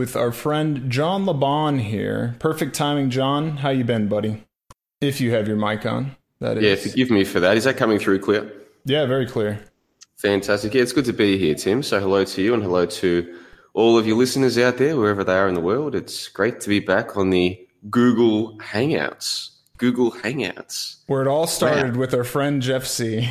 with our friend John Le Bon here. Perfect timing, John. How you been, buddy? If you have your mic on, that is. Yeah, forgive me for that. Is that coming through clear? Yeah, very clear. Fantastic. Yeah, it's good to be here, Tim. So hello to you and hello to all of your listeners out there, wherever they are in the world. It's great to be back on the Google Hangouts. Google Hangouts. Where it all started with our friend Jeff C.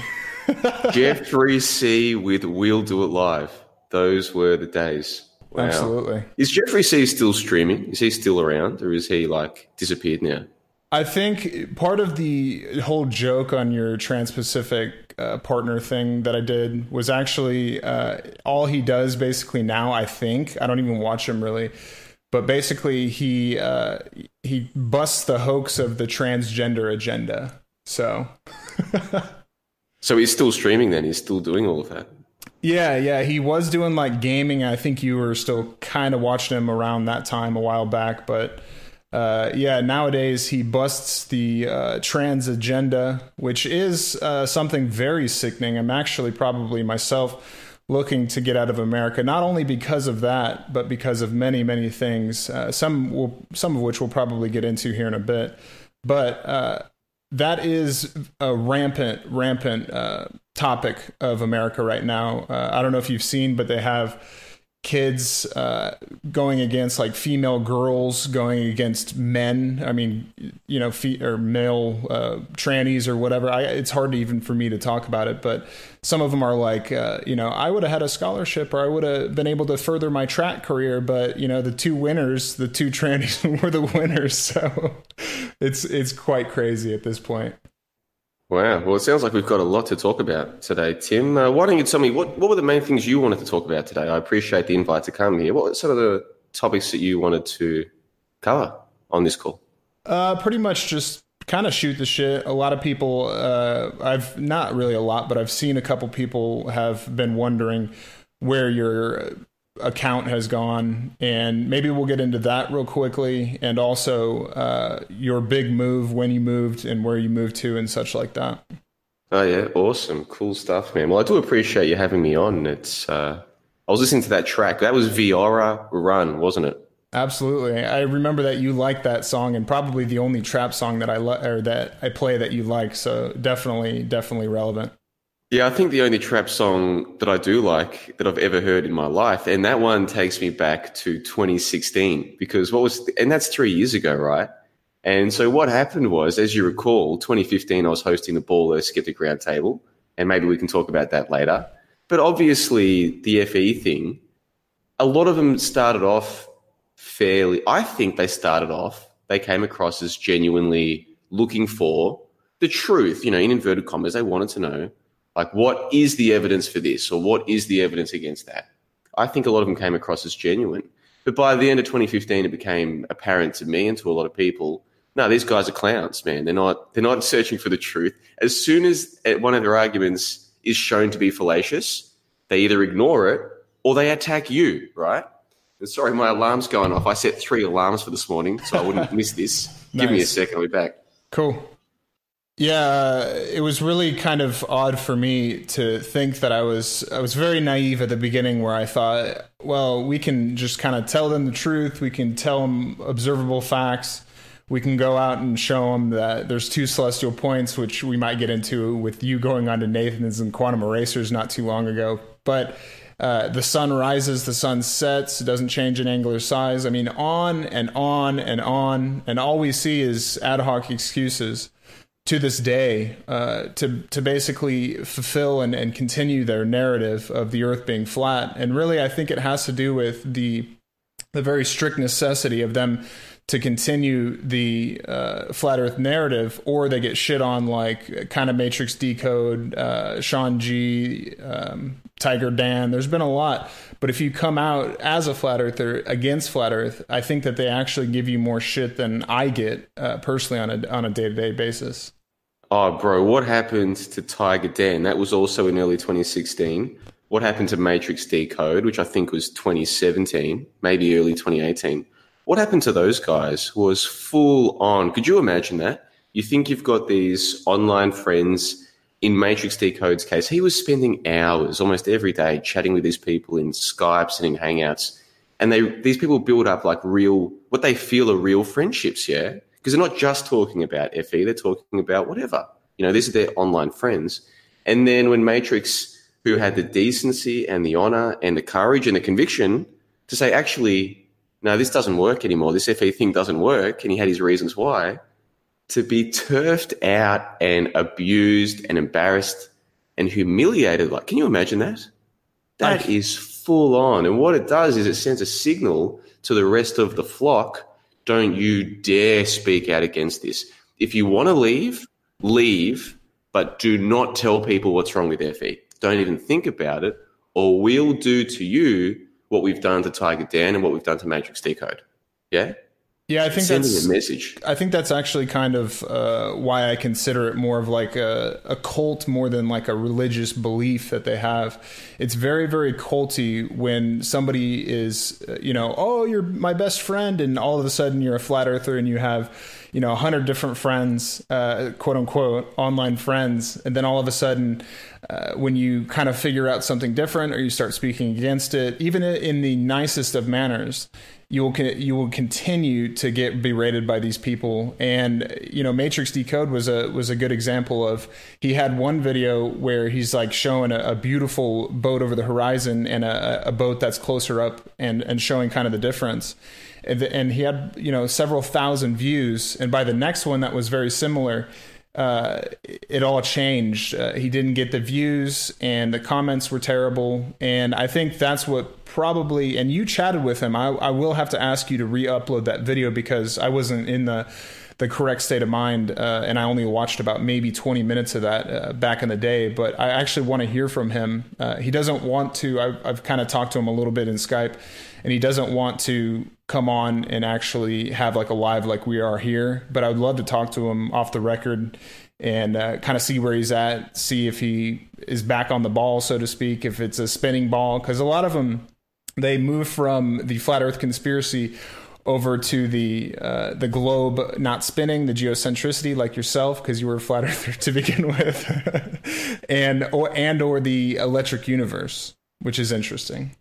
Jeffrey C with We'll Do It Live. Those were the days. Wow. Absolutely. Is Jeffrey C still streaming? Is he still around or is he like disappeared now? I think part of the whole joke on your Trans Pacific uh, partner thing that I did was actually uh, all he does basically now. I think I don't even watch him really, but basically he uh, he busts the hoax of the transgender agenda. So So he's still streaming then. He's still doing all of that. Yeah, yeah, he was doing like gaming. I think you were still kind of watching him around that time a while back, but uh, yeah, nowadays he busts the uh, trans agenda, which is uh, something very sickening. I'm actually probably myself looking to get out of America, not only because of that, but because of many, many things. Uh, some will, some of which we'll probably get into here in a bit. But uh, that is a rampant, rampant uh, topic of America right now. Uh, I don't know if you've seen, but they have kids uh, going against like female girls going against men. I mean, you know, fe- or male uh, trannies or whatever. I, it's hard even for me to talk about it, but some of them are like, uh, you know, I would have had a scholarship or I would have been able to further my track career, but you know, the two winners, the two trannies were the winners. So it's it's quite crazy at this point. Wow. Well, it sounds like we've got a lot to talk about today, Tim. Uh, why don't you tell me what, what were the main things you wanted to talk about today? I appreciate the invite to come here. What were some of the topics that you wanted to cover on this call? Uh, pretty much just kind of shoot the shit. A lot of people, uh, I've not really a lot, but I've seen a couple people have been wondering where your account has gone, and maybe we'll get into that real quickly, and also uh, your big move, when you moved, and where you moved to, and such like that. Oh yeah, awesome, cool stuff, man. Well, I do appreciate you having me on. It's uh, I was listening to that track. That was Viora Run, wasn't it? Absolutely. I remember that you liked that song, and probably the only trap song that I lo- or that I play that you like. So definitely, definitely relevant. Yeah, I think the only trap song that I do like that I've ever heard in my life, and that one takes me back to 2016 because what was, and that's three years ago, right? And so what happened was, as you recall, 2015, I was hosting the Ball Earth Skeptic Roundtable, and maybe we can talk about that later. But obviously, the FE thing, a lot of them started off fairly, I think they started off, they came across as genuinely looking for the truth, you know, in inverted commas, they wanted to know like, what is the evidence for this, or what is the evidence against that? I think a lot of them came across as genuine. But by the end of 2015, it became apparent to me and to a lot of people, no, these guys are clowns, man. They're not. They're not searching for the truth. As soon as eh, one of their arguments is shown to be fallacious, they either ignore it or they attack you. Right? And sorry, my alarm's going off. I set three alarms for this morning, so I wouldn't miss this. nice. Give me a second. I'll be back. Cool. Yeah, it was really kind of odd for me to think that I was I was very naive at the beginning where I thought, well, we can just kind of tell them the truth, we can tell them observable facts, we can go out and show them that there's two celestial points which we might get into with you going on to Nathan's and Quantum Erasers not too long ago, but uh, the sun rises, the sun sets, it doesn't change in angular size. I mean, on and on and on, and all we see is ad hoc excuses to this day uh, to to basically fulfill and, and continue their narrative of the Earth being flat. And really, I think it has to do with the the very strict necessity of them to continue the uh, flat Earth narrative, or they get shit on like kind of Matrix Decode, uh, Sean G, um, Tiger Dan. There's been a lot, but if you come out as a flat earther against flat Earth, I think that they actually give you more shit than I get uh, personally on a on a day to day basis. Oh, bro, what happened to Tiger Den? That was also in early 2016. What happened to Matrix Decode, which I think was 2017, maybe early 2018? What happened to those guys was full on. Could you imagine that? You think you've got these online friends. In Matrix Decode's case, he was spending hours almost every day chatting with these people in Skypes and in Hangouts. And they these people build up like real, what they feel are real friendships, yeah? Because they're not just talking about FE, they're talking about whatever. You know, these are their online friends. And then when Matrix, who had the decency and the honor and the courage and the conviction to say, actually, no, this doesn't work anymore. This FE thing doesn't work. And he had his reasons why. To be turfed out and abused and embarrassed and humiliated. Like, can you imagine that? That is full on. And what it does is it sends a signal to the rest of the flock don't you dare speak out against this. If you want to leave, leave, but do not tell people what's wrong with FE. Don't even think about it, or we'll do to you what we've done to Tiger Dan and what we've done to Matrix Decode. Yeah? Yeah, I think Sending that's a message. I think that's actually kind of uh, why I consider it more of like a, a cult more than like a religious belief that they have. It's very very culty when somebody is uh, you know oh you're my best friend and all of a sudden you're a flat earther and you have you know a hundred different friends uh, quote unquote online friends and then all of a sudden uh, when you kind of figure out something different or you start speaking against it even in the nicest of manners you will you will continue to get berated by these people. And you know matrix decode was a was a good example of he had one video where he's like showing a, a beautiful boat over the horizon and a, a boat that's closer up and and showing kind of the difference. And, and he had you know several thousand views. And by the next one that was very similar uh, it all changed. Uh, he didn't get the views, and the comments were terrible. And I think that's what probably. And you chatted with him. I, I will have to ask you to re-upload that video because I wasn't in the the correct state of mind, uh, and I only watched about maybe 20 minutes of that uh, back in the day. But I actually want to hear from him. Uh, he doesn't want to. I've, I've kind of talked to him a little bit in Skype, and he doesn't want to come on and actually have like a live like we are here. But I would love to talk to him off the record and uh, kind of see where he's at, see if he is back on the ball, so to speak, if it's a spinning ball, because a lot of them they move from the flat Earth conspiracy over to the uh, the globe not spinning, the geocentricity, like yourself, because you were a flat earther to begin with, and or and or the electric universe, which is interesting.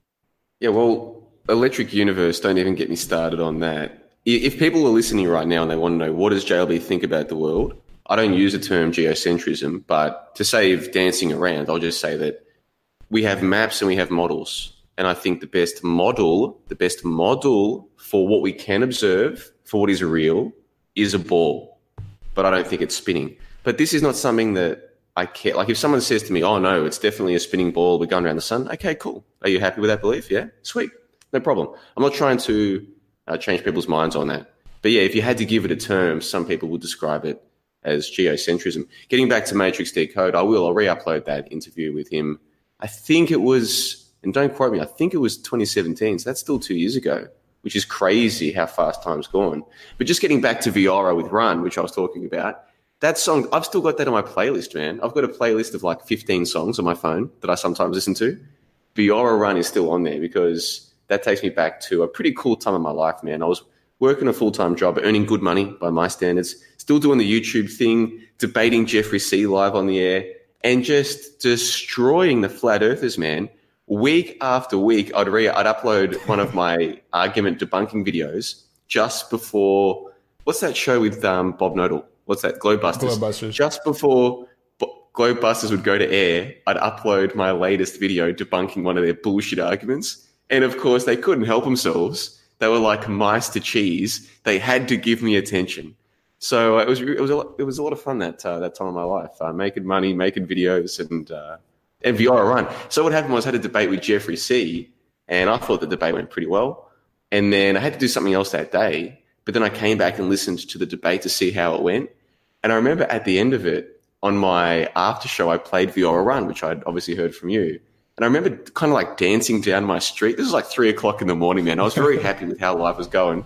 Yeah, well, electric universe. Don't even get me started on that. If people are listening right now and they want to know what does JLB think about the world, I don't use the term geocentrism, but to save dancing around, I'll just say that we have maps and we have models. And I think the best model, the best model for what we can observe, for what is real, is a ball. But I don't think it's spinning. But this is not something that I care. Like if someone says to me, oh no, it's definitely a spinning ball, we're going around the sun. Okay, cool. Are you happy with that belief? Yeah, sweet. No problem. I'm not trying to uh, change people's minds on that. But yeah, if you had to give it a term, some people would describe it as geocentrism. Getting back to Matrix Decode, I will. I'll re-upload that interview with him. I think it was and don't quote me, I think it was 2017. So that's still two years ago, which is crazy how fast time's gone. But just getting back to Viora with Run, which I was talking about, that song, I've still got that on my playlist, man. I've got a playlist of like 15 songs on my phone that I sometimes listen to. Viora Run is still on there because that takes me back to a pretty cool time in my life, man. I was working a full time job, earning good money by my standards, still doing the YouTube thing, debating Jeffrey C live on the air, and just destroying the flat earthers, man week after week, I'd re- I'd upload one of my argument debunking videos just before what's that show with um, Bob Knodel? What's that? Globebusters. Globebusters. Just before Globebusters would go to air, I'd upload my latest video debunking one of their bullshit arguments. And of course, they couldn't help themselves. They were like mice to cheese. They had to give me attention. So it was it was a, it was a lot of fun that uh, that time of my life, uh, making money, making videos, and uh, and Viora run. So what happened was I had a debate with Jeffrey C, and I thought the debate went pretty well. And then I had to do something else that day, but then I came back and listened to the debate to see how it went. And I remember at the end of it, on my after show, I played Viora Run, which I'd obviously heard from you. And I remember kind of like dancing down my street. This was like three o'clock in the morning, man. I was very happy with how life was going.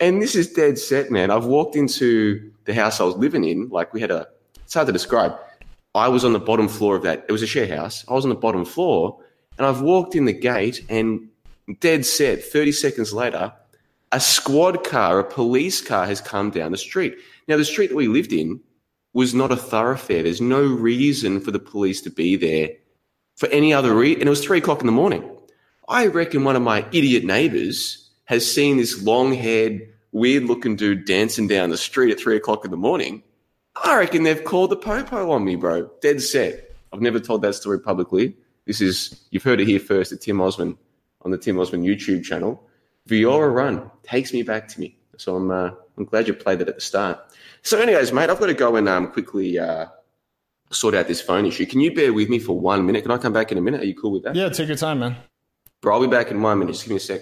And this is dead set, man. I've walked into the house I was living in. Like we had a, it's hard to describe. I was on the bottom floor of that. It was a share house. I was on the bottom floor and I've walked in the gate and dead set 30 seconds later, a squad car, a police car has come down the street. Now, the street that we lived in was not a thoroughfare. There's no reason for the police to be there for any other reason. And it was three o'clock in the morning. I reckon one of my idiot neighbors has seen this long haired, weird looking dude dancing down the street at three o'clock in the morning I reckon they've called the popo on me, bro. Dead set. I've never told that story publicly. This is you've heard it here first at Tim Osman on the Tim Osman YouTube channel. Viora Run takes me back to me. So I'm uh, I'm glad you played that at the start. So, anyways, mate, I've got to go and um, quickly uh, sort out this phone issue. Can you bear with me for one minute? Can I come back in a minute? Are you cool with that? Yeah, take your time, man. Bro, I'll be back in one minute. Just give me a sec.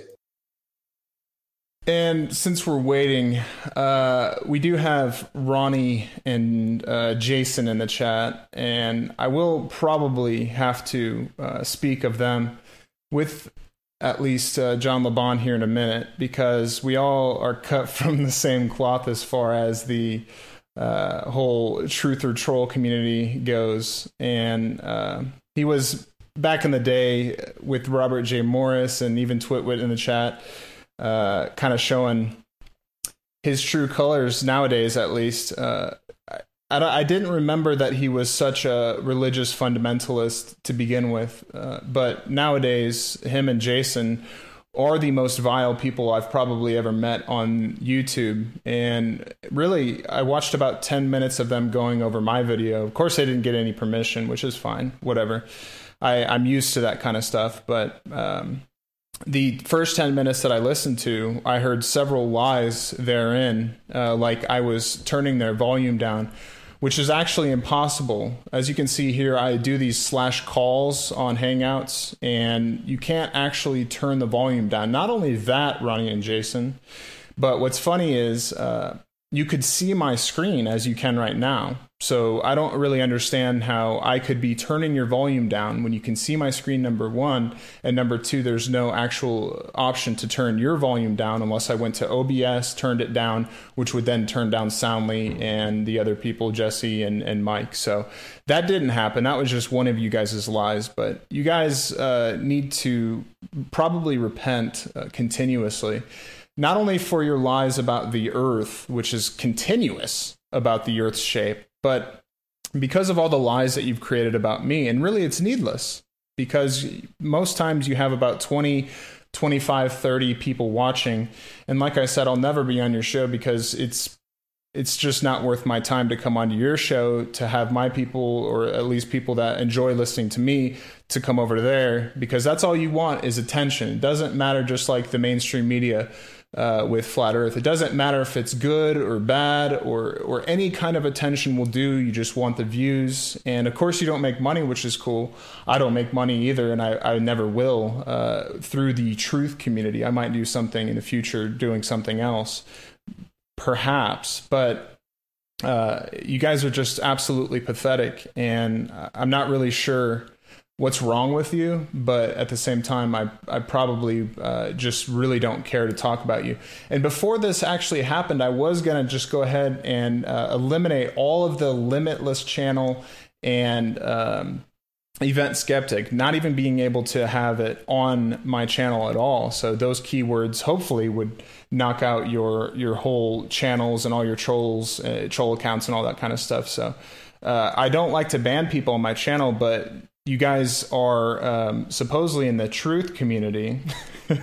And since we're waiting, uh, we do have Ronnie and uh, Jason in the chat, and I will probably have to uh, speak of them with at least uh, John Le Bon here in a minute because we all are cut from the same cloth as far as the uh, whole truth or troll community goes. And uh, he was back in the day with Robert J. Morris and even Twitwit in the chat uh, kind of showing his true colors nowadays, at least. Uh, I, I, didn't remember that he was such a religious fundamentalist to begin with, uh, but nowadays, him and Jason are the most vile people I've probably ever met on YouTube. And really, I watched about 10 minutes of them going over my video. Of course, they didn't get any permission, which is fine, whatever. I, I'm used to that kind of stuff. But um, the first 10 minutes that I listened to, I heard several lies therein, uh, like I was turning their volume down which is actually impossible. As you can see here, I do these slash calls on Hangouts, and you can't actually turn the volume down. Not only that, Ronnie and Jason, but what's funny is uh, you could see my screen as you can right now. So I don't really understand how I could be turning your volume down when you can see my screen, number one. And number two, there's no actual option to turn your volume down unless I went to OBS, turned it down, which would then turn down Soundly and the other people, Jesse and, and Mike. So that didn't happen. That was just one of you guys' lies. But you guys uh, need to probably repent uh, continuously not only for your lies about the earth, which is continuous about the earth's shape, but because of all the lies that you've created about me. And really, it's needless because most times you have about 20, 25, 30 people watching. And like I said, I'll never be on your show because it's it's just not worth my time to come onto your show to have my people or at least people that enjoy listening to me to come over there because that's all you want is attention. It doesn't matter just like the mainstream media uh, with flat earth. It doesn't matter if it's good or bad or or any kind of attention will do. You just want the views, and of course you don't make money, which is cool. I don't make money either, and I, I never will uh, through the truth community. I might do something in the future, doing something else, perhaps, but. Uh, you guys are just absolutely pathetic, and I'm not really sure what's wrong with you, but at the same time, I, I probably uh, just really don't care to talk about you. And before this actually happened, I was going to just go ahead and uh, eliminate all of the limitless channel and um, event skeptic, not even being able to have it on my channel at all. So those keywords hopefully would knock out your your whole channels and all your trolls, uh, troll accounts, and all that kind of stuff. So. Uh, I don't like to ban people on my channel, but you guys are um, supposedly in the truth community,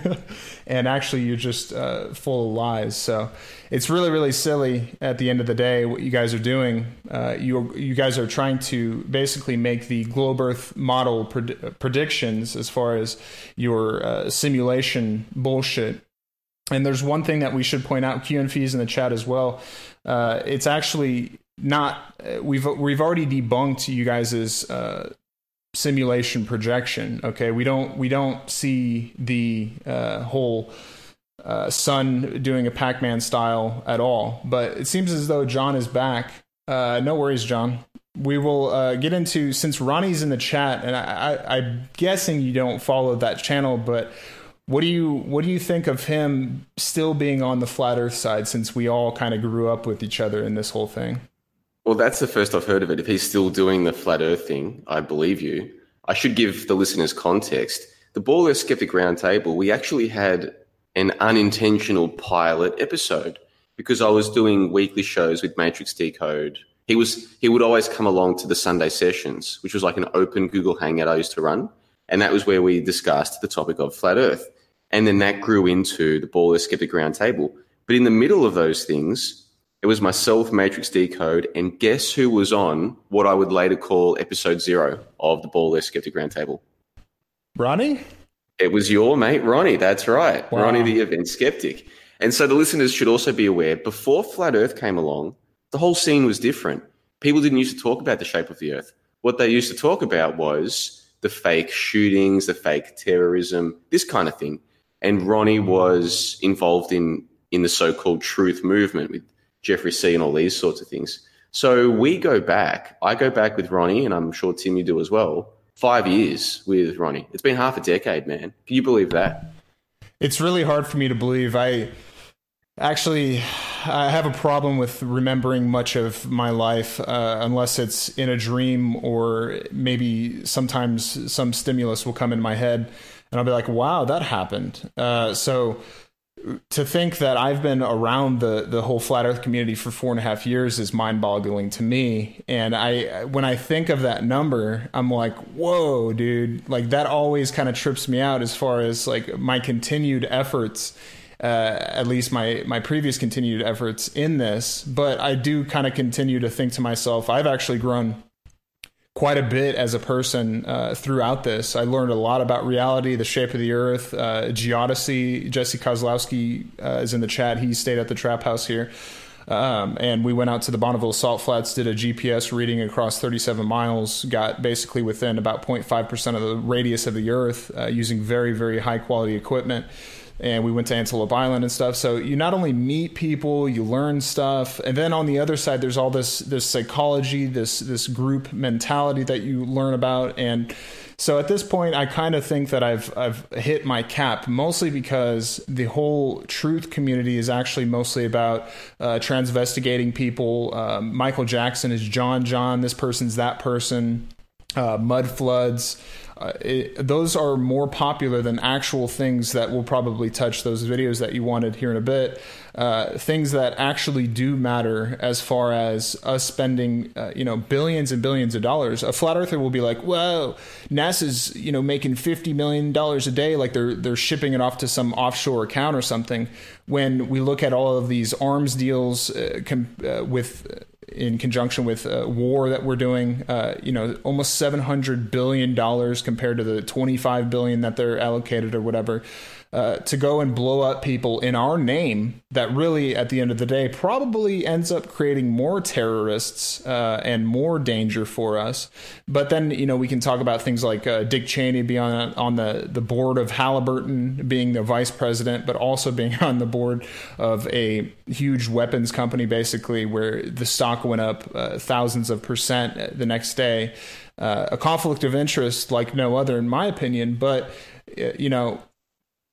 and actually you're just uh, full of lies. So it's really, really silly. At the end of the day, what you guys are doing, uh, you you guys are trying to basically make the globe Earth model pred- predictions as far as your uh, simulation bullshit. And there's one thing that we should point out, Q and fees in the chat as well. Uh, it's actually not uh, we've we've already debunked you guys's uh, simulation projection. Okay, we don't we don't see the uh, whole uh, sun doing a Pac-Man style at all. But it seems as though John is back. Uh, no worries, John. We will uh, get into since Ronnie's in the chat, and I, I, I'm guessing you don't follow that channel, but. What do you what do you think of him still being on the flat Earth side since we all kind of grew up with each other in this whole thing? Well, that's the first I've heard of it. If he's still doing the flat Earth thing, I believe you. I should give the listeners context. The Ball Earth Skeptic Roundtable, we actually had an unintentional pilot episode because I was doing weekly shows with Matrix Decode. He was he would always come along to the Sunday sessions, which was like an open Google Hangout I used to run, and that was where we discussed the topic of flat Earth, and then that grew into the Ball Earth Skeptic Roundtable. But in the middle of those things, it was myself, Matrix Decode, and guess who was on what I would later call episode zero of the Ball Earth Skeptic Roundtable? Ronnie? It was your mate, Ronnie. That's right. Wow. Ronnie, the event skeptic. And so the listeners should also be aware before Flat Earth came along, the whole scene was different. People didn't used to talk about the shape of the Earth. What they used to talk about was the fake shootings, the fake terrorism, this kind of thing. And Ronnie was involved in in the so-called truth movement with Jeffrey C and all these sorts of things. So we go back. I go back with Ronnie, and I'm sure Tim you do as well. Five years with Ronnie. It's been half a decade, man. Can you believe that? It's really hard for me to believe. I actually I have a problem with remembering much of my life uh, unless it's in a dream or maybe sometimes some stimulus will come in my head and I'll be like, "Wow, that happened." Uh, so to think that I've been around the the whole flat Earth community for four and a half years is mind boggling to me. And I when I think of that number, I'm like, whoa, dude! Like that always kind of trips me out as far as like my continued efforts. Uh, at least my my previous continued efforts in this, but I do kind of continue to think to myself, I've actually grown quite a bit as a person uh, throughout this. I learned a lot about reality, the shape of the earth, uh, geodesy. Jesse Kozlowski uh, is in the chat. He stayed at the trap house here. Um, and we went out to the Bonneville Salt Flats, did a GPS reading across 37 miles, got basically within about 0.5% of the radius of the Earth uh, using very, very high quality equipment and we went to Antelope Island and stuff. So you not only meet people, you learn stuff, and then on the other side, there's all this this psychology, this this group mentality that you learn about, and so at this point, I kind of think that I've I've hit my cap, mostly because the whole truth community is actually mostly about uh, transvestigating people. Um, Michael Jackson is John John. This person's that person. Uh, mud floods. Uh, it, those are more popular than actual things that will probably touch those videos that you wanted here in a bit. Uh, things that actually do matter as far as us spending, uh, you know, billions and billions of dollars. A flat earther will be like, "Whoa, NASA's, you know, making fifty million dollars a day, like they're they're shipping it off to some offshore account or something." When we look at all of these arms deals uh, com- uh, with in conjunction with uh, war that we're doing. Uh, you know, almost seven hundred billion dollars compared to the twenty five billion that they're allocated or whatever. Uh, to go and blow up people in our name that really at the end of the day probably ends up creating more terrorists uh, and more danger for us. But then you know we can talk about things like uh, Dick Cheney being on, on the, the board of Halliburton being the vice president but also being on the board of a huge weapons company basically where the stock went up uh, thousands of percent the next day. Uh, a conflict of interest like no other in my opinion. But you know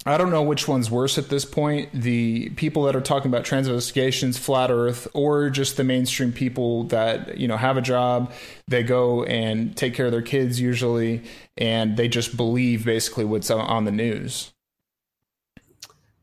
I don't know which one's worse at this point the people that are talking about transvestigations, flat earth, or just the mainstream people that, you know, have a job, they go and take care of their kids usually, and they just believe basically what's on the news.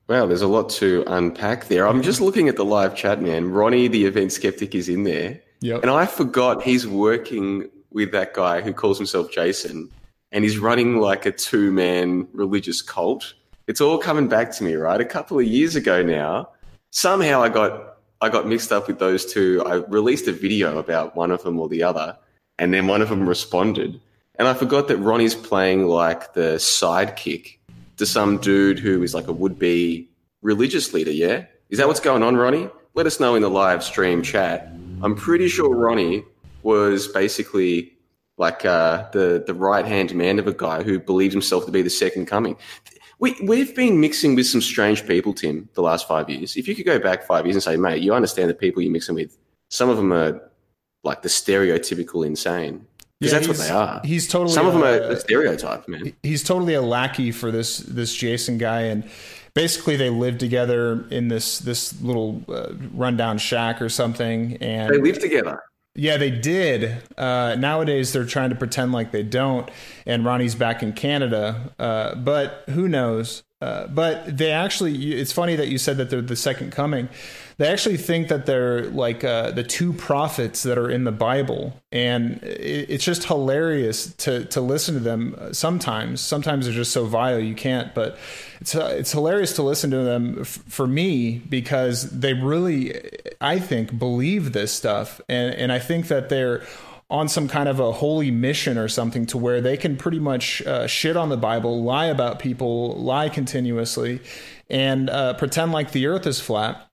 Wow, there's a lot to unpack there. I'm just looking at the live chat, man. Ronnie, the event skeptic, is in there. Yep. And I forgot he's working with that guy who calls himself Jason, and he's running like a two man religious cult it's all coming back to me, right? A couple of years ago now, somehow I got I got mixed up with those two. I released a video about one of them or the other, and then one of them responded. And I forgot that Ronnie's playing like the sidekick to some dude who is like a would be religious leader, yeah? Is that what's going on, Ronnie? Let us know in the live stream chat. I'm pretty sure Ronnie was basically like uh, the the right hand man of a guy who believed himself to be the second coming. We, we've been mixing with some strange people, Tim, the last five years. If you could go back five years and say, mate, you understand the people you're mixing with, some of them are like the stereotypical insane. Because Yeah, that's what they are. he's totally, Some of them are the stereotype, man. he's totally a lackey for this this Jason guy, and basically they live together in this this little uh, rundown shack or something. And They live together. Yeah, they did. Uh, nowadays, they're trying to pretend like they don't, and Ronnie's back in Canada. Uh, but who knows? Uh, but they actually, it's funny that you said that they're the second coming. They actually think that they're like uh, the two prophets that are in the Bible, and it, it's just hilarious to to listen to them. Sometimes, sometimes they're just so vile you can't. But it's uh, it's hilarious to listen to them f- for me because they really, I think, believe this stuff, and and I think that they're on some kind of a holy mission or something to where they can pretty much uh, shit on the Bible, lie about people, lie continuously, and uh, pretend like the Earth is flat.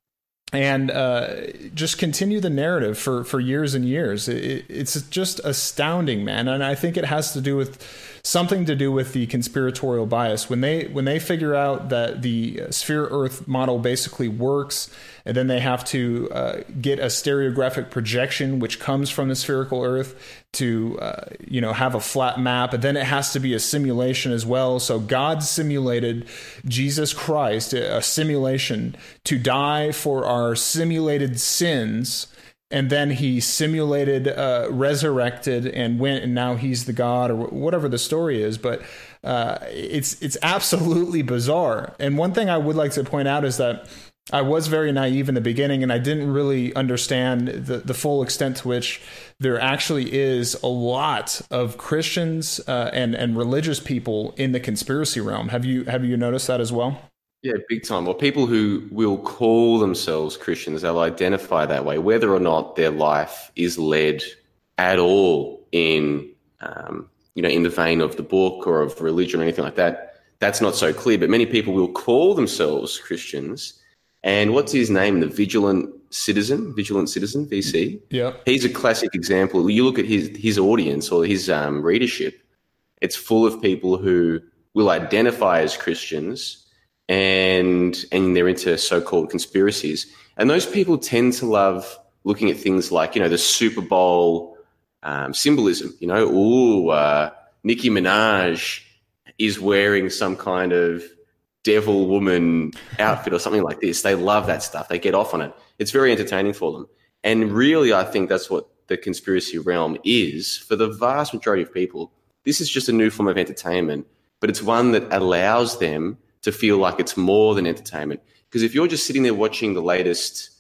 And uh, just continue the narrative for, for years and years. It, it's just astounding, man. And I think it has to do with something to do with the conspiratorial bias. When they when they figure out that the sphere Earth model basically works, and then they have to uh, get a stereographic projection which comes from the spherical Earth to uh, you know have a flat map, and then it has to be a simulation as well. So God simulated Jesus Christ, a simulation to die for our simulated sins and then he simulated, uh, resurrected, and went, and now he's the god or whatever the story is. But uh, it's it's absolutely bizarre. And one thing I would like to point out is that I was very naive in the beginning, and I didn't really understand the, the full extent to which there actually is a lot of Christians uh, and and religious people in the conspiracy realm. Have you have you noticed that as well? Yeah, big time. Or people who will call themselves Christians, they'll identify that way, whether or not their life is led at all in, um, you know, in the vein of the book or of religion or anything like that. That's not so clear. But many people will call themselves Christians and what's his name? The Vigilant Citizen, Vigilant Citizen, VC. Yeah, he's a classic example. You look at his his audience or his um, readership; it's full of people who will identify as Christians, and and they're into so-called conspiracies. And those people tend to love looking at things like you know the Super Bowl um, symbolism. You know, ooh, uh, Nicki Minaj is wearing some kind of devil woman outfit or something like this. They love that stuff. They get off on it. It's very entertaining for them. And really, I think that's what the conspiracy realm is for the vast majority of people. This is just a new form of entertainment, but it's one that allows them to feel like it's more than entertainment. Because if you're just sitting there watching the latest,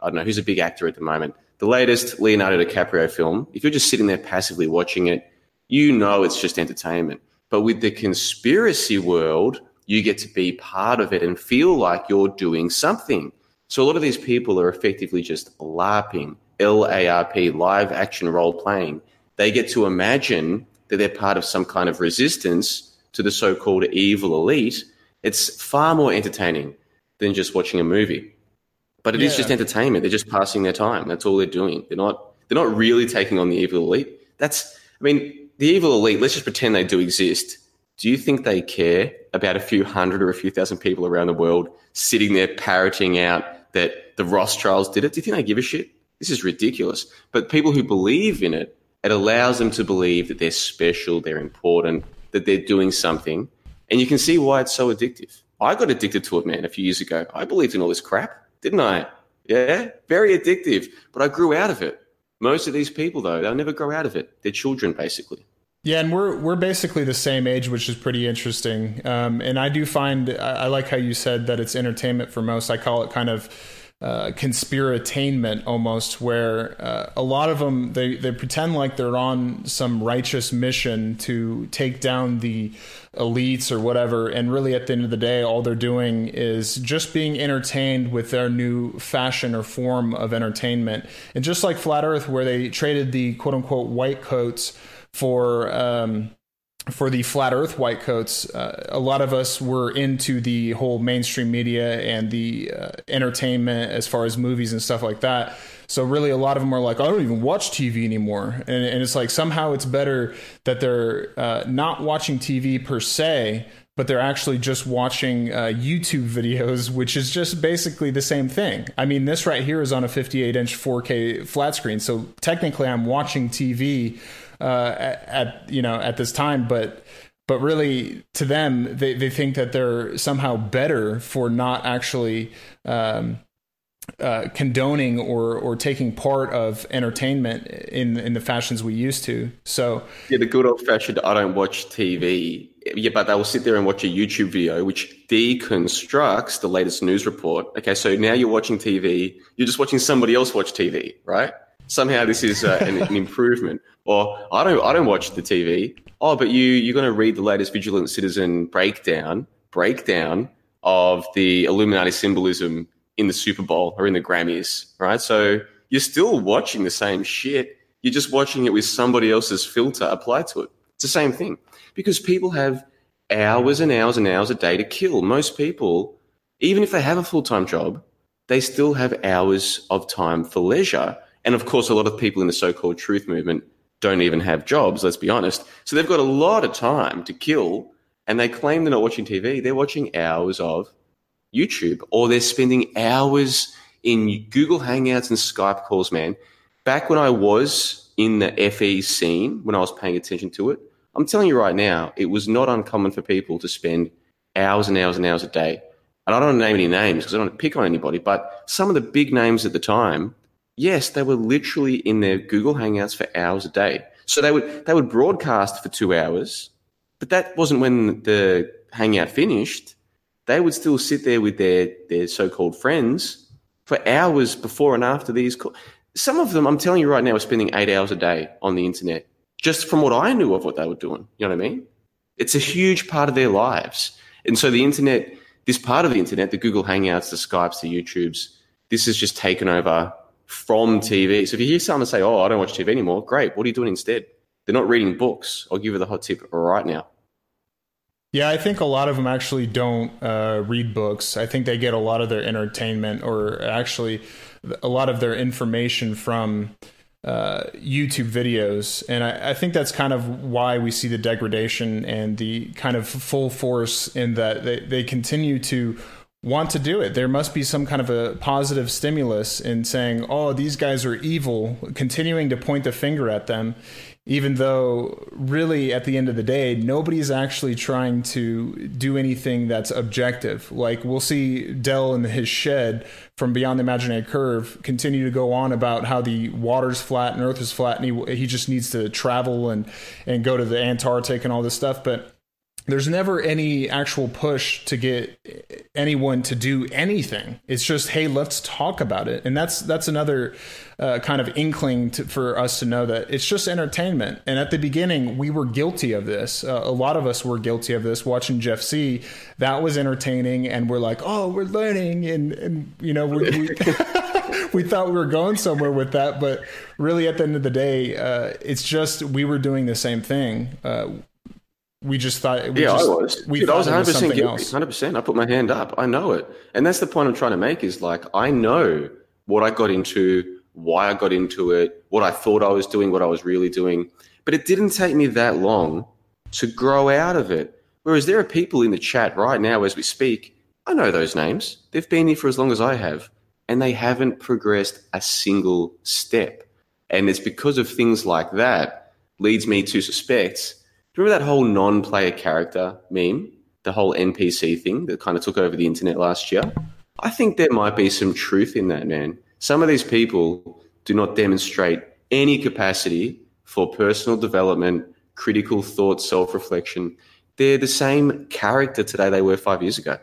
I don't know, who's a big actor at the moment, the latest Leonardo DiCaprio film, if you're just sitting there passively watching it, you know it's just entertainment. But with the conspiracy world, you get to be part of it and feel like you're doing something. So a lot of these people are effectively just LARPing, L A R P, live action role playing. They get to imagine that they're part of some kind of resistance to the so called evil elite. It's far more entertaining than just watching a movie. But it yeah. is just entertainment. They're just passing their time. That's all they're doing. They're not they're not really taking on the evil elite. That's I mean, the evil elite, let's just pretend they do exist do you think they care about a few hundred or a few thousand people around the world sitting there parroting out that the Rothschilds did it? Do you think they give a shit? This is ridiculous. But people who believe in it, it allows them to believe that they're special, they're important, that they're doing something. And you can see why it's so addictive. I got addicted to it, man, a few years ago. I believed in all this crap, didn't I? Yeah, very addictive. But I grew out of it. Most of these people, though, they'll never grow out of it. They're children, basically. Yeah, and we're we're basically the same age, which is pretty interesting. Um, and I do find I, I, like how you said that it's entertainment for most. I call it kind of uh, conspiratainment almost, where uh, a lot of them they they pretend like they're on some righteous mission to take down the elites or whatever, and really at the end of the day, all they're doing is just being entertained with their new fashion or form of entertainment. And just like Flat Earth, where they traded the quote unquote white coats for um, for the flat Earth white coats, uh, a lot of us were into the whole mainstream media and the uh, entertainment as far as movies and stuff like that. So really, a lot of them are like, I don't even watch TV anymore, and, and it's like somehow it's better that they're uh, not watching TV per se, but they're actually just watching uh, YouTube videos, which is just basically the same thing. I mean, this right here is on a 58 inch 4K flat screen, so technically I'm watching TV uh, at, at you know at this time, but but really to them they, they think that they're somehow better for not actually um, uh, condoning or or taking part of entertainment in in the fashions we used to. So yeah, the good old fashioned I don't watch TV. Yeah, but they will sit there and watch a YouTube video which deconstructs the latest news report. Okay, so now you're watching TV. You're just watching somebody else watch TV, right? Somehow this is uh, an, an improvement. Or I don't I don't watch the TV. Oh, but you you're going to read the latest Vigilant Citizen breakdown breakdown of the Illuminati symbolism in the Super Bowl or in the Grammys, right? So you're still watching the same shit. You're just watching it with somebody else's filter applied to it. It's the same thing because people have hours and hours and hours a day to kill. Most people, even if they have a full time job, they still have hours of time for leisure. And of course, a lot of people in the so called truth movement don't even have jobs, let's be honest. So they've got a lot of time to kill and they claim they're not watching TV. They're watching hours of YouTube or they're spending hours in Google Hangouts and Skype calls, man. Back when I was in the FE scene, when I was paying attention to it, I'm telling you right now, it was not uncommon for people to spend hours and hours and hours a day. And I don't want to name any names because I don't want to pick on anybody, but some of the big names at the time Yes, they were literally in their Google Hangouts for hours a day. So they would they would broadcast for two hours, but that wasn't when the hangout finished. They would still sit there with their their so called friends for hours before and after these calls. Some of them, I'm telling you right now, are spending eight hours a day on the internet just from what I knew of what they were doing. You know what I mean? It's a huge part of their lives. And so the internet, this part of the internet, the Google Hangouts, the Skypes, the YouTubes, this has just taken over from TV. So if you hear someone say, Oh, I don't watch TV anymore, great. What are you doing instead? They're not reading books. I'll give you the hot tip right now. Yeah, I think a lot of them actually don't uh, read books. I think they get a lot of their entertainment or actually a lot of their information from uh, YouTube videos. And I, I, think that's kind of why we see the degradation and the kind of full force in that they, they continue to want to do it. There must be some kind of a positive stimulus in saying, oh, these guys are evil, continuing to point the finger at them even though really at the end of the day nobody's actually trying to do anything that's objective like we'll see dell in his shed from beyond the imaginary curve continue to go on about how the water's flat and earth is flat and he, he just needs to travel and and go to the antarctic and all this stuff but there's never any actual push to get anyone to do anything. It's just, hey, let's talk about it, and that's that's another uh, kind of inkling to, for us to know that it's just entertainment. And at the beginning, we were guilty of this. Uh, a lot of us were guilty of this. Watching Jeff C, that was entertaining, and we're like, oh, we're learning, and and you know we. we thought we were going somewhere with that, but really, at the end of the day, uh, it's just we were doing the same thing. We just thought. We yeah, just, I was. We Dude, thought I was 100 percent guilty. 100. percent I put my hand up. I know it, and that's the point I'm trying to make. Is like I know what I got into, why I got into it, what I thought I was doing, what I was really doing, but it didn't take me that long to grow out of it. Whereas there are people in the chat right now as we speak. I know those names. They've been here for as long as I have, and they haven't progressed a single step. And it's because of things like that leads me to suspect Remember that whole non-player character meme, the whole NPC thing that kind of took over the internet last year? I think there might be some truth in that, man. Some of these people do not demonstrate any capacity for personal development, critical thought, self-reflection. They're the same character today they were five years ago.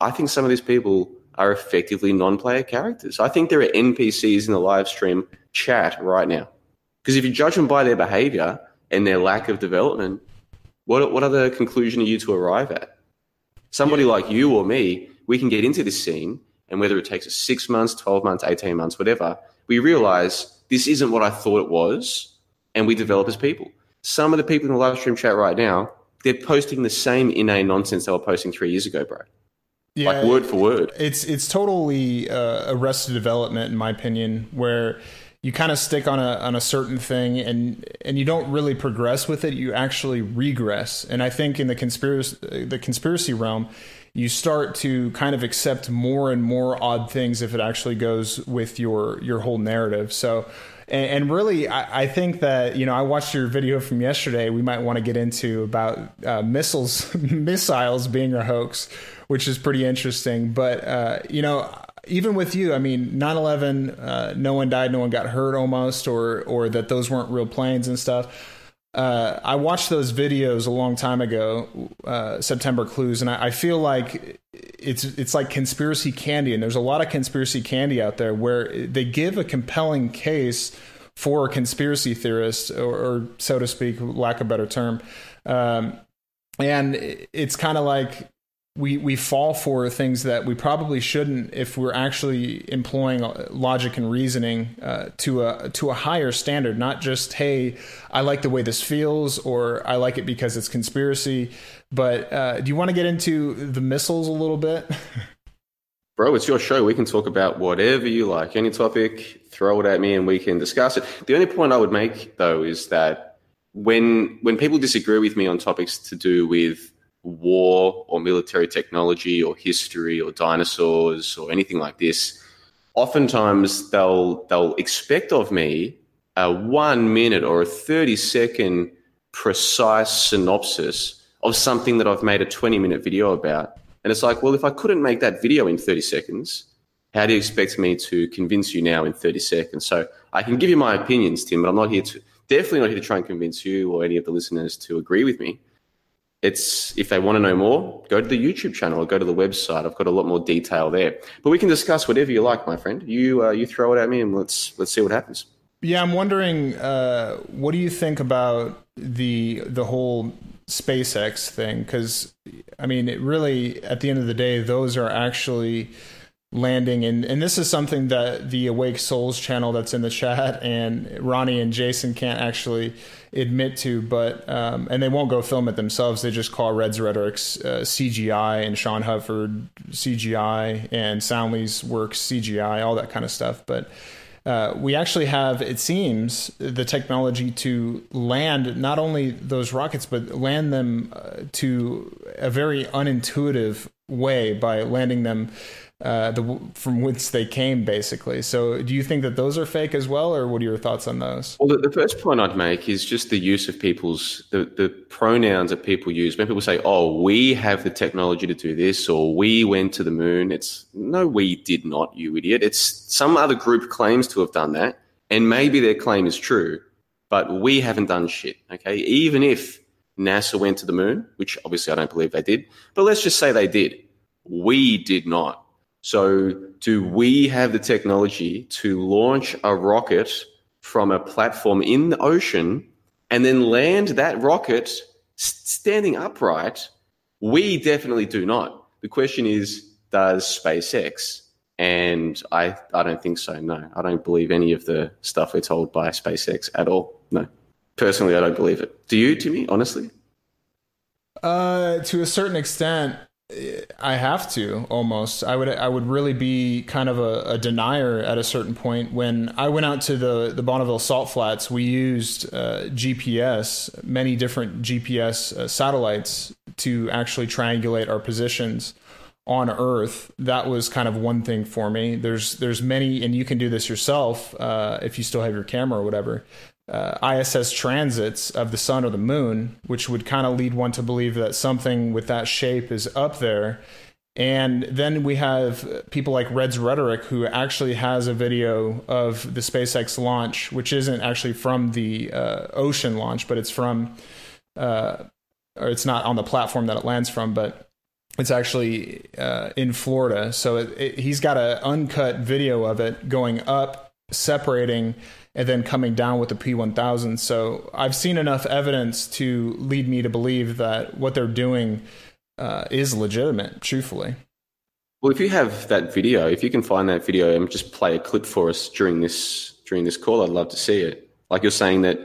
I think some of these people are effectively non-player characters. I think there are NPCs in the live stream chat right now. Because if you judge them by their behavior, and their lack of development, what what other conclusion are you to arrive at? Somebody yeah. like you or me, we can get into this scene, and whether it takes us six months, twelve months, eighteen months, whatever, we realize this isn't what I thought it was, and we develop as people. Some of the people in the live stream chat right now, they're posting the same inane nonsense they were posting three years ago, bro. Yeah, like word for word. It's it's totally uh, arrested development, in my opinion, where you kind of stick on a on a certain thing and and you don't really progress with it you actually regress. And i think in the conspiracy the conspiracy realm you start to kind of accept more and more odd things if it actually goes with your your whole narrative. So and, really I, I, think that you know i watched your video from yesterday. We might want to get into about uh, missiles missiles being a hoax which is pretty interesting. But uh, you know even with you, I mean, 9/11, uh, no one died, no one got hurt, almost, or or that those weren't real planes and stuff. Uh, I watched those videos a long time ago, uh, September Clues, and I, I, feel like it's it's like conspiracy candy, and there's a lot of conspiracy candy out there where they give a compelling case for a conspiracy theorist, or, or so to speak, lack of a better term. Um, and it's kind of like we we fall for things that we probably shouldn't if we're actually employing logic and reasoning uh, to a to a higher standard not just hey I like the way this feels or I like it because it's conspiracy but uh, do you want to get into the missiles a little bit Bro, it's your show. We can talk about whatever you like, any topic, throw it at me and we can discuss it. The only point I would make though is that when when people disagree with me on topics to do with war or military technology or history or dinosaurs or anything like this, oftentimes they'll they'll expect of me a one minute or a 30 second precise synopsis of something that I've made a 20 minute video about. And it's like, well, if I couldn't make that video in 30 seconds, How do you expect me to convince you now in 30 seconds? So I can give you my opinions, Tim, but I'm not here to, definitely not here to try and convince you or any of the listeners to agree with me. It's if they want to know more, go to the YouTube channel or go to the website. I've got a lot more detail there. But we can discuss whatever you like, my friend. You uh, you throw it at me and let's let's see what happens. Yeah, I'm wondering, uh, what do you think about the the whole SpaceX thing? Because I mean, it really, at the end of the day, those are actually landing and and this is something that the awake souls channel that's in the chat and ronnie and jason can't actually admit to but um, and they won't go film it themselves. They just call reds rhetoric's uh, cgi and sean hufford cgi and soundly's work cgi all that kind of stuff. But uh, we actually have, it seems, the technology to land not only those rockets, but land them uh, to a very unintuitive way by landing them uh, the from whence they came, basically. So, do you think that those are fake as well, or what are your thoughts on those? Well, the, the first point I'd make is just the use of people's the, the pronouns that people use. When people say, "Oh, we have the technology to do this," or "We went to the moon," it's no, we did not, you idiot. It's some other group claims to have done that, and maybe their claim is true, but we haven't done shit. Okay, even if NASA went to the moon, which obviously I don't believe they did, but let's just say they did. We did not. So, do we have the technology to launch a rocket from a platform in the ocean and then land that rocket standing upright? We definitely do not. The question is, does SpaceX? And I, I don't think so. No, I don't believe any of the stuff we're told by SpaceX at all. No, personally, I don't believe it. Do you, Timmy? Honestly? Uh, to a certain extent, I have to almost. I would I would really be kind of a, a, denier at a certain point. When I went out to the the Bonneville Salt Flats, we used uh, GPS, many different GPS uh, satellites to actually triangulate our positions on Earth. That was kind of one thing for me. There's there's many, and you can do this yourself uh, if you still have your camera or whatever uh, ISS transits of the sun or the moon, which would kind of lead one to believe that something with that shape is up there. And then we have people like Reds Rhetoric, who actually has a video of the SpaceX launch, which isn't actually from the uh, ocean launch, but it's from, uh, or it's not on the platform that it lands from, but it's actually uh, in Florida. So it, it, he's got an uncut video of it going up, separating and then coming down with the P1000. So I've seen enough evidence to lead me to believe that what they're doing uh, is legitimate, truthfully. Well, if you have that video, if you can find that video and just play a clip for us during this during this call, I'd love to see it. Like you're saying that,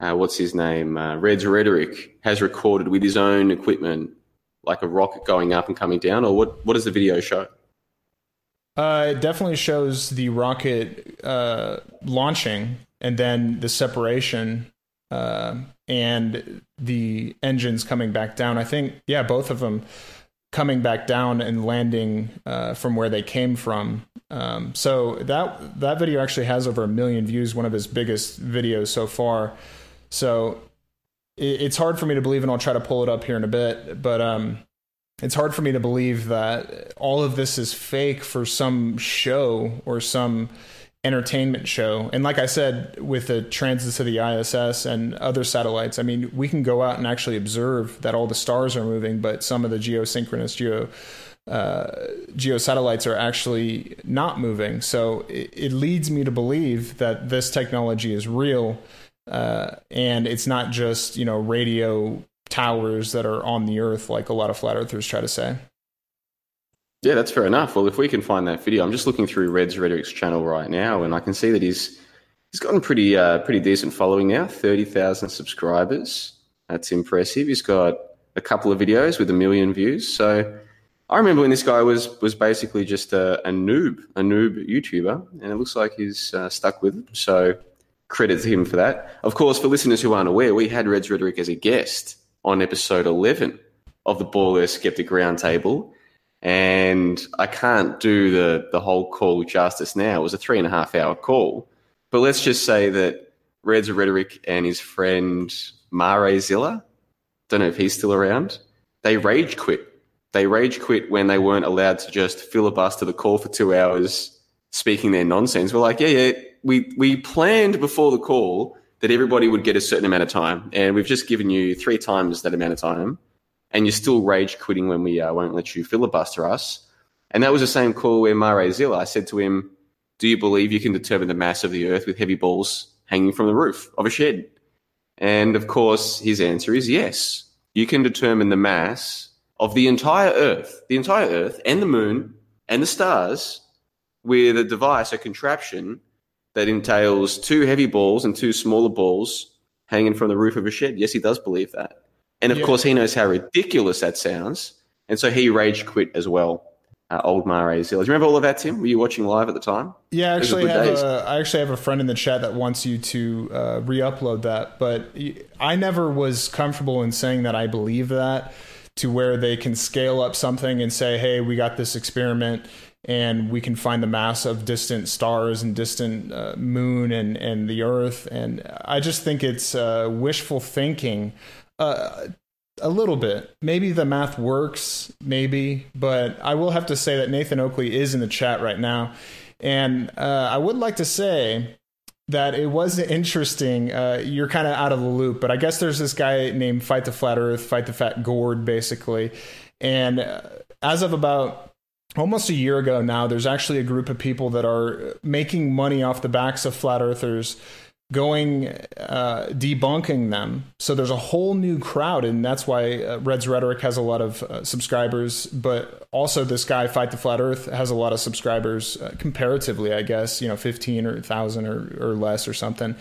uh, what's his name? Uh, Reds Rhetoric has recorded with his own equipment, like a rocket going up and coming down, or what? What does the video show? Uh, it definitely shows the rocket uh, launching and then the separation uh, and the engines coming back down. I think, yeah, both of them coming back down and landing uh, from where they came from. Um, so that that video actually has over a million views, one of his biggest videos so far. So it, it's hard for me to believe, and I'll try to pull it up here in a bit. But um, it's hard for me to believe that all of this is fake for some show or some entertainment show. And like I said, with the transits of the ISS and other satellites, I mean, we can go out and actually observe that all the stars are moving, but some of the geosynchronous geo uh, geosatellites are actually not moving. So it, it, leads me to believe that this technology is real. Uh, and it's not just you know radio towers that are on the earth, like a lot of flat earthers try to say. Yeah, that's fair enough. Well, if we can find that video, I'm just looking through Red's Rhetoric's channel right now, and I can see that he's he's gotten pretty uh, pretty decent following now, thirty thousand subscribers. That's impressive. He's got a couple of videos with a million views. So I remember when this guy was was basically just a, a noob, a noob YouTuber, and it looks like he's uh, stuck with it. So credit to him for that. Of course, for listeners who aren't aware, we had Red's Rhetoric as a guest on episode 11 of the Ball Earth Skeptic Roundtable. And I can't do the, the whole call justice now. It was a three and a half hour call. But let's just say that Red's Rhetoric and his friend Mare Zilla, don't know if he's still around, they rage quit They rage quit when they weren't allowed to just filibuster the call for two hours speaking their nonsense. We're like, yeah, yeah, we, we planned before the call that everybody would get a certain amount of time, and we've just given you three times that amount of time, and you're still rage quitting when we uh, won't let you filibuster us. And that was the same call where Mare Zilla, I said to him, do you believe you can determine the mass of the earth with heavy balls hanging from the roof of a shed? And of course, his answer is yes. You can determine the mass of the entire earth, the entire earth and the moon and the stars with a device, a contraption that entails two heavy balls and two smaller balls hanging from the roof of a shed. Yes, he does believe that. And of Yeah. course, he knows how ridiculous that sounds. And so he rage quit as well. Uh, old Mare Zilla. Do you remember all of that, Tim? Were you watching live at the time? Yeah, I Those are actually have a, I actually have a friend in the chat that wants you to uh, re-upload that, but I never was comfortable in saying that I believe that to where they can scale up something and say, "Hey, we got this experiment." And we can find the mass of distant stars and distant uh, moon and, and the Earth, and I just think it's uh, wishful thinking. Uh, a little bit. Maybe the math works, maybe, but I will have to say that Nathan Oakley is in the chat right now. And uh, I would like to say that it was interesting. Uh, you're kind of out of the loop, but I guess there's this guy named Fight the Flat Earth, Fight the Fat Gourd, basically. And uh, as of about almost a year ago now, there's actually a group of people that are making money off the backs of flat earthers going uh, debunking them. So there's a whole new crowd, and that's why uh, Red's Rhetoric has a lot of uh, subscribers. But also, this guy Fight the Flat Earth has a lot of subscribers uh, comparatively, I guess. You know, fifteen or thousand or or less or something.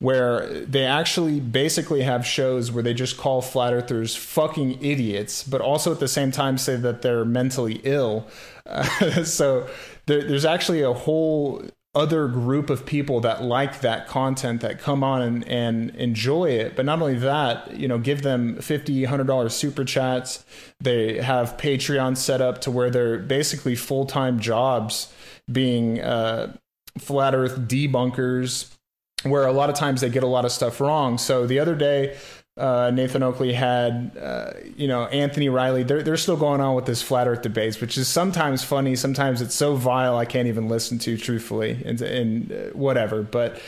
Where they actually basically have shows where they just call flat earthers fucking idiots, but also at the same time say that they're mentally ill. Uh, so there, there's actually a whole other group of people that like that content that come on and, and enjoy it. But not only that you know give them 50 100 dollars super chats. They have patreon set up to where they're basically full-time jobs being uh, flat earth debunkers where a lot of times they get a lot of stuff wrong so the other day uh, Nathan Oakley had, uh, you know, Anthony Riley. They're they're still going on with this flat Earth debates, which is sometimes funny, sometimes it's so vile I can't even listen to truthfully, and, and uh, whatever. But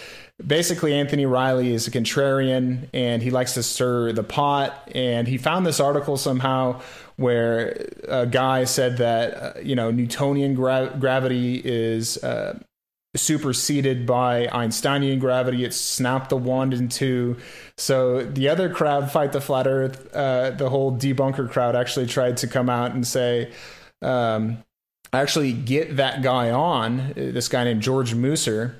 basically, Anthony Riley is a contrarian, and he likes to stir the pot. And he found this article somehow where a guy said that uh, you know Newtonian gra- gravity is. Superseded by Einsteinian gravity. It snapped the wand in two. So the other crowd, Fight the Flat Earth, uh, the whole debunker crowd actually tried to come out and say, um, actually get that guy on, uh, this guy named George Mooser.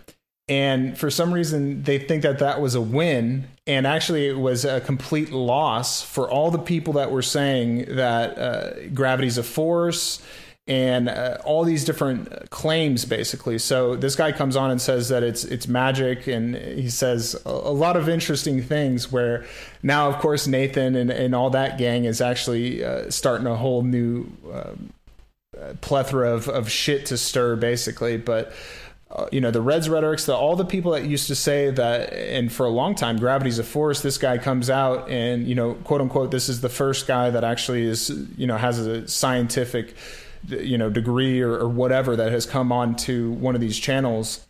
And for some reason, they think that that was a win. And actually, it was a complete loss for all the people that were saying that uh, gravity's a force and uh, all these different claims basically so this guy comes on and says that it's it's magic and he says a, a lot of interesting things where now of course nathan and, and all that gang is actually uh, starting a whole new um, uh, plethora of, of shit to stir basically but uh, you know the Reds rhetorics, the, all the people that used to say that, and for a long time, gravity's a force. This guy comes out and you know, quote unquote, this is the first guy that actually is, you know, has a scientific, you know, degree or, or whatever that has come onto one of these channels.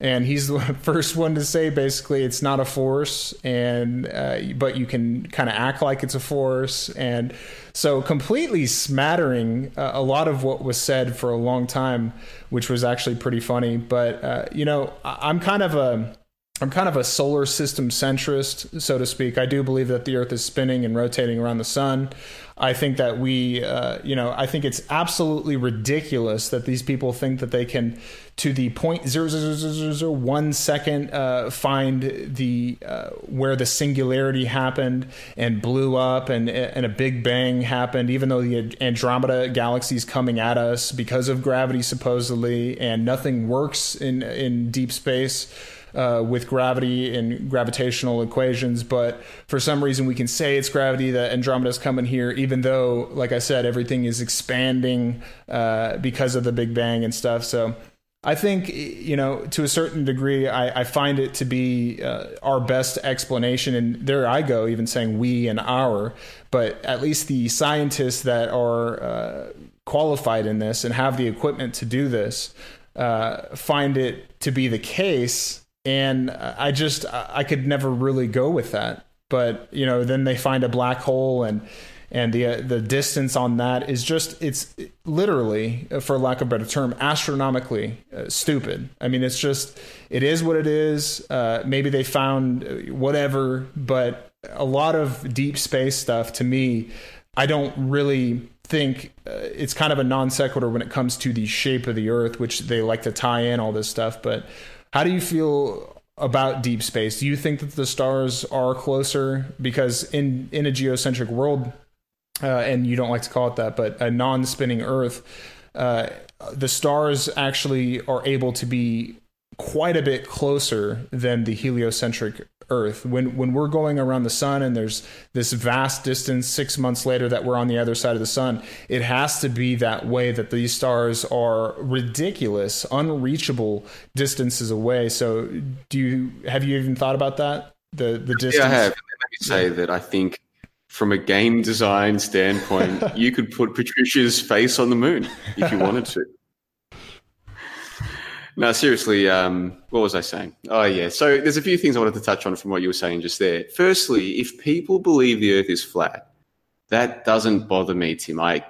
And he's the first one to say basically it's not a force, and uh, but you can kind of act like it's a force, and so completely smattering uh, a lot of what was said for a long time, which was actually pretty funny. But uh, you know, I- I'm kind of a I'm kind of a solar system centrist, so to speak. I do believe that the Earth is spinning and rotating around the sun. I think that we, uh, you know, I think it's absolutely ridiculous that these people think that they can, to the point zero zero zero zero zero one second, uh, find the uh, where the singularity happened and blew up and and a big bang happened, even though the Andromeda galaxy is coming at us because of gravity supposedly, and nothing works in in deep space uh, with gravity and gravitational equations, but for some reason we can say it's gravity that Andromeda's coming here, even though, like I said, everything is expanding uh, because of the Big Bang and stuff. So I think you know to a certain degree, I, I find it to be uh, our best explanation, and there I go, even saying we and our, but at least the scientists that are uh, qualified in this and have the equipment to do this uh, find it to be the case, and I just I could never really go with that. But you know, then they find a black hole and and the uh, the distance on that is just it's literally uh, for lack of a better term astronomically uh, stupid. I mean it's just it is what it is. Uh, maybe they found uh, whatever but a lot of deep space stuff to me i don't really think uh, it's kind of a non sequitur when it comes to the shape of the earth which they like to tie in all this stuff. But how do you feel about deep space? Do you think that the stars are closer? Because in in a geocentric world uh, and you don't like to call it that, but a non-spinning Earth, uh, the stars actually are able to be quite a bit closer than the heliocentric Earth. When when we're going around the sun and there's this vast distance six months later that we're on the other side of the sun, it has to be that way that these stars are ridiculous, unreachable distances away. So do you have you even thought about that? The the distance. Yeah, I have. Let me say that I think from a game design standpoint, you could put Patricia's face on the moon if you wanted to. No, seriously, um, what was I saying? Oh, yeah. So there's a few things I wanted to touch on from what you were saying just there. Firstly, if people believe the earth is flat, that doesn't bother me, Tim. I,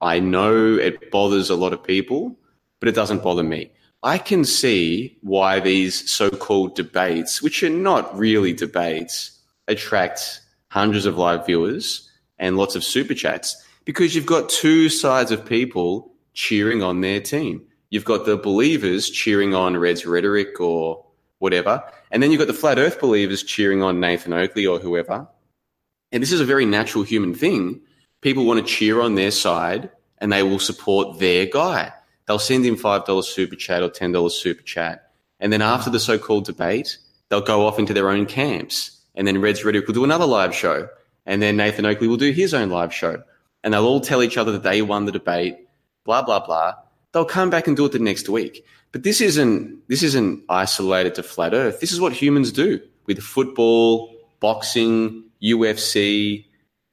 I know it bothers a lot of people, but it doesn't bother me. I can see why these so called debates, which are not really debates, attract hundreds of live viewers and lots of super chats because you've got two sides of people cheering on their team. You've got the believers cheering on Red's rhetoric or whatever, and then you've got the flat earth believers cheering on Nathan Oakley or whoever. And this is a very natural human thing. People want to cheer on their side and they will support their guy. They'll send him $5 super chat or $10 super chat. And then after the so called debate, they'll go off into their own camps and then Red's Rhetoric will do another live show, and then Nathan Oakley will do his own live show, and they'll all tell each other that they won the debate, blah blah blah. They'll come back and do it the next week. But this isn't this isn't isolated to flat Earth. This is what humans do with football, boxing, UFC.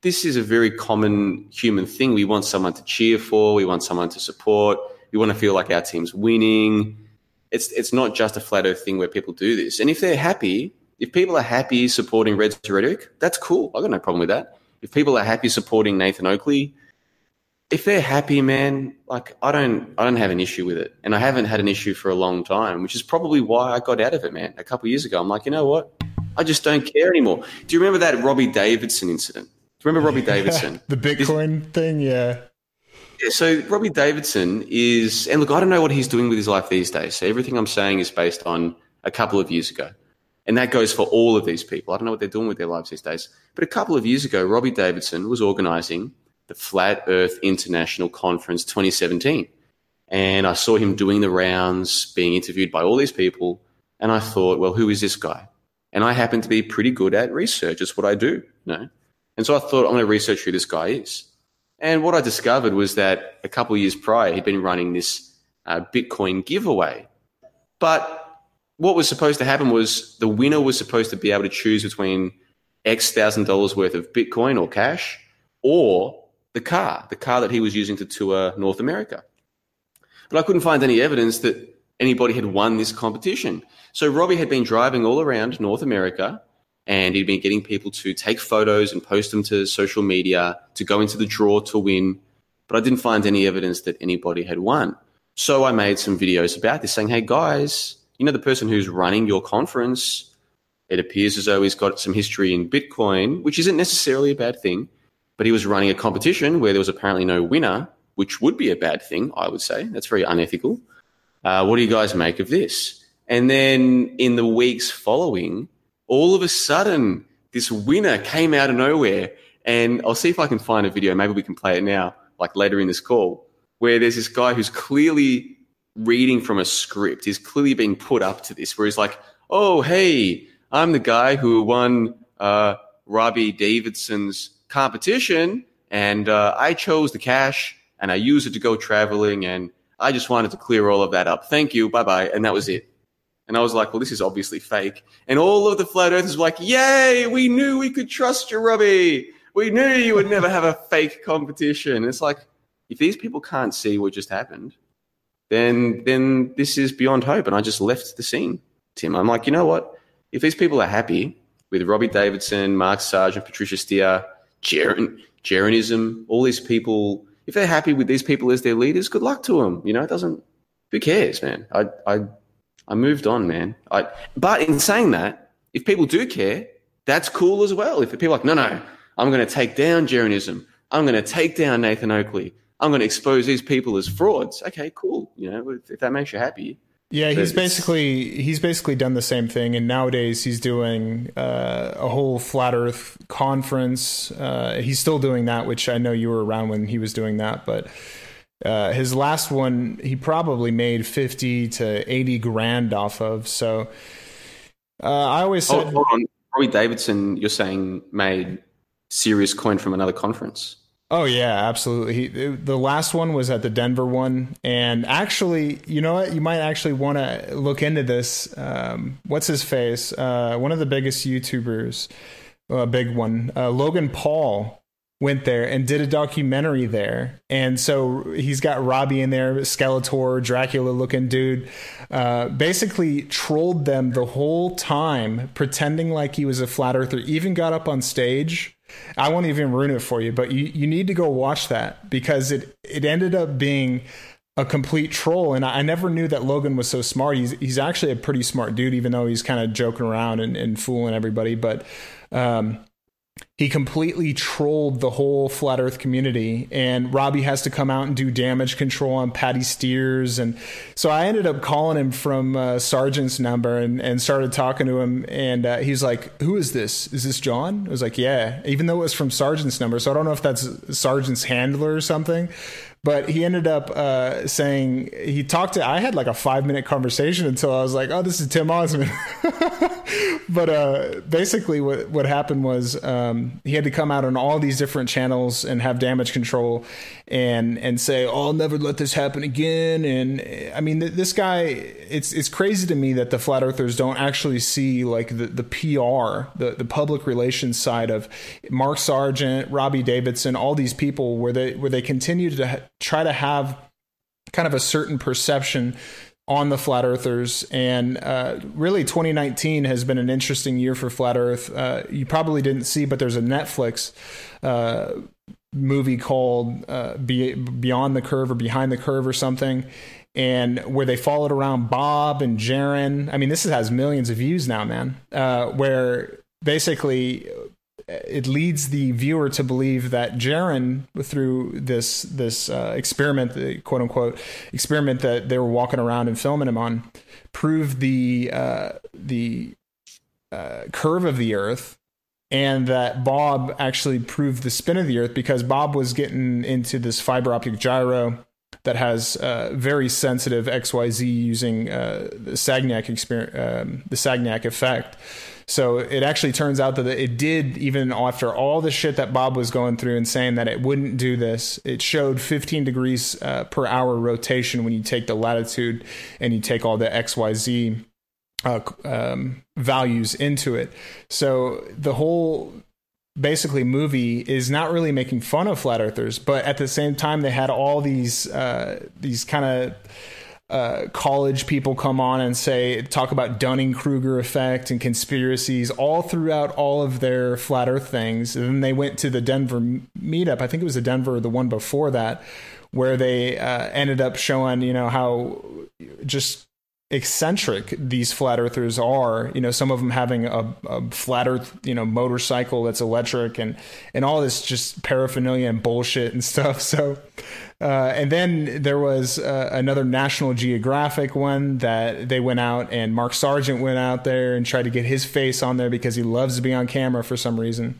This is a very common human thing. We want someone to cheer for. We want someone to support. We want to feel like our team's winning. It's it's not just a flat Earth thing where people do this. And if they're happy, if people are happy supporting Red's rhetoric, that's cool. I've got no problem with that. If people are happy supporting Nathan Oakley, if they're happy, man, like I don't, I don't have an issue with it, and I haven't had an issue for a long time, which is probably why I got out of it, man. A couple years ago, I'm like, you know what? I just don't care anymore. Do you remember that Robbie Davidson incident? Do you remember Robbie Davidson? the Bitcoin this, thing, yeah. Yeah, so Robbie Davidson is, and look, I don't know what he's doing with his life these days. So everything I'm saying is based on a couple of years ago. And that goes for all of these people. I don't know what they're doing with their lives these days. But a couple of years ago, Robbie Davidson was organizing the Flat Earth International Conference 2017. And I saw him doing the rounds, being interviewed by all these people. And I thought, well, who is this guy? And I happen to be pretty good at research. It's what I do, you know? And so I thought, I'm going to research who this guy is. And what I discovered was that a couple of years prior, he'd been running this uh, Bitcoin giveaway. But what was supposed to happen was the winner was supposed to be able to choose between X thousand dollars worth of Bitcoin or cash or the car, the car that he was using to tour North America. But I couldn't find any evidence that anybody had won this competition. So Robbie had been driving all around North America and he'd been getting people to take photos and post them to social media to go into the draw to win. But I didn't find any evidence that anybody had won. So I made some videos about this saying, hey guys, you know, the person who's running your conference, it appears as though he's got some history in Bitcoin, which isn't necessarily a bad thing, but he was running a competition where there was apparently no winner, which would be a bad thing, I would say. That's very unethical. Uh, what do you guys make of this? And then in the weeks following, all of a sudden, this winner came out of nowhere. And I'll see if I can find a video. Maybe we can play it now, like later in this call, where there's this guy who's clearly reading from a script. He's clearly being put up to this, where he's like, "Oh, hey, I'm the guy who won uh, Robbie Davidson's competition, and uh, I chose the cash, and I used it to go traveling, and I just wanted to clear all of that up. Thank you. Bye bye. And that was it. And I was like, well, this is obviously fake. And all of the flat earthers were like, yay, we knew we could trust you, Robbie. We knew you would never have a fake competition. It's like, if these people can't see what just happened, then then this is beyond hope. And I just left the scene, Tim. I'm like, you know what? If these people are happy with Robbie Davidson, Mark Sargent, Patricia Steere, Jeran, Jeranism, all these people, if they're happy with these people as their leaders, good luck to them. You know, it doesn't, who cares, man? I, I, I moved on, man. I, but in saying that, if people do care, that's cool as well. If people are like, no, no, I'm going to take down Jeranism. I'm going to take down Nathan Oakley. I'm going to expose these people as frauds. Okay, cool. You know, if, if that makes you happy. Yeah, he's basically he's basically done the same thing, and nowadays he's doing uh, a whole flat Earth conference. Uh, he's still doing that, which I know you were around when he was doing that. But uh, his last one, he probably made fifty to eighty grand off of. So uh, I always said, hold, hold on, Robbie Davidson, you're saying made serious coin from another conference. Oh yeah, absolutely. He, the last one was at the Denver one, and actually, you know what? You might actually want to look into this. Um, what's his face? Uh, one of the biggest YouTubers, a big one, uh, Logan Paul went there and did a documentary there, and so he's got Robbie in there, Skeletor, Dracula looking dude. Uh, basically, trolled them the whole time, pretending like he was a flat earther. Even got up on stage I won't even ruin it for you, but you, you need to go watch that because it it ended up being a complete troll. And I, never knew that Logan was so smart. He's he's actually a pretty smart dude, even though he's kind of joking around and, and fooling everybody. But um, he completely trolled the whole flat earth community and robbie has to come out and do damage control on patty steers. And so i ended up calling him from uh, sargent's number and, and started talking to him. And uh, he's like who is this? Is this john? I was like yeah even though it was from sargent's number. So i don't know if that's sargent's handler or something but he ended up uh, saying he talked to. I had like a five minute conversation until I was like, "Oh, this is Tim Osman." but uh, basically, what what happened was um, he had to come out on all these different channels and have damage control, and and say, "Oh, I'll never let this happen again." And I mean, this guy, it's it's crazy to me that the flat earthers don't actually see like the the PR, the the public relations side of Mark Sargent, Robbie Davidson, all these people, where they where they continue to try to have kind of a certain perception on the flat earthers and uh, really 2019 has been an interesting year for flat earth uh, you probably didn't see but there's a netflix uh, movie called uh, beyond the curve or behind the curve or something and where they followed around bob and jeran i mean this has millions of views now man. Uh, where basically it leads the viewer to believe that Jeran, through this this uh, experiment, the quote unquote experiment that they were walking around and filming him on, proved the uh, the uh, curve of the Earth, and that Bob actually proved the spin of the Earth because Bob was getting into this fiber optic gyro that has uh, very sensitive XYZ using uh, the Sagnac um, the Sagnac effect. So it actually turns out that it did, even after all the shit that Bob was going through and saying that it wouldn't do this, it showed 15 degrees uh, per hour rotation when you take the latitude and you take all the XYZ uh, um, values into it. So the whole basically movie is not really making fun of flat earthers, but at the same time they had all these uh, these kind of uh, college people come on and say talk about Dunning Kruger effect and conspiracies all throughout all of their flat Earth things. And then they went to the Denver meetup. I think it was the Denver or the one before that, where they uh, ended up showing you know how just eccentric these flat earthers are you know some of them having a, a, flat earth you know motorcycle that's electric and and all this just paraphernalia and bullshit and stuff. So uh, and then there was uh, another national geographic one that they went out and mark sargent went out there and tried to get his face on there because he loves to be on camera for some reason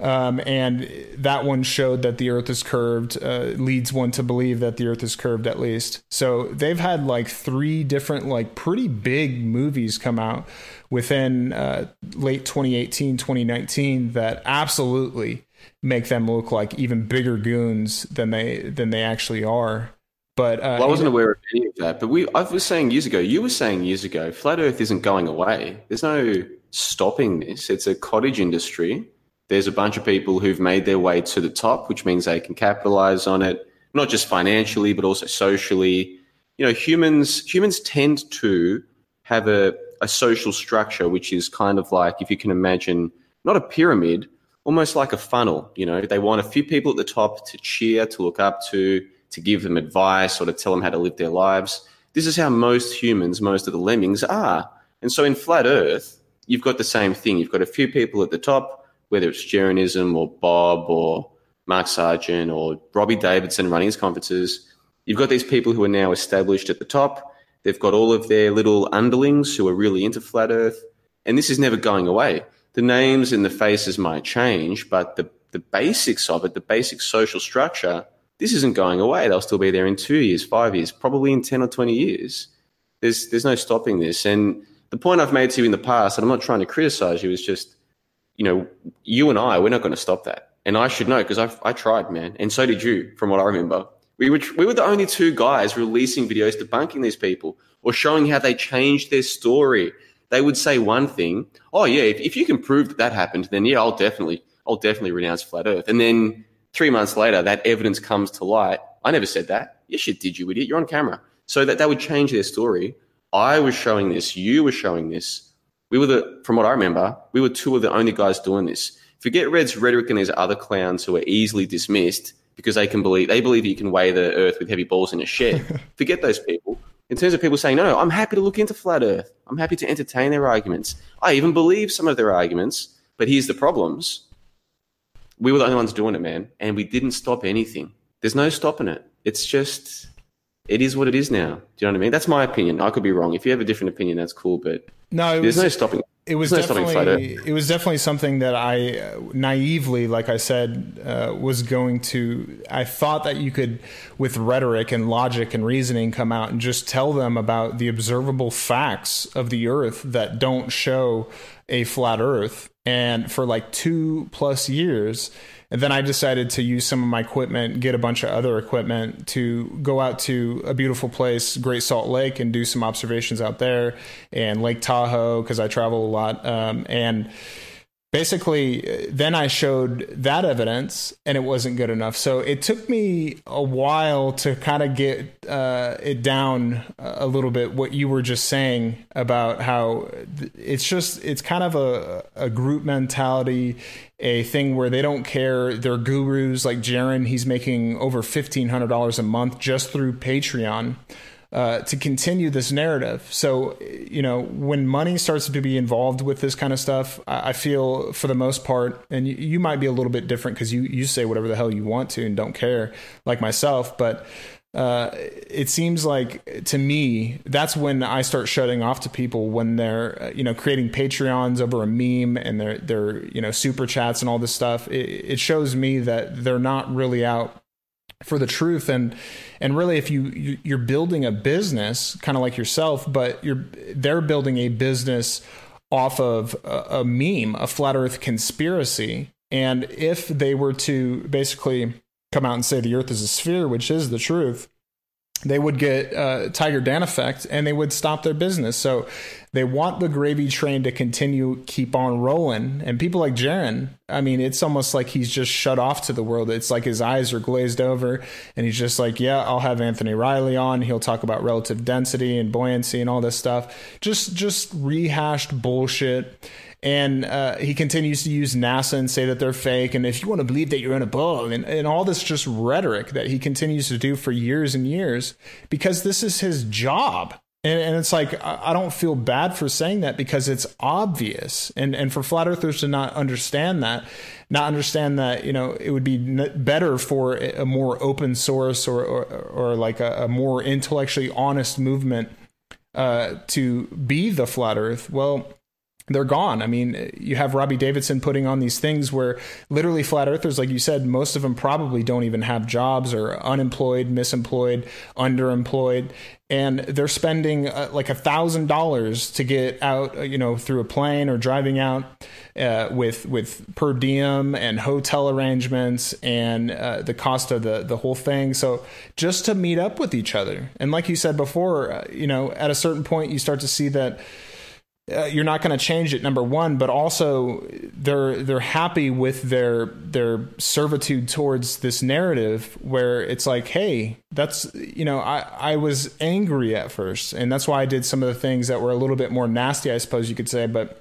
um, and that one showed that the Earth is curved, uh, leads one to believe that the Earth is curved at least. So they've had like three different, like pretty big movies come out within uh, late 2018, 2019 that absolutely make them look like even bigger goons than they than they actually are. But uh, Well, I wasn't aware of any of that, but we I was saying years ago, you were saying years ago, flat earth isn't going away. There's no stopping this. It's a cottage industry. There's a bunch of people who've made their way to the top, which means they can capitalize on it, not just financially, but also socially. You know, humans humans tend to have a, a social structure which is kind of like if you can imagine not a pyramid, almost like a funnel. You know, they want a few people at the top to cheer, to look up to, to give them advice or to tell them how to live their lives. This is how most humans, most of the lemmings are. And so in flat earth, you've got the same thing. You've got a few people at the top, whether it's Jeranism or Bob or Mark Sargent or Robbie Davidson running his conferences. You've got these people who are now established at the top. They've got all of their little underlings who are really into flat earth. And this is never going away. The names and the faces might change, but the, the basics of it, the basic social structure, this isn't going away. They'll still be there in two years, five years, probably in 10 or 20 years. There's, there's no stopping this. And the point I've made to you in the past, and I'm not trying to criticize you, is just, you know, you and I, we're not going to stop that. And I should know because I, I tried, man. And so did you, from what I remember. We were, we were the only two guys releasing videos debunking these people or showing how they changed their story. They would say one thing, oh yeah, if, if you can prove that that happened, then yeah, I'll definitely, I'll definitely renounce flat Earth. And then three months later, that evidence comes to light. I never said that. Yes, you did, you idiot. You're on camera. So that that would change their story. I was showing this. You were showing this. We were the, from what I remember, we were two of the only guys doing this. Forget Red's rhetoric and these other clowns who are easily dismissed because they can believe they believe you can weigh the Earth with heavy balls in a shed. Forget those people. In terms of people saying, no, no, I'm happy to look into flat Earth. I'm happy to entertain their arguments. I even believe some of their arguments. But here's the problems. We were the only ones doing it, man, and we didn't stop anything. There's no stopping it. It's just, it is what it is now. Do you know what I mean? That's my opinion. I could be wrong. If you have a different opinion, that's cool. But no, it there's was, no stopping. It was there's no definitely Earth. it was definitely something that I uh, naively, like I said, uh, was going to. I thought that you could, with rhetoric and logic and reasoning, come out and just tell them about the observable facts of the Earth that don't show a flat Earth. And for like two plus years, and then I decided to use some of my equipment, get a bunch of other equipment to go out to a beautiful place, Great Salt Lake, and do some observations out there, and Lake Tahoe because I travel a lot. Um, and basically, then I showed that evidence, and it wasn't good enough. So it took me a while to kind of get uh, it down a little bit. What you were just saying about how it's just it's kind of a, a group mentality a thing where they don't care. They're gurus like Jeran. He's making over fifteen hundred dollars a month just through Patreon. Uh, to continue this narrative. So, you know, when money starts to be involved with this kind of stuff, I, feel for the most part, and you, you might be a little bit different because you, you say whatever the hell you want to and don't care, like myself. But uh, it seems like to me that's when I start shutting off to people when they're uh, you know creating Patreons over a meme and they're they're you know super chats and all this stuff. It, it shows me that they're not really out for the truth and and really if you you're building a business kind of like yourself but you're they're building a business off of a, a meme a flat earth conspiracy and if they were to basically come out and say the earth is a sphere which is the truth they would get uh, Tiger Dan effect and they would stop their business. So they want the gravy train to continue, keep on rolling. And people like Jeran, I mean, it's almost like he's just shut off to the world. It's like his eyes are glazed over and he's just like, yeah, I'll have Anthony Riley on. He'll talk about relative density and buoyancy and all this stuff. Just, just rehashed bullshit and uh, he continues to use NASA and say that they're fake. And if you want to believe that you're in a ball, and, and all this just rhetoric that he continues to do for years and years, because this is his job. And, and it's like I don't feel bad for saying that because it's obvious, and and for flat earthers to not understand that, not understand that you know it would be better for a more open source or or, or like a, a more intellectually honest movement uh, to be the flat Earth. Well, they're gone. I mean, you have Robbie Davidson putting on these things where literally flat earthers, like you said, most of them probably don't even have jobs or unemployed, misemployed, underemployed. And they're spending uh, like a thousand dollars to get out, uh, you know, through a plane or driving out uh, with with per diem and hotel arrangements and uh, the cost of the the whole thing. So just to meet up with each other, and like you said before, uh, you know, at a certain point you start to see that uh, you're not going to change it number one but also they're they're happy with their their servitude towards this narrative where it's like hey that's you know i i was angry at first and that's why i did some of the things that were a little bit more nasty i suppose you could say but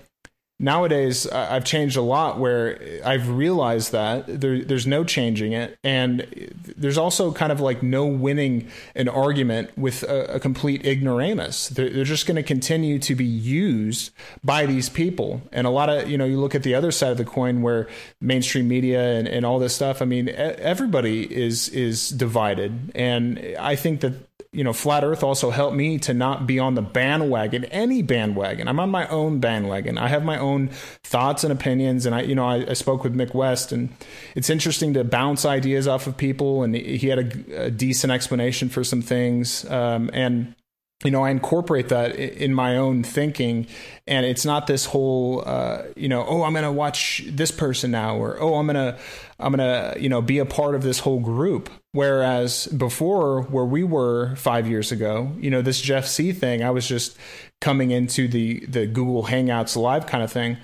nowadays I've changed a lot where I've realized that there, there's no changing it. And there's also kind of like no winning an argument with a, a complete ignoramus. They're, they're just going to continue to be used by these people. And a lot of, you know, you look at the other side of the coin where mainstream media and, and all this stuff, I mean, everybody is, is divided. And I think that you know, flat Earth also helped me to not be on the bandwagon, any bandwagon. I'm on my own bandwagon. I have my own thoughts and opinions, and I, you know, I, I spoke with Mick West, and it's interesting to bounce ideas off of people, and he had a, a decent explanation for some things, um, and you know, I incorporate that in my own thinking, and it's not this whole, uh, you know, oh, I'm going to watch this person now, or oh, I'm going to, I'm going to, you know, be a part of this whole group. Whereas before, where we were five years ago, you know, this Jeff C thing, I was just coming into the the Google Hangouts live kind of thing.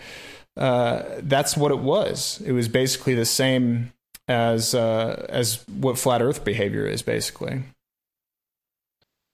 Uh, that's what it was. It was basically the same as uh, as what flat Earth behavior is, basically.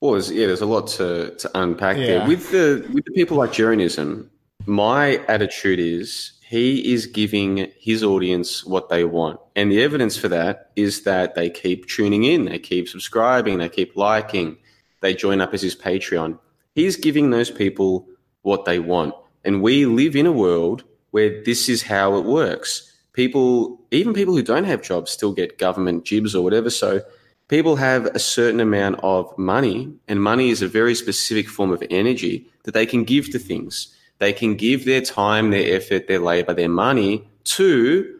Well, there's, yeah, there's a lot to, to unpack yeah. there. With the with the people like Jeranism, my attitude is he is giving his audience what they want. And the evidence for that is that they keep tuning in, they keep subscribing, they keep liking, they join up as his Patreon. He's giving those people what they want. And we live in a world where this is how it works. People, even people who don't have jobs, still get government jibs or whatever. So people have a certain amount of money, and money is a very specific form of energy that they can give to things. They can give their time, their effort, their labor, their money to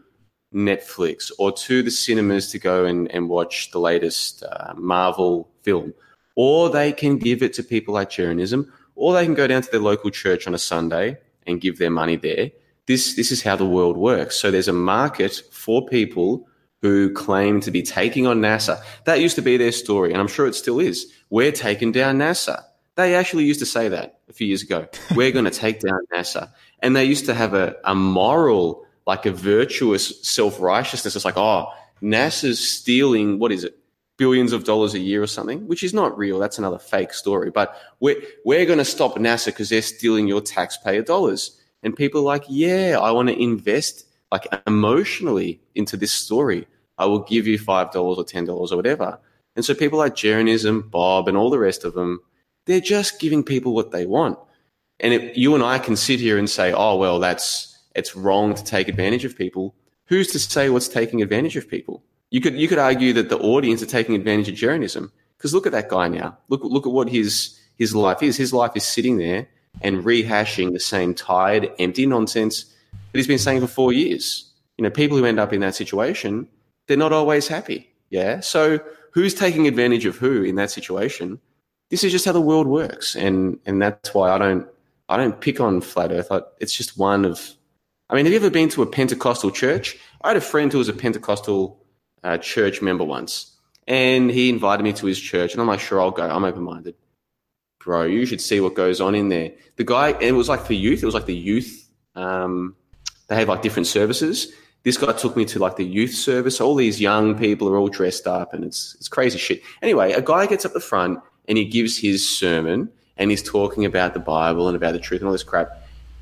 Netflix or to the cinemas to go and, and watch the latest uh, Marvel film. Or they can give it to people like Jeranism, or they can go down to their local church on a Sunday and give their money there. This, this is how the world works. So there's a market for people who claim to be taking on NASA. That used to be their story, and I'm sure it still is. We're taking down NASA. They actually used to say that a few years ago. We're going to take down NASA. And they used to have a, a moral, like a virtuous self righteousness. It's like, oh, NASA's stealing, what is it? Billions of dollars a year or something, which is not real. That's another fake story. But we're, we're going to stop NASA because they're stealing your taxpayer dollars. And people are like, yeah, I want to invest like emotionally into this story. I will give you five dollars or ten dollars or whatever. And so people like Jeranism, Bob, and all the rest of them, they're just giving people what they want. And it, you and I can sit here and say, "Oh, well, that's it's wrong to take advantage of people." Who's to say what's taking advantage of people? You could you could argue that the audience are taking advantage of Jeranism because look at that guy now. Look look at what his his life is. His life is sitting there and rehashing the same tired, empty nonsense he's been saying for four years. You know, people who end up in that situation, they're not always happy. Yeah. So who's taking advantage of who in that situation? This is just how the world works. And, and that's why I don't, I don't pick on flat earth. I, it's just one of, I mean, have you ever been to a Pentecostal church? I had a friend who was a Pentecostal uh, church member once and he invited me to his church and I'm like, sure, I'll go. I'm open minded. Bro, you should see what goes on in there. The guy, it was like for youth, it was like the youth um, they have like different services. This guy took me to like the youth service. All these young people are all dressed up and it's, it's crazy shit. Anyway, a guy gets up the front and he gives his sermon and he's talking about the Bible and about the truth and all this crap.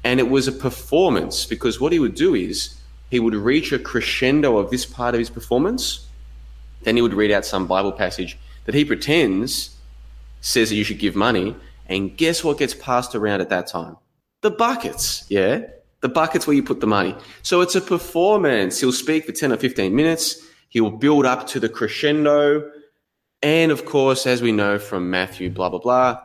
And it was a performance because what he would do is he would reach a crescendo of this part of his performance. Then he would read out some Bible passage that he pretends says that you should give money. And guess what gets passed around at that time? The buckets. Yeah the bucket's where you put the money. So it's a performance. He'll speak for 10 or 15 minutes. He'll build up to the crescendo. And of course, as we know from Matthew, blah, blah, blah.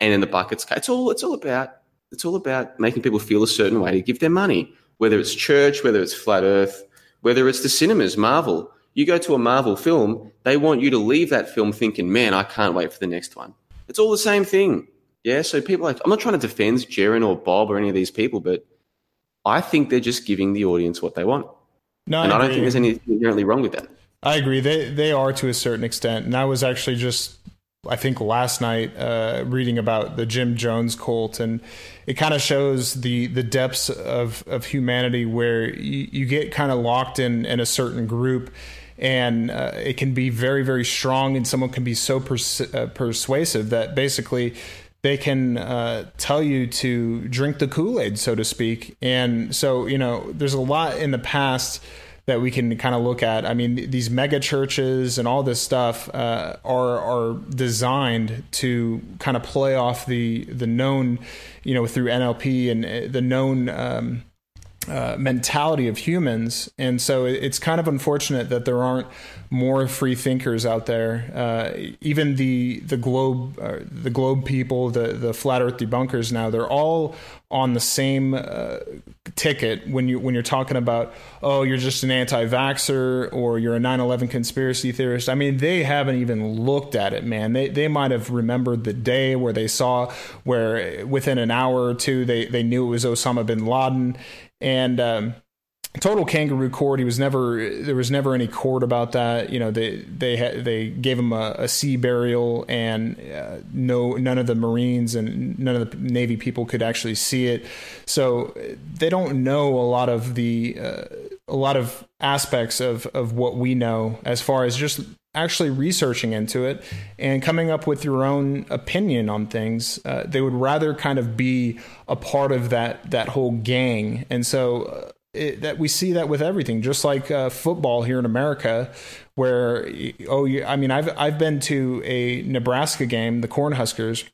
And in the buckets, it's all, it's all about it's all about making people feel a certain way to give their money, whether it's church, whether it's flat earth, whether it's the cinemas, Marvel. You go to a Marvel film, they want you to leave that film thinking, man, I can't wait for the next one. It's all the same thing. Yeah. So people like, I'm not trying to defend Jeran or Bob or any of these people, but I think they're just giving the audience what they want. No, and I, I don't think there's anything inherently wrong with that. I agree. They they are to a certain extent, and I was actually just I think last night uh, reading about the Jim Jones cult, and it kind of shows the the depths of of humanity where you, you get kind of locked in in a certain group. And uh, it can be very, very strong, and someone can be so pers- uh, persuasive that basically they can uh, tell you to drink the Kool Aid, so to speak. And so, you know, there's a lot in the past that we can kind of look at. I mean, these mega churches and all this stuff uh, are are designed to kind of play off the the known, you know, through NLP and uh, the known. Um, uh, mentality of humans, and so it's kind of unfortunate that there aren't more free thinkers out there. Uh, even the the globe uh, the globe people, the the flat Earth debunkers now, they're all on the same uh, ticket when you when you're talking about oh you're just an anti-vaxxer or you're a 9/11 conspiracy theorist. I mean they haven't even looked at it, man. They they might have remembered the day where they saw where within an hour or two they they knew it was Osama bin Laden and um, total kangaroo court. He was never there was never any court about that. You know they they had, they gave him a, a sea burial, and uh, no none of the Marines and none of the Navy people could actually see it. So they don't know a lot of the uh, a lot of aspects of of what we know as far as just actually researching into it and coming up with your own opinion on things. Uh, they would rather kind of be a part of that that whole gang, and so. Uh, it, that we see that with everything, just like uh, football here in America, where oh, I mean, I've I've been to a Nebraska game, the Cornhuskers,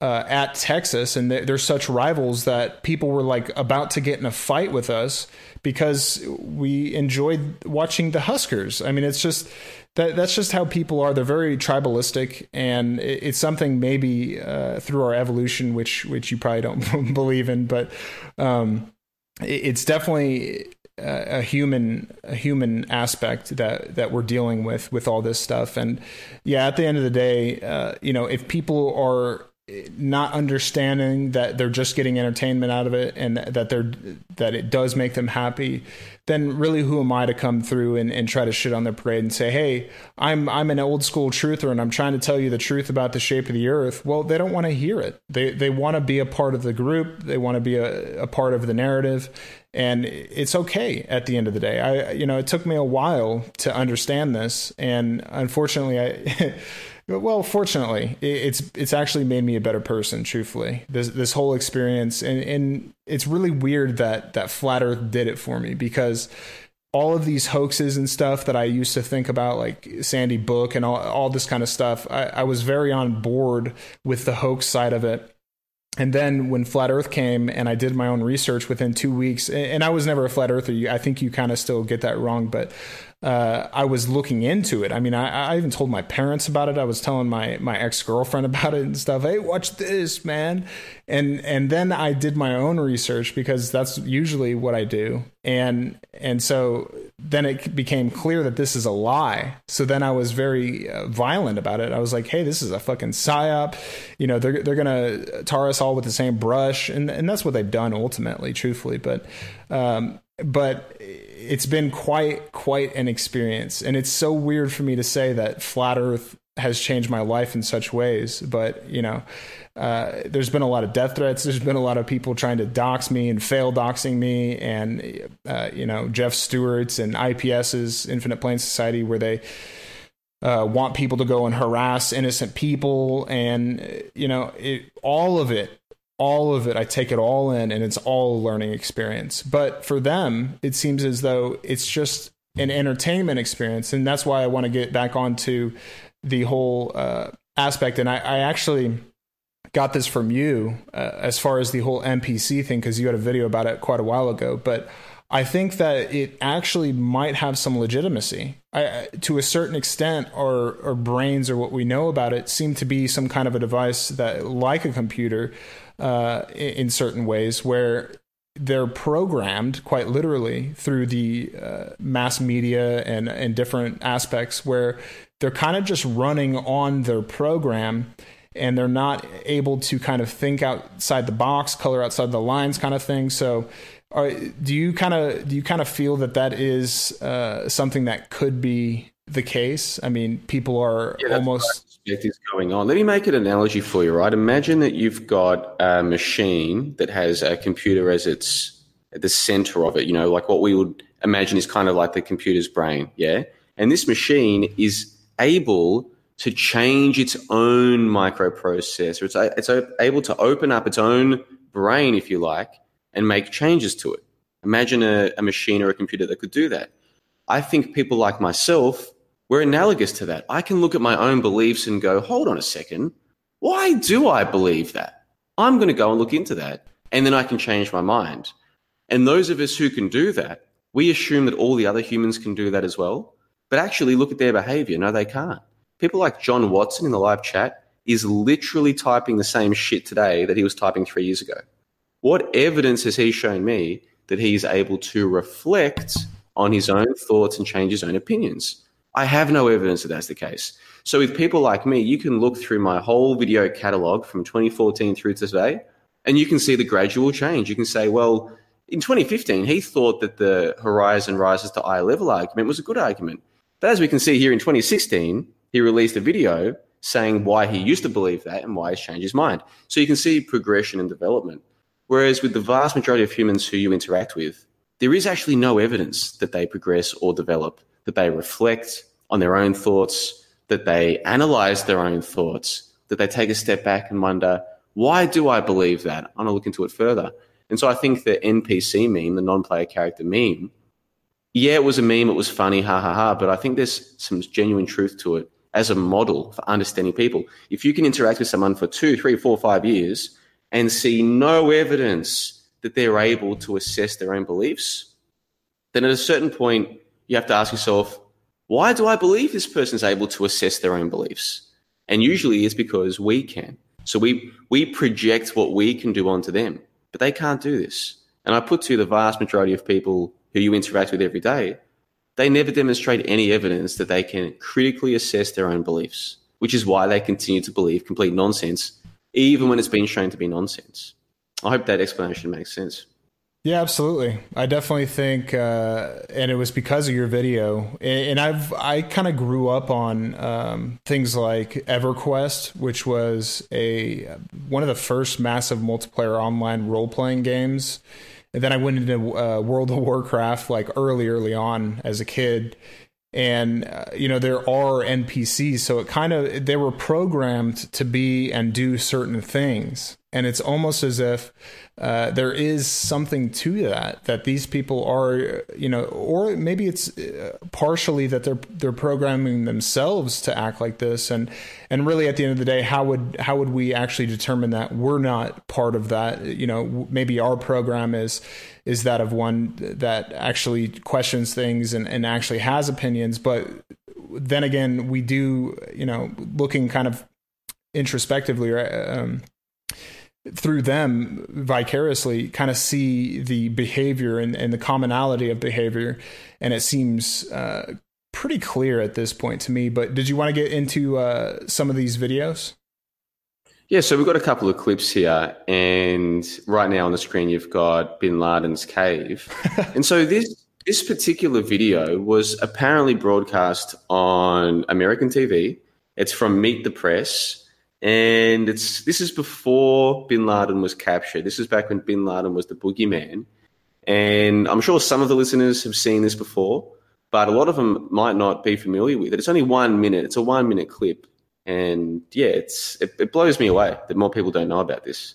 uh, at Texas, and they're, such rivals that people were like about to get in a fight with us because we enjoyed watching the Huskers. I mean, it's just that that's just how people are. They're very tribalistic, and it, it's something maybe uh, through our evolution, which which you probably don't believe in, but um, it, it's definitely a, a human a human aspect that that we're dealing with with all this stuff. And yeah, at the end of the day, uh, you know, if people are not understanding that they're just getting entertainment out of it and that they're that it does make them happy then really who am i to come through and, and try to shit on their parade and say hey i'm i'm an old school truther and i'm trying to tell you the truth about the shape of the earth. Well they don't want to hear it. They they want to be a part of the group. They want to be a, a part of the narrative. And it's okay at the end of the day. I you know it took me a while to understand this. And unfortunately i Well, fortunately, it's it's actually made me a better person. Truthfully, this this whole experience, and and it's really weird that that flat Earth did it for me because all of these hoaxes and stuff that I used to think about, like Sandy Hook and all all this kind of stuff, I, I was very on board with the hoax side of it. And then when Flat Earth came and I did my own research within two weeks, and I was never a flat earther. I think you kind of still get that wrong, but uh, I was looking into it. I mean, I, I, even told my parents about it. I was telling my my ex girlfriend about it and stuff. Hey, watch this, man. And and then I did my own research because that's usually what I do. And and so then it became clear that this is a lie. So then I was very uh, violent about it. I was like, hey, this is a fucking psyop. You know, they're they're gonna tar us all with the same brush, and and that's what they've done ultimately, truthfully. But um, but it's been quite quite an experience. And it's so weird for me to say that flat earth has changed my life in such ways but you know uh, there's been a lot of death threats. There's been a lot of people trying to dox me and fail doxing me and uh, you know jeff stewart's and ips's infinite plane society where they uh, want people to go and harass innocent people. And you know it, all of it all of it, I take it all in and it's all a learning experience. But for them, it seems as though it's just an entertainment experience. And that's why I want to get back onto the whole uh, aspect. And I, I, actually got this from you uh, as far as the whole NPC thing, because you had a video about it quite a while ago. But I think that it actually might have some legitimacy. I, to a certain extent, our, our brains or what we know about it seem to be some kind of a device that, like a computer, uh, in, in certain ways where they're programmed quite literally through the uh, mass media and and different aspects where they're kind of just running on their program and they're not able to kind of think outside the box, color outside the lines, kind of thing. So, are, do you kind of do you kind of feel that that is uh, something that could be the case? I mean, people are Yeah, almost is going on. Let me make an analogy for you, right? Imagine that you've got a machine that has a computer as its at the center of it, you know, like what we would imagine is kind of like the computer's brain, yeah? And this machine is able to change its own microprocessor. It's, it's able to open up its own brain, if you like, and make changes to it. Imagine a, a machine or a computer that could do that. I think people like myself, we're analogous to that. I can look at my own beliefs and go, hold on a second. Why do I believe that? I'm going to go and look into that. And then I can change my mind. And those of us who can do that, we assume that all the other humans can do that as well. But actually, look at their behavior. No, they can't. People like John Watson in the live chat is literally typing the same shit today that he was typing three years ago. What evidence has he shown me that he is able to reflect on his own thoughts and change his own opinions? I have no evidence that that's the case. So with people like me, you can look through my whole video catalog from 2014 through to today, and you can see the gradual change. You can say, well, in 2015, he thought that the horizon rises to eye level argument was a good argument. But as we can see here in 2016, he released a video saying why he used to believe that and why he's changed his mind. So you can see progression and development. Whereas with the vast majority of humans who you interact with, there is actually no evidence that they progress or develop, that they reflect on their own thoughts, that they analyze their own thoughts, that they take a step back and wonder, why do I believe that? I'm going to look into it further. And so I think the NPC meme, the non player character meme, yeah, it was a meme, it was funny, ha ha ha, but I think there's some genuine truth to it as a model for understanding people. If you can interact with someone for two, three, four, five years and see no evidence that they're able to assess their own beliefs, then at a certain point, you have to ask yourself, why do I believe this person is able to assess their own beliefs? And usually it's because we can. So we, we project what we can do onto them, but they can't do this. And I put to the vast majority of people who you interact with every day, they never demonstrate any evidence that they can critically assess their own beliefs, which is why they continue to believe complete nonsense, even when it's been shown to be nonsense. I hope that explanation makes sense. Yeah, absolutely. I definitely think, uh, and it was because of your video. And I've I kind of grew up on um, things like EverQuest, which was a one of the first massive multiplayer online role playing games. And then I went into uh, World of Warcraft like early, early on as a kid. And uh, you know there are NPCs, so it kind of they were programmed to be and do certain things, and it's almost as if uh, there is something to that that these people are you know or maybe it's uh, partially that they're they're programming themselves to act like this. And and really at the end of the day how would how would we actually determine that we're not part of that? You know maybe our program is is that of one that actually questions things and, and actually has opinions. But then again we do you know looking kind of introspectively um, through them vicariously kind of see the behavior and, and the commonality of behavior. And it seems uh, pretty clear at this point to me. But did you want to get into uh, some of these videos? Yeah, so we've got a couple of clips here, and right now on the screen you've got Bin Laden's cave, and so this this particular video was apparently broadcast on American TV. It's from Meet the Press, and it's this is before Bin Laden was captured. This is back when Bin Laden was the boogeyman, and I'm sure some of the listeners have seen this before, but a lot of them might not be familiar with it. It's only one minute. It's a one minute clip and yeah, it's it, it, blows me away that more people don't know about this.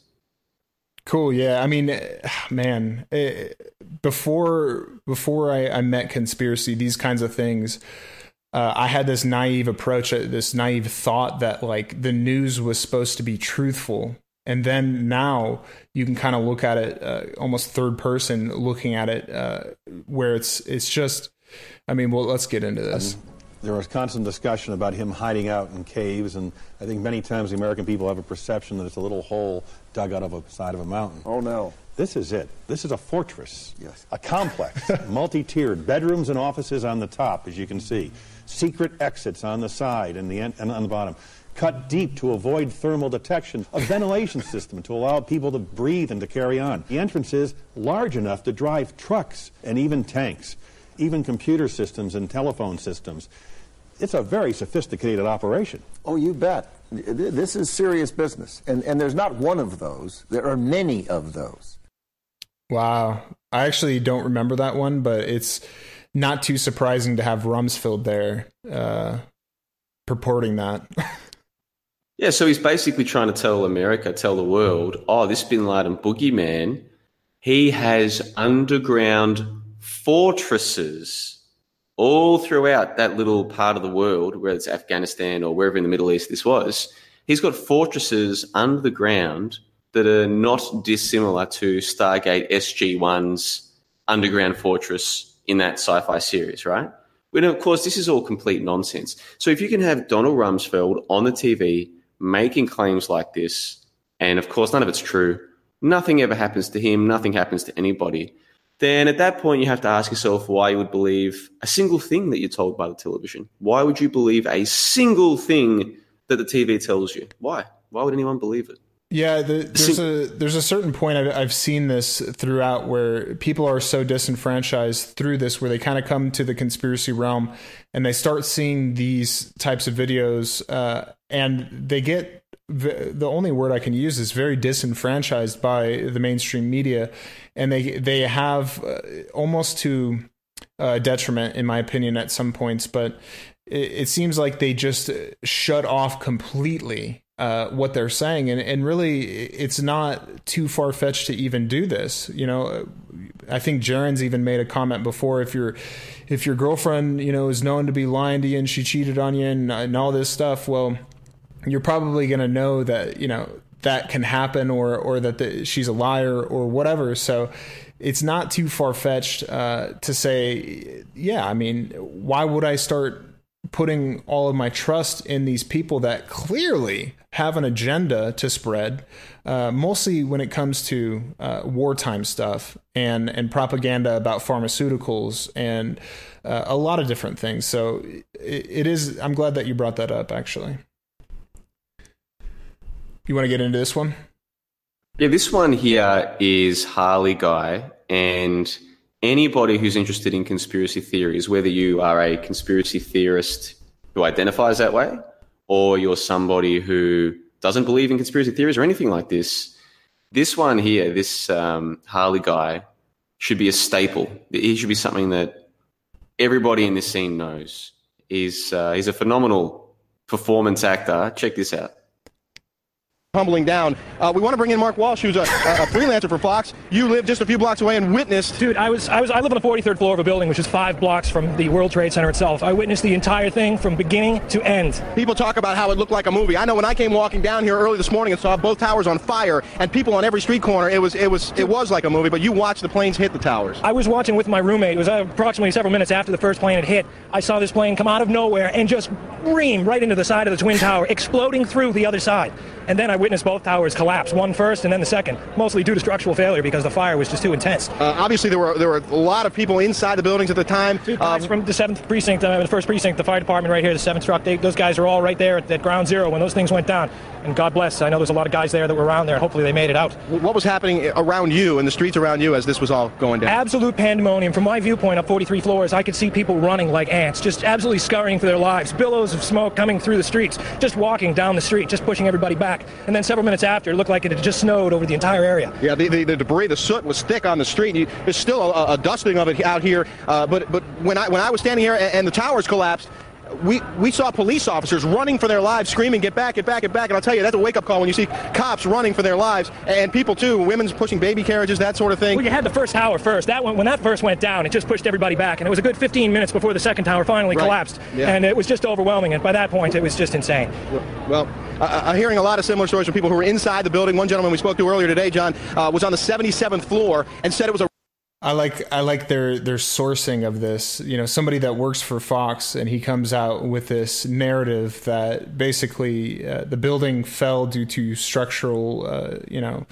Cool. Yeah. I mean, man, it, before before I, I, met conspiracy, these kinds of things, uh, I had this naive approach, uh, this naive thought that like the news was supposed to be truthful. And then now you can kind of look at it uh, almost third person, looking at it uh, where it's it's just. I mean, well, let's get into this. There was constant discussion about him hiding out in caves, and I think many times the American people have a perception that it's a little hole dug out of a side of a mountain. Oh, no. This is it. This is a fortress. Yes. A complex, multi-tiered, bedrooms and offices on the top, as you can see. Secret exits on the side and, the en- and on the bottom. Cut deep to avoid thermal detection. A ventilation system to allow people to breathe and to carry on. The entrance is large enough to drive trucks and even tanks, even computer systems and telephone systems. It's a very sophisticated operation. Oh, you bet. This is serious business. And, and there's not one of those, there are many of those. Wow. I actually don't remember that one, but it's not too surprising to have Rumsfeld there uh, purporting that. Yeah, so he's basically trying to tell America, tell the world, oh, this Bin Laden boogeyman, he has underground fortresses all throughout that little part of the world, whether it's Afghanistan or wherever in the Middle East this was. He's got fortresses under the ground that are not dissimilar to Stargate SG 1's underground fortress in that sci fi series, right? But of course, this is all complete nonsense. So if you can have Donald Rumsfeld on the TV making claims like this, and of course, none of it's true, nothing ever happens to him, nothing happens to anybody, then at that point, you have to ask yourself why you would believe a single thing that you're told by the television. Why would you believe a single thing that the TV tells you? Why? Why would anyone believe it? Yeah, the, there's a there's a certain point I've, I've seen this throughout where people are so disenfranchised through this, where they kind of come to the conspiracy realm and they start seeing these types of videos, uh, and they get the only word I can use is very disenfranchised by the mainstream media, and they they have uh, almost to uh, detriment, in my opinion, at some points. But it, it seems like they just shut off completely uh, what they're saying, and and really, it's not too far fetched to even do this. You know, I think Jeran's even made a comment before. If your if your girlfriend, you know, is known to be lying to you and she cheated on you and, and all this stuff, well, you're probably going to know that you know that can happen or or that the, she's a liar or whatever. So it's not too far fetched uh, to say, yeah. I mean, why would I start putting all of my trust in these people that clearly have an agenda to spread, uh, mostly when it comes to uh, wartime stuff and and propaganda about pharmaceuticals and uh, a lot of different things. So it, it is. I'm glad that you brought that up. Actually, you want to get into this one? Yeah, this one here is Harley Guy, and anybody who's interested in conspiracy theories, whether you are a conspiracy theorist who identifies that way, or you're somebody who doesn't believe in conspiracy theories or anything like this, this one here, this um, Harley guy, should be a staple. He should be something that everybody in this scene knows. He's uh, he's a phenomenal performance actor. Check this out tumbling down. Uh, we want to bring in Mark Walsh, who's a, a, freelancer for Fox. You live just a few blocks away and witnessed. Dude, I was I was I live on the 43rd floor of a building, which is five blocks from the World Trade Center itself. I witnessed the entire thing from beginning to end. People talk about how it looked like a movie. I know when I came walking down here early this morning and saw both towers on fire and people on every street corner, it was it was it was like a movie. But you watched the planes hit the towers. I was watching with my roommate. It was uh, approximately several minutes after the first plane had hit. I saw this plane come out of nowhere and just ream right into the side of the twin tower, exploding through the other side. And then I witnessed both towers collapse, one first and then the second, mostly due to structural failure because the fire was just too intense. Uh, obviously, there were there were a lot of people inside the buildings at the time. Um, from the seventh precinct, uh, the first precinct, the fire department right here, the seventh truck. They, those guys are all right there at, at ground zero when those things went down. And God bless, I know there's a lot of guys there that were around there. and Hopefully, they made it out. What was happening around you in the streets around you as this was all going down? Absolute pandemonium. From my viewpoint, up 43 floors, I could see people running like ants, just absolutely scurrying for their lives. Billows of smoke coming through the streets, just walking down the street, just pushing everybody back. And then several minutes after, it looked like it had just snowed over the entire area. Yeah, the, the, the debris, the soot was thick on the street. You, there's still a, a, dusting of it out here. Uh, but but when I when I was standing here and, and the towers collapsed, we, we saw police officers running for their lives, screaming, get back, get back, get back. And I'll tell you, that's a wake-up call when you see cops running for their lives and people, too, women's pushing baby carriages, that sort of thing. Well, you had the first tower first. That one, When that first went down, it just pushed everybody back. And it was a good 15 minutes before the second tower finally right. collapsed. Yeah. And it was just overwhelming. And by that point, it was just insane. Well, I'm hearing a lot of similar stories from people who were inside the building. One gentleman we spoke to earlier today, John, uh, was on the 77th floor and said it was a I like I like their their sourcing of this. You know, somebody that works for Fox, and he comes out with this narrative that basically uh, the building fell due to structural, uh, you know,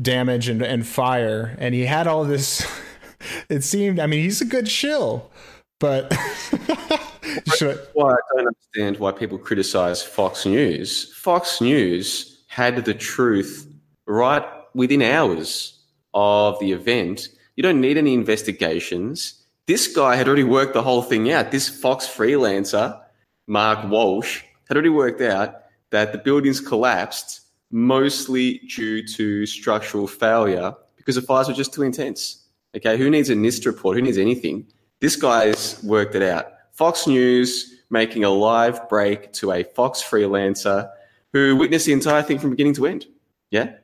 damage and and fire, and he had all this. it seemed. I mean, he's a good shill, but. I- why I don't understand why people criticize Fox News. Fox News had the truth right within hours of the event. You don't need any investigations. This guy had already worked the whole thing out. This Fox freelancer, Mark Walsh, had already worked out that the buildings collapsed mostly due to structural failure because the fires were just too intense. Okay, who needs a NIST report? Who needs anything? This guy's worked it out. Fox News making a live break to a Fox freelancer who witnessed the entire thing from beginning to end. Yeah?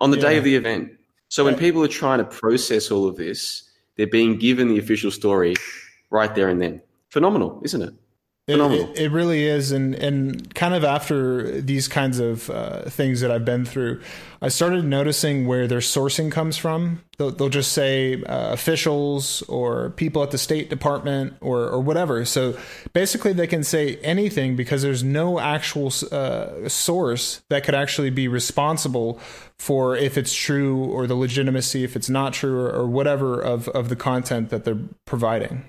On the day of the event. So when people are trying to process all of this, they're being given the official story right there and then. Phenomenal, isn't it? It, it, it really is, and and kind of after these kinds of uh, things that I've been through, I started noticing where their sourcing comes from. They'll, they'll just say uh, officials or people at the State Department or or whatever. So basically, they can say anything because there's no actual uh, source that could actually be responsible for if it's true or the legitimacy, if it's not true or, or whatever of of the content that they're providing.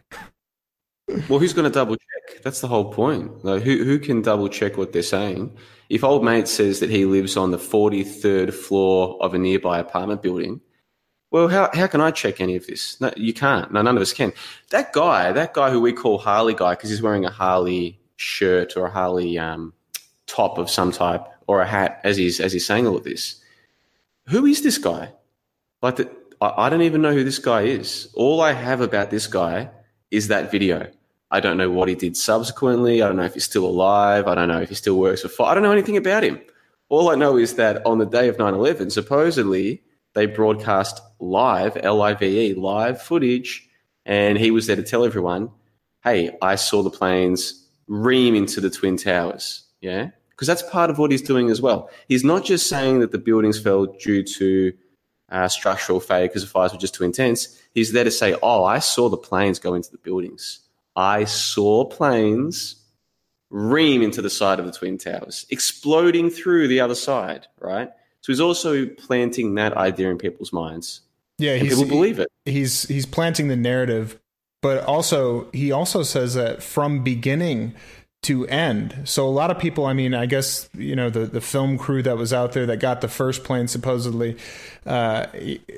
Well, who's going to double check? That's the whole point. Like, who who can double check what they're saying? If old mate says that he lives on the forty third floor of a nearby apartment building, well, how how can I check any of this? No, you can't. No, none of us can. That guy, that guy who we call Harley guy, because he's wearing a Harley shirt or a Harley um, top of some type or a hat, as he's as he's saying all of this. Who is this guy? Like, the, I, I don't even know who this guy is. All I have about this guy is that video. I don't know what he did subsequently. I don't know if he's still alive. I don't know if he still works for. Fo- I don't know anything about him. All I know is that on the day of 9 11, supposedly they broadcast live, L I V E, live footage, and he was there to tell everyone, hey, I saw the planes ream into the Twin Towers. Yeah? Because that's part of what he's doing as well. He's not just saying that the buildings fell due to uh, structural failure because the fires were just too intense. He's there to say, oh, I saw the planes go into the buildings. I saw planes ream into the side of the Twin Towers, exploding through the other side, right? So he's also planting that idea in people's minds. Yeah, And people believe it. he's he's planting the narrative, but also he also says that from beginning to end. So a lot of people, I mean, I guess you know the the film crew that was out there that got the first plane supposedly. Uh,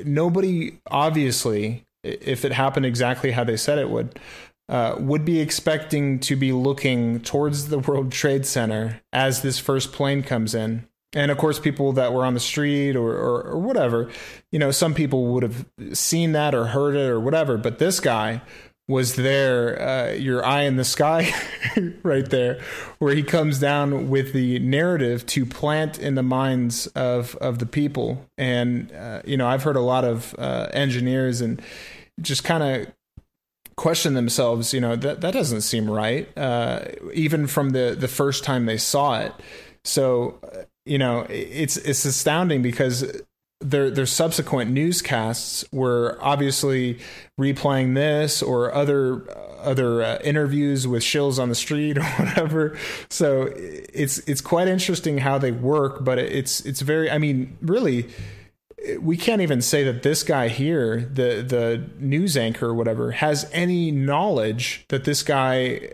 nobody, obviously, if it happened exactly how they said it would. Uh, would be expecting to be looking towards the World Trade Center as this first plane comes in. And of course, people that were on the street or, or, or whatever, you know, some people would have seen that or heard it or whatever. But this guy was there, uh, your eye in the sky, right there, where he comes down with the narrative to plant in the minds of of the people. And uh, you know, I've heard a lot of uh, engineers and just kind of question themselves you know that that doesn't seem right uh, even from the the first time they saw it. So you know it's it's astounding because their their subsequent newscasts were obviously replaying this or other other uh, interviews with shills on the street or whatever. So it's it's quite interesting how they work but it's it's very i mean really we can't even say that this guy here, the the news anchor or whatever, has any knowledge that this guy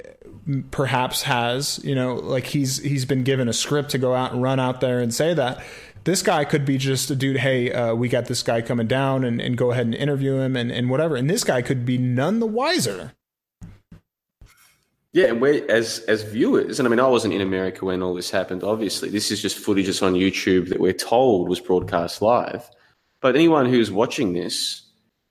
perhaps has. You know, like he's he's been given a script to go out and run out there and say that. This guy could be just a dude. Hey, uh, we got this guy coming down, and, and go ahead and interview him and, and whatever. And this guy could be none the wiser. Yeah, and we as as viewers, and I mean, I wasn't in America when all this happened. Obviously, this is just footage that's on YouTube that we're told was broadcast live. But anyone who's watching this,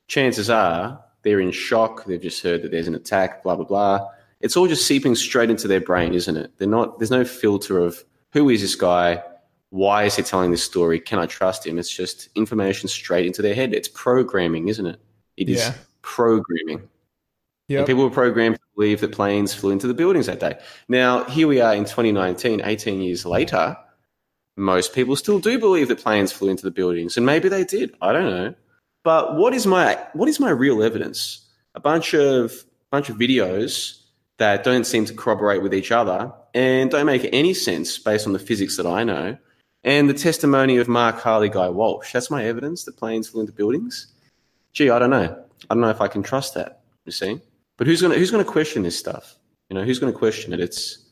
chances are they're in shock. They've just heard that there's an attack. Blah blah blah. It's all just seeping straight into their brain, isn't it? They're not. There's no filter of who is this guy. Why is he telling this story? Can I trust him? It's just information straight into their head. It's programming, isn't it? It is Yeah. programming. Yeah, And people were programmed to believe that planes flew into the buildings that day. Now, here we are in 2019, 18 years later. Most people still do believe that planes flew into the buildings, and maybe they did. I don't know. But what is my what is my real evidence? A bunch of bunch of videos that don't seem to corroborate with each other and don't make any sense based on the physics that I know. And the testimony of Mark Harley, Guy Walsh. That's my evidence that planes flew into buildings. Gee, I don't know. I don't know if I can trust that. You see, but who's gonna who's gonna question this stuff? You know, who's gonna question it? It's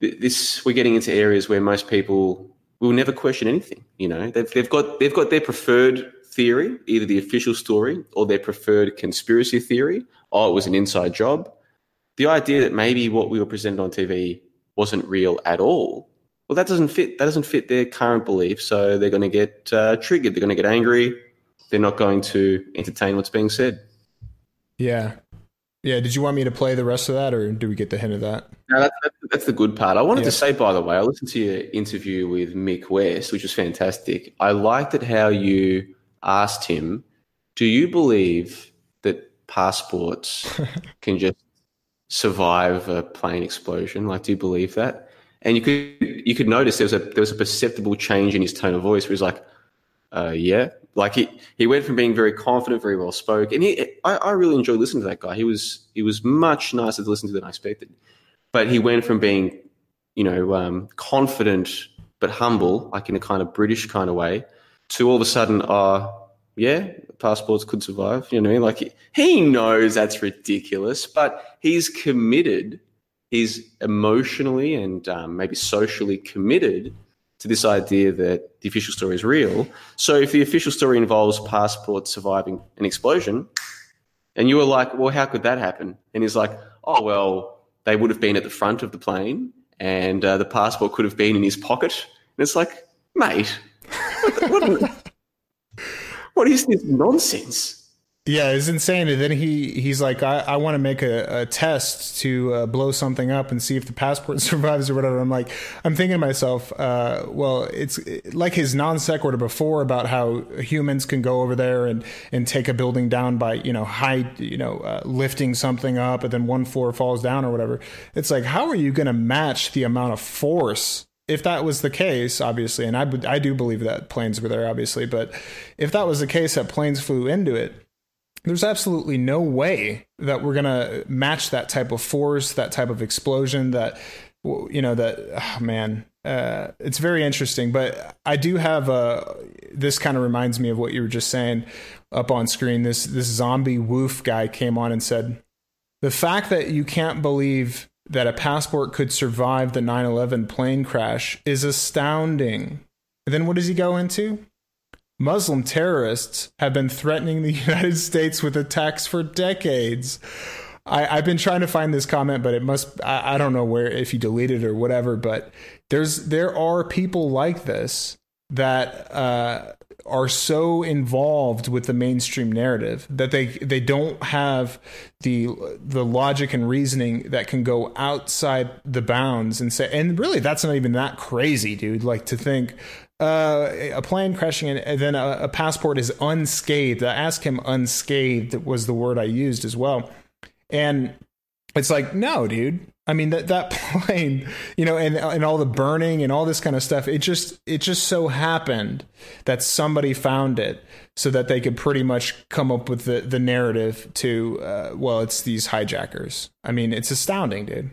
this. We're getting into areas where most people will never question anything. You know, they've they've got they've got their preferred theory, either the official story or their preferred conspiracy theory. Oh, it was an inside job. The idea that maybe what we were presented on TV wasn't real at all. Well, that doesn't fit. That doesn't fit their current belief. So they're going to get uh, triggered. They're going to get angry. They're not going to entertain what's being said. Yeah. Yeah. Did you want me to play the rest of that, or do we get the hint of that? No, that's, that's the good part. I wanted Yeah. to say, by the way, I listened to your interview with Mick West, which was fantastic. I liked it how you asked him, "Do you believe that passports can just survive a plane explosion? Like, do you believe that?" And you could you could notice there was a there was a perceptible change in his tone of voice, where he's like, uh, "Yeah." Like he, he went from being very confident, very well spoken, and he I, I really enjoyed listening to that guy. He was he was much nicer to listen to than I expected but he went from being, you know, um, confident but humble, like in a kind of British kind of way, to all of a sudden, uh, yeah, passports could survive. You know, like he, he knows that's ridiculous, but he's committed. He's emotionally and um, maybe socially committed to this idea that the official story is real. So if the official story involves passports surviving an explosion, and you were like, well, how could that happen? And he's like, oh, well, they would have been at the front of the plane and uh, the passport could have been in his pocket. And it's like, mate, what, what, what is this nonsense? Yeah, it's insane. And then he he's like, I, I want to make a, a test to uh, blow something up and see if the passport survives or whatever. I'm like, I'm thinking to myself, uh, well, it's like his non sequitur before about how humans can go over there and and take a building down by you know high you know uh, lifting something up and then one floor falls down or whatever. It's like, how are you going to match the amount of force? If that was the case, obviously, and I, I do believe that planes were there, obviously, but if that was the case that planes flew into it, there's absolutely no way that we're going to match that type of force, that type of explosion, that, you know, that, oh, man, uh, it's very interesting. But I do have a, this kind of reminds me of what you were just saying up on screen. This, this zombie wolf guy came on and said, the fact that you can't believe that a passport could survive the 9 11 plane crash is astounding. And then what does he go into? Muslim terrorists have been threatening the United States with attacks for decades. I, I've been trying to find this comment, but it must I, I don't know where if you deleted it or whatever, but there's there are people like this that uh, are so involved with the mainstream narrative that they they don't have the the logic and reasoning that can go outside the bounds and say and really that's not even that crazy dude like to think uh, a plane crashing and, then a, a passport is unscathed. I asked him unscathed was the word I used as well. And it's like no dude. I mean that that plane you know and and all the burning and all this kind of stuff it just it just so happened that somebody found it so that they could pretty much come up with the the narrative to uh, well it's these hijackers. I mean it's astounding dude.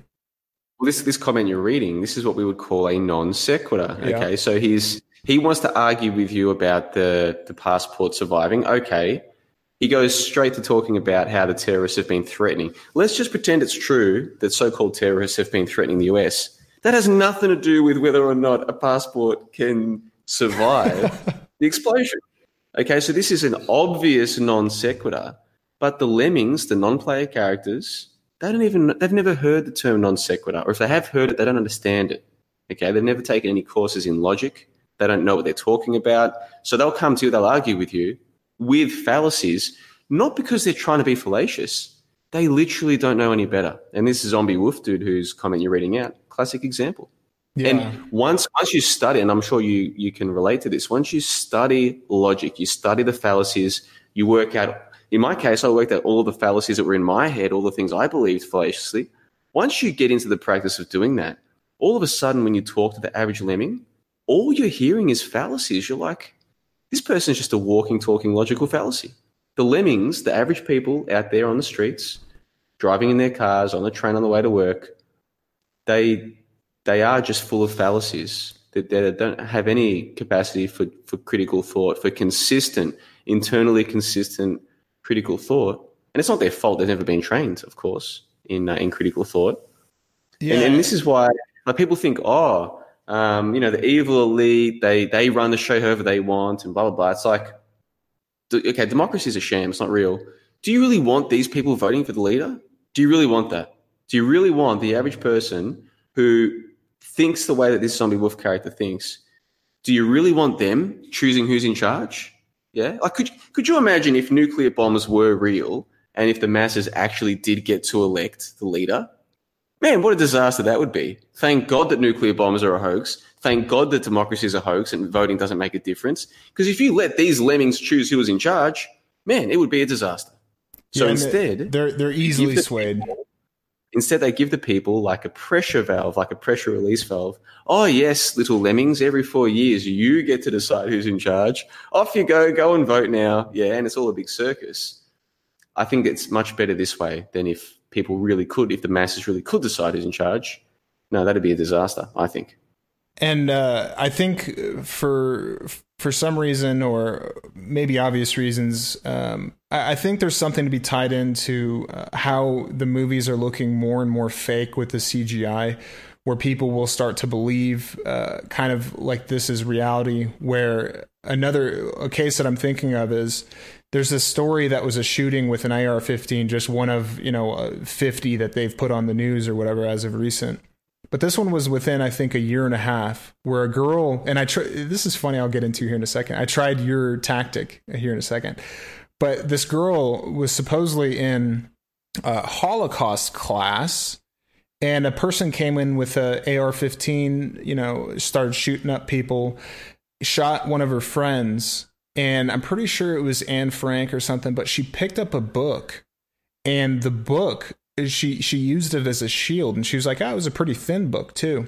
Well, this this comment you're reading, this is what we would call a non sequitur. Yeah. Okay, so he's he wants to argue with you about the the passport surviving. Okay, he goes straight to talking about how the terrorists have been threatening. Let's just pretend it's true that so-called terrorists have been threatening the US. That has nothing to do with whether or not a passport can survive the explosion. Okay, so this is an obvious non sequitur, but the lemmings, the non-player characters, they don't even they've never heard the term non sequitur, or if they have heard it, they don't understand it. Okay, they've never taken any courses in logic. They don't know what they're talking about. So they'll come to you, they'll argue with you with fallacies, not because they're trying to be fallacious. They literally don't know any better. And this is Zombie Wolf dude whose comment you're reading out. Classic example. yeah And once once you study, and I'm sure you you can relate to this, once you study logic, you study the fallacies, you work out. In my case, I worked out all the fallacies that were in my head, all the things I believed fallaciously. Once you get into the practice of doing that, all of a sudden, when you talk to the average lemming, all you're hearing is fallacies. You're like, This person is just a walking, talking logical fallacy. The lemmings, the average people out there on the streets, driving in their cars, on the train on the way to work, they they are just full of fallacies. They, they don't have any capacity for, for critical thought, for consistent, internally consistent critical thought. And it's not their fault; they've never been trained, of course, in uh, in critical thought. Yeah. And, and this is why like people think, oh, um, you know, the evil elite, they they run the show however they want, and blah blah blah. It's like, okay, democracy is a sham. It's not real. Do you really want these people voting for the leader? Do you really want that? Do you really want the average person who thinks the way that this zombie wolf character thinks? Do you really want them choosing who's in charge? Yeah, like could could you imagine if nuclear bombs were real and if the masses actually did get to elect the leader? Man, what a disaster that would be. Thank God that nuclear bombs are a hoax. Thank God that democracy is a hoax and voting doesn't make a difference. Because if you let these lemmings choose who was in charge, man, it would be a disaster. So Yeah, instead, they're they're easily the swayed. people- Instead, they give the people like a pressure valve, like a pressure release valve. Oh, yes, little lemmings, every four years, you get to decide who's in charge. Off you go, go and vote now. Yeah, and it's all a big circus. I think it's much better this way than if people really could, if the masses really could decide who's in charge. No, that'd be a disaster, I think. And uh, I think for for some reason, or maybe obvious reasons, um, I, I think there's something to be tied into uh, how the movies are looking more and more fake with the CGI, where people will start to believe, uh, kind of like this is reality. Where another a case that I'm thinking of is there's a story that was a shooting with an AR-15, just one of you know uh, 50 that they've put on the news or whatever as of recent. But this one was within, I think, a year and a half, where a girl and I. Tr- this is funny. I'll get into here in a second. I tried your tactic here in a second, but this girl was supposedly in a Holocaust class, and a person came in with a AR-15. You know, started shooting up people, shot one of her friends, and I'm pretty sure it was Anne Frank or something. But she picked up a book, and the book she she used it as a shield and she was like oh, it was a pretty thin book too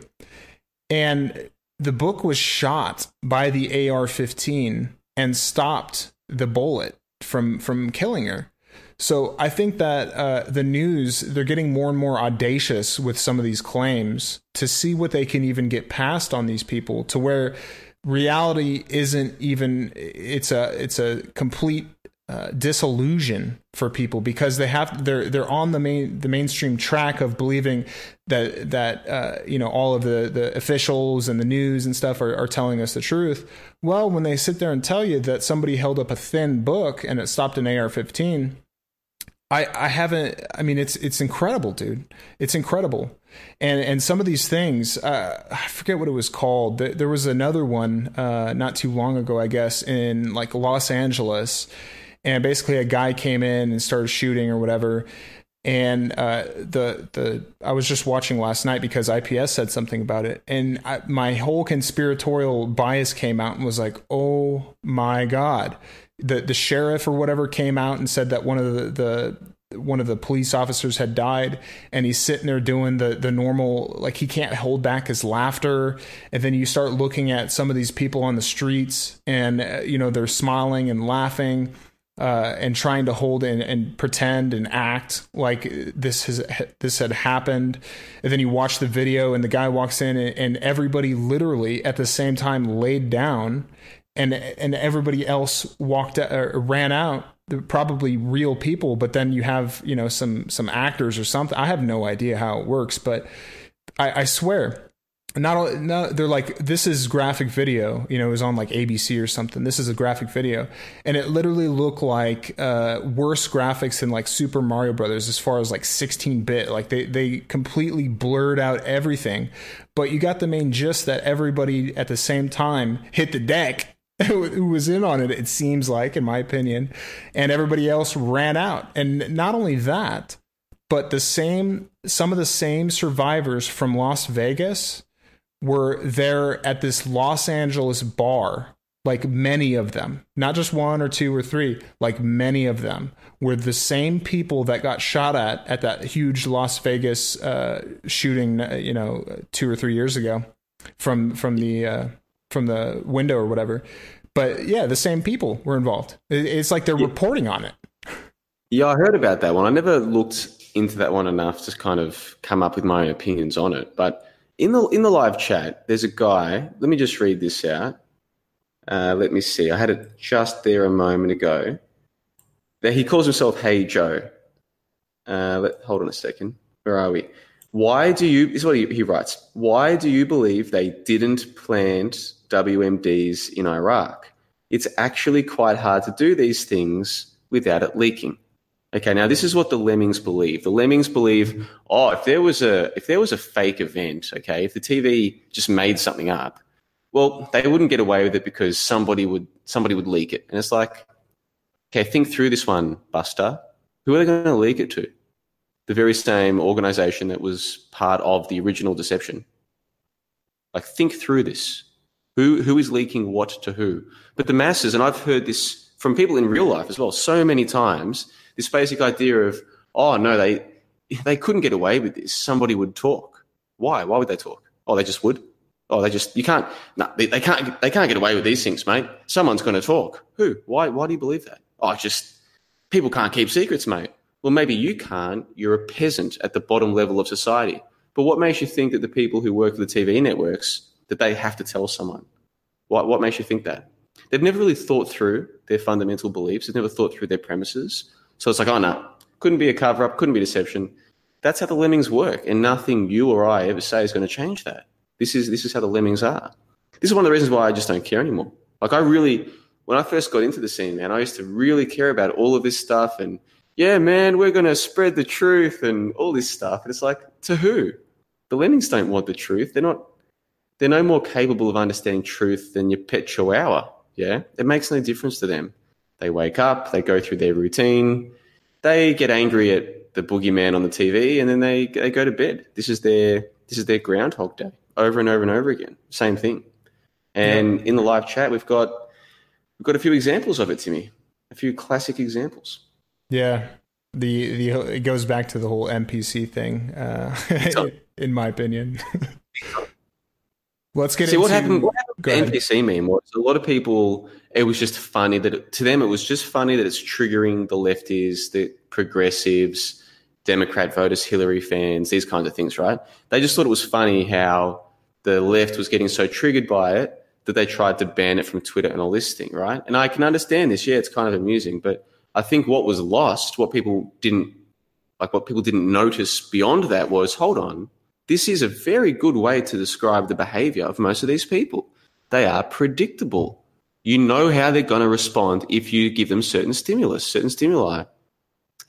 and the book was shot by the AR15 and stopped the bullet from from killing her so I think that uh, the news they're getting more and more audacious with some of these claims to see what they can even get past on these people to where reality isn't even it's a it's a complete uh, disillusion for people because they have they're they're on the main the mainstream track of believing that that uh, you know all of the the officials and the news and stuff are, are telling us the truth. Well, when they sit there and tell you that somebody held up a thin book and it stopped an AR-15, I I haven't. I mean, it's it's incredible, dude. It's incredible. And and some of these things, uh, I forget what it was called. There, was another one uh, not too long ago, I guess, in like Los Angeles and basically a guy came in and started shooting or whatever and uh, the the I was just watching last night because IPS said something about it, and I, my whole conspiratorial bias came out and was like, "Oh my god!" The the sheriff or whatever came out and said that one of the, the one of the police officers had died, and he's sitting there doing the the normal like he can't hold back his laughter, and then you start looking at some of these people on the streets, and uh, you know they're smiling and laughing uh, and trying to hold and, and pretend and act like this has this had happened. And then you watch the video, and the guy walks in, and, and everybody literally at the same time laid down, and and everybody else walked out, or ran out. Probably real people, but then you have you know some some actors or something. I have no idea how it works, but I, I swear not, all- they're like this is graphic video you know it was on like abc or something. This is a graphic video. And it literally looked like uh worse graphics than like super mario brothers as far as like 16 bit. Like they they completely blurred out everything. But you got the main gist that everybody at the same time hit the deck who was in on it it seems like in my opinion and everybody else ran out. And not only that but the same some of the same survivors from Las Vegas were there at this Los Angeles bar like many of them not just one or two or three like many of them were the same people that got shot at at that huge Las Vegas uh, shooting uh, you know 2 or 3 years ago from from the uh, from the window or whatever but yeah, the same people were involved. It's like they're reporting on it. Yeah, I heard about that one. I never looked into that one enough to kind of come up with my own opinions on it. But in the in the live chat, there's a guy. Let me just read this out. Uh, let me see. I had it just there a moment ago. That he calls himself Hey Joe. Uh, let, hold on a second. Where are we? Why do you? This is what he, he writes. Why do you believe they didn't plant WMDs in Iraq? It's actually quite hard to do these things without it leaking. Okay, now this is what the lemmings believe. The lemmings believe, oh, if there was a if there was a fake event, okay, if the TV just made something up, well, they wouldn't get away with it because somebody would somebody would leak it. And it's like, okay, think through this one, Buster. Who are they going to leak it to? The very same organization that was part of the original deception. Like, think through this. Who who is leaking what to who? But the masses, and I've heard this from people in real life as well, so many times. This basic idea of, oh no, they they couldn't get away with this. Somebody would talk. Why? Why would they talk? Oh, they just would. Oh, they just you can't. No, they, they can't. They can't get away with these things, mate. Someone's going to talk. Who? Why? Why do you believe that? Oh, just people can't keep secrets, mate. Well, maybe you can't. You're a peasant at the bottom level of society. But what makes you think that the people who work for the TV networks that they have to tell someone? What what makes you think that? They've never really thought through their fundamental beliefs. They've never thought through their premises. So it's like, oh no, couldn't be a cover up, couldn't be deception. That's how the lemmings work, and nothing you or I ever say is going to change that. This is this is how the lemmings are. This is one of the reasons why I just don't care anymore. Like I really, when I first got into the scene, man, I used to really care about all of this stuff, and yeah, man, we're going to spread the truth and all this stuff. And it's like, to who? The lemmings don't want the truth. They're not. They're no more capable of understanding truth than your pet chihuahua. Yeah, it makes no difference to them. They wake up, they go through their routine, they get angry at the boogeyman on the TV, and then they they go to bed. This is their this is their Groundhog Day over and over and over again. Same thing. And in the live chat, we've got we've got a few examples of it, Timmy. A few classic examples. Yeah, the the it goes back to the whole NPC thing, uh, in my opinion. Let's get See into what happened. What happened Go with the. NPC meme was a lot of people. It was just funny that it, to them it was just funny that it's triggering the lefties, the progressives, Democrat voters, Hillary fans, these kinds of things. Right? They just thought it was funny how the left was getting so triggered by it that they tried to ban it from Twitter and all this thing. Right? And I can understand this. Yeah, it's kind of amusing, but I think what was lost, what people didn't like, what people didn't notice beyond that was, hold on, this is a very good way to describe the behavior of most of these people. They are predictable. You know how they're going to respond if you give them certain stimulus, certain stimuli.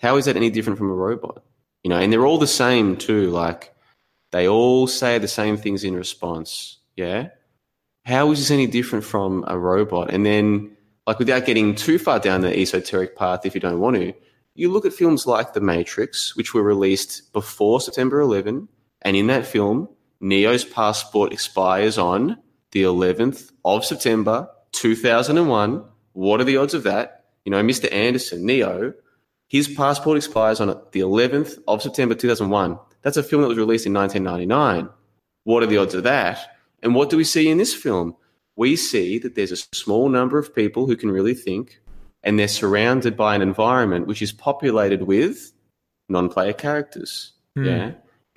How is that any different from a robot? You know, and they're all the same too. Like they all say the same things in response. Yeah. How is this any different from a robot? And then, like, without getting too far down the esoteric path, if you don't want to, you look at films like The Matrix, which were released before September 11, and in that film, Neo's passport expires on the 11th of September 2001. What are the odds of that? You know, Mr. Anderson, Neo, his passport expires on the 11th of September 2001. That's a film that was released in 1999. What are the odds of that? And what do we see in this film? We see that there's a small number of people who can really think, and they're surrounded by an environment which is populated with non player characters. Hmm. Yeah.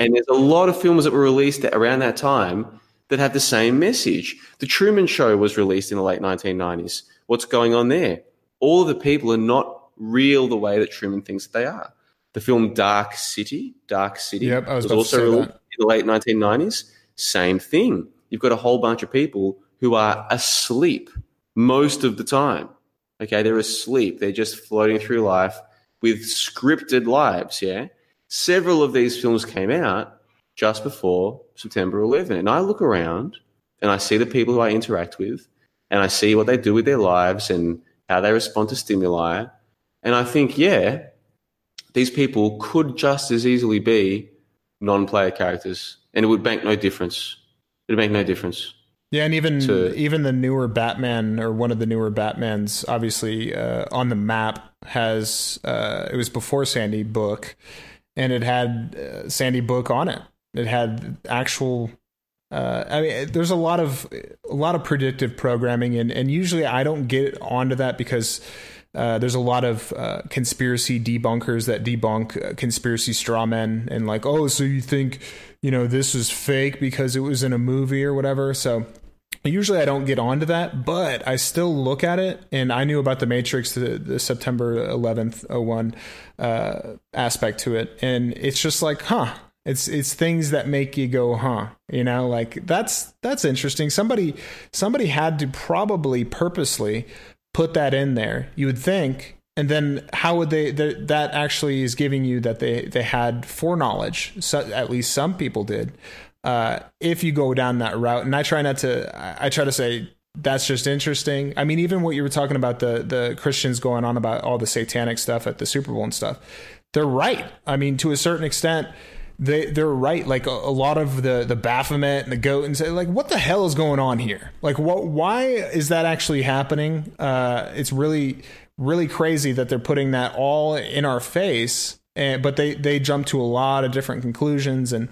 And there's a lot of films that were released around that time that have the same message. The Truman Show was released in the late 1990s. What's going on there? All of the people are not real the way that Truman thinks they are. The film Dark City, Dark City, Yep, I was also released that. in the late 1990s. Same thing. You've got a whole bunch of people who are asleep most of the time. Okay, they're asleep. They're just floating through life with scripted lives. Yeah. Several of these films came out just before September 11. And I look around and I see the people who I interact with and I see what they do with their lives and how they respond to stimuli. And I think, yeah, these people could just as easily be non player characters and it would make no difference. It would make no difference. Yeah, and even to- even the newer Batman or one of the newer Batmans, obviously uh, on the map has uh, it was before Sandy Hook, and it had uh, Sandy Hook on it. It had actual Uh, I mean, there's a lot of a lot of predictive programming, and and usually I don't get onto that because uh, there's a lot of uh, conspiracy debunkers that debunk uh, conspiracy straw men and like, oh, so you think you know this is fake because it was in a movie or whatever. So usually I don't get onto that, but I still look at it. And I knew about the Matrix, the, the September 11th 01 uh, aspect to it, and it's just like, huh. It's it's things that make you go, huh? You know, like that's that's interesting. Somebody somebody had to probably purposely put that in there. You would think, and then how would they? That actually is giving you that they they had foreknowledge. So at least some people did. Uh, if you go down that route, and I try not to, I try to say that's just interesting. I mean, even what you were talking about the the Christians going on about all the satanic stuff at the Super Bowl and stuff, they're right. I mean, to a certain extent they they're right. Like a, a, lot of the the Baphomet and the goat and say like, what the hell is going on here? Like, what? Why is that actually happening? Uh, it's really really crazy that they're putting that all in our face. And but they they jump to a lot of different conclusions and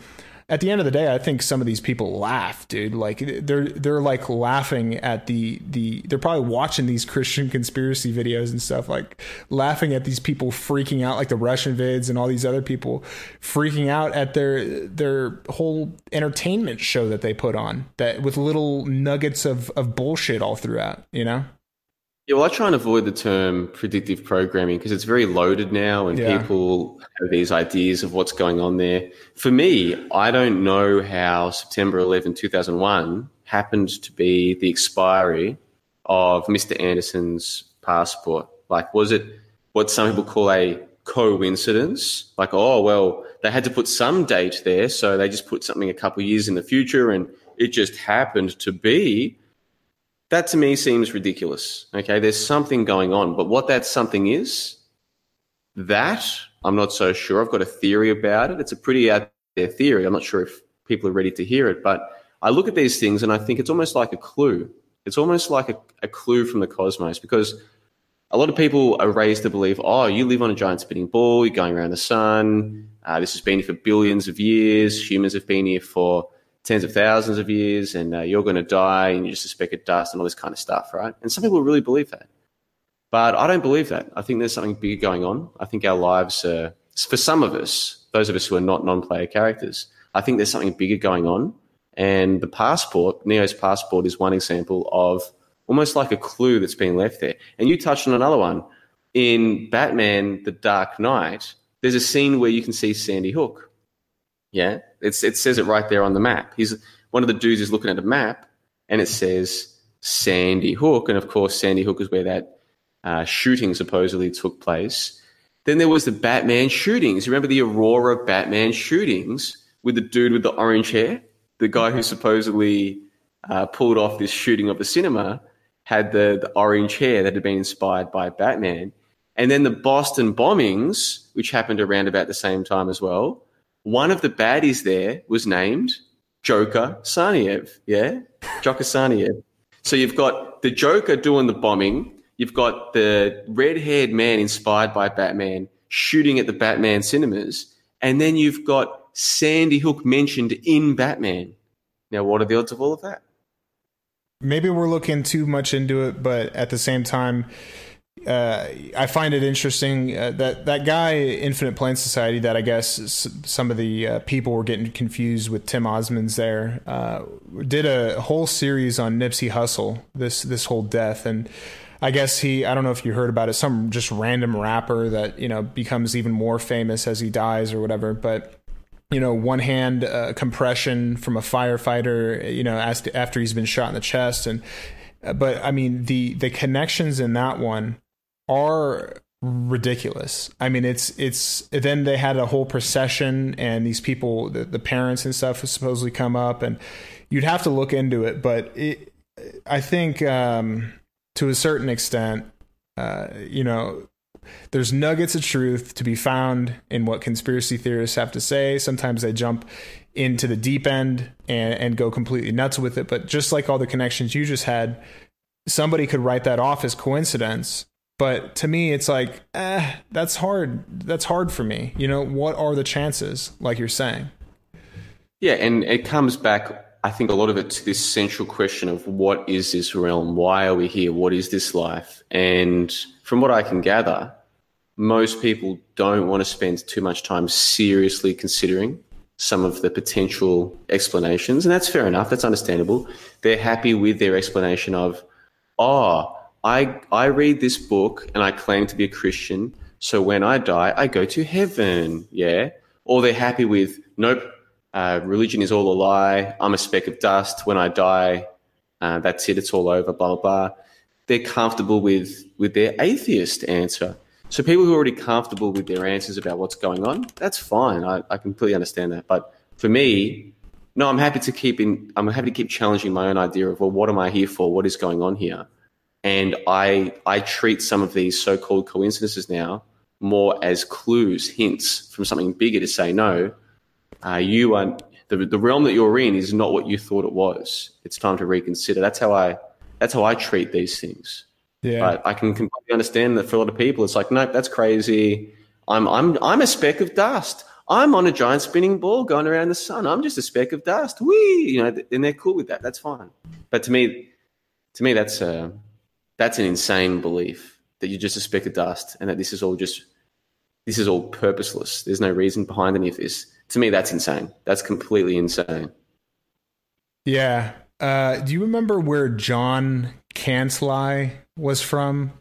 at the end of the day, I think some of these people laugh, dude. Like they're they're like laughing at the the they're probably watching these Christian conspiracy videos and stuff, like laughing at these people freaking out, like the Russian vids and all these other people freaking out at their their whole entertainment show that they put on that with little nuggets of of bullshit all throughout, you know. Yeah, well, I try and avoid the term predictive programming because it's very loaded now and yeah. people have these ideas of what's going on there. For me, I don't know how September 11, 2001 happened to be the expiry of Mr. Anderson's passport. Like, was it what some people call a coincidence? Like, oh, well, they had to put some date there, so they just put something a couple years in the future and it just happened to be that to me seems ridiculous. Okay, there's something going on, but what that something is, that I'm not so sure. I've got a theory about it. It's a pretty out there theory. I'm not sure if people are ready to hear it, but I look at these things and I think it's almost like a clue. It's almost like a, a clue from the cosmos because a lot of people are raised to believe, oh, you live on a giant spinning ball, you're going around the sun. Uh, this has been here for billions of years. Humans have been here for tens of thousands of years and uh, you're going to die and you just suspect of dust and all this kind of stuff, right? And some people really believe that. But I don't believe that. I think there's something bigger going on. I think our lives, are, for some of us, those of us who are not non player characters, I think there's something bigger going on. And the passport, Neo's passport, is one example of almost like a clue that's been left there. And you touched on another one. In Batman The Dark Knight, there's a scene where you can see Sandy Hook yeah, it's it says it right there on the map. He's one of the dudes is looking at a map, and it says Sandy Hook, and of course Sandy Hook is where that uh, shooting supposedly took place. Then there was the Batman shootings. Remember the Aurora Batman shootings with the dude with the orange hair, the guy who supposedly uh, pulled off this shooting of the cinema had the, the orange hair that had been inspired by Batman. And then the Boston bombings, which happened around about the same time as well, one of the baddies there was named Joker Tsarnaev. Yeah, Joker Tsarnaev. So you've got the Joker doing the bombing. You've got the red-haired man inspired by Batman shooting at the Batman cinemas, and then you've got Sandy Hook mentioned in Batman. Now, what are the odds of all of that? Maybe we're looking too much into it, but at the same time, uh, I find it interesting uh, that that guy, Infinite Plane Society, that I guess some of the uh, people were getting confused with Tim Osman's there, uh, did a whole series on Nipsey Hussle, this this whole death, and I guess he, I don't know if you heard about it, some just random rapper that you know becomes even more famous as he dies or whatever, but. You know, one hand uh, compression from a firefighter. You know, after he's been shot in the chest, and uh, but I mean the the connections in that one are ridiculous. I mean, it's it's then they had a whole procession and these people, the, the parents and stuff, supposedly come up, and you'd have to look into it. But it, I think um, to a certain extent, uh, you know, there's nuggets of truth to be found in what conspiracy theorists have to say. Sometimes they jump into the deep end and, and go completely nuts with it. But just like all the connections you just had, somebody could write that off as coincidence but to me, it's like, eh, that's hard. That's hard for me. You know, what are the chances, like you're saying? Yeah, and it comes back I think a lot of it to this central question of what is this realm? Why are we here? What is this life? And from what I can gather, most people don't want to spend too much time seriously considering some of the potential explanations. And that's fair enough. That's understandable. They're happy with their explanation of, oh, I, I read this book and I claim to be a Christian. So when I die, I go to heaven. Yeah. Or they're happy with, nope, uh, religion is all a lie. I'm a speck of dust. When I die, uh, that's it. It's all over. Blah blah blah. They're comfortable with with their atheist answer. So people who are already comfortable with their answers about what's going on, that's fine. I, I completely understand that. But for me, no, I'm happy to keep in. I'm happy to keep challenging my own idea of well, what am I here for? What is going on here? And I I treat some of these so-called coincidences now more as clues, hints from something bigger to say no uh, you are the, the realm that you're in is not what you thought it was. It's time to reconsider. That's how I that's how I treat these things. Yeah. But I can completely understand that for a lot of people, it's like, nope, that's crazy. I'm I'm I'm a speck of dust. I'm on a giant spinning ball going around the sun. I'm just a speck of dust. Wee, you know, and they're cool with that. That's fine. But to me, to me, that's a that's an insane belief that you're just a speck of dust and that this is all just this is all purposeless. There's no reason behind any of this to me, that's insane. That's completely insane. Yeah. Uh, do you remember where John Cantlie was from?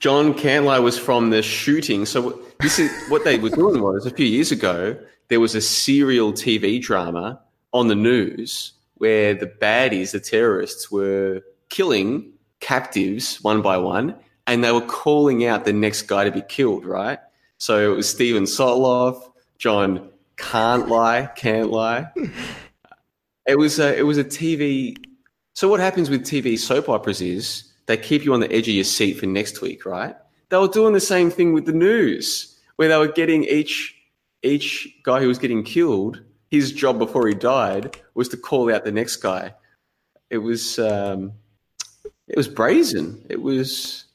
John Cantlie was from the shooting. So this is what they were doing was a few years ago there was a serial TV drama on the news where the baddies, the terrorists, were killing captives one by one, and they were calling out the next guy to be killed. Right. So it was Steven Sotloff, John can't lie, can't lie. It was a, it was a TV. So what happens with TV soap operas is they keep you on the edge of your seat for next week, right? They were doing the same thing with the news, where they were getting each each guy who was getting killed. His job before he died was to call out the next guy. It was um, it was brazen. It was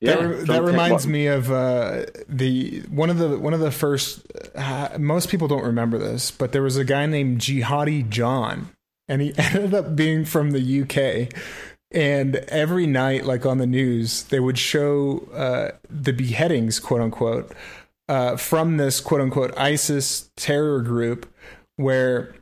yeah, that, that reminds me of uh, the one of the one of the first. Uh, most people don't remember this, but there was a guy named Jihadi John, and he ended up being from the UK. And every night, like on the news, they would show uh, the beheadings, quote unquote, uh, from this quote unquote ISIS terror group, where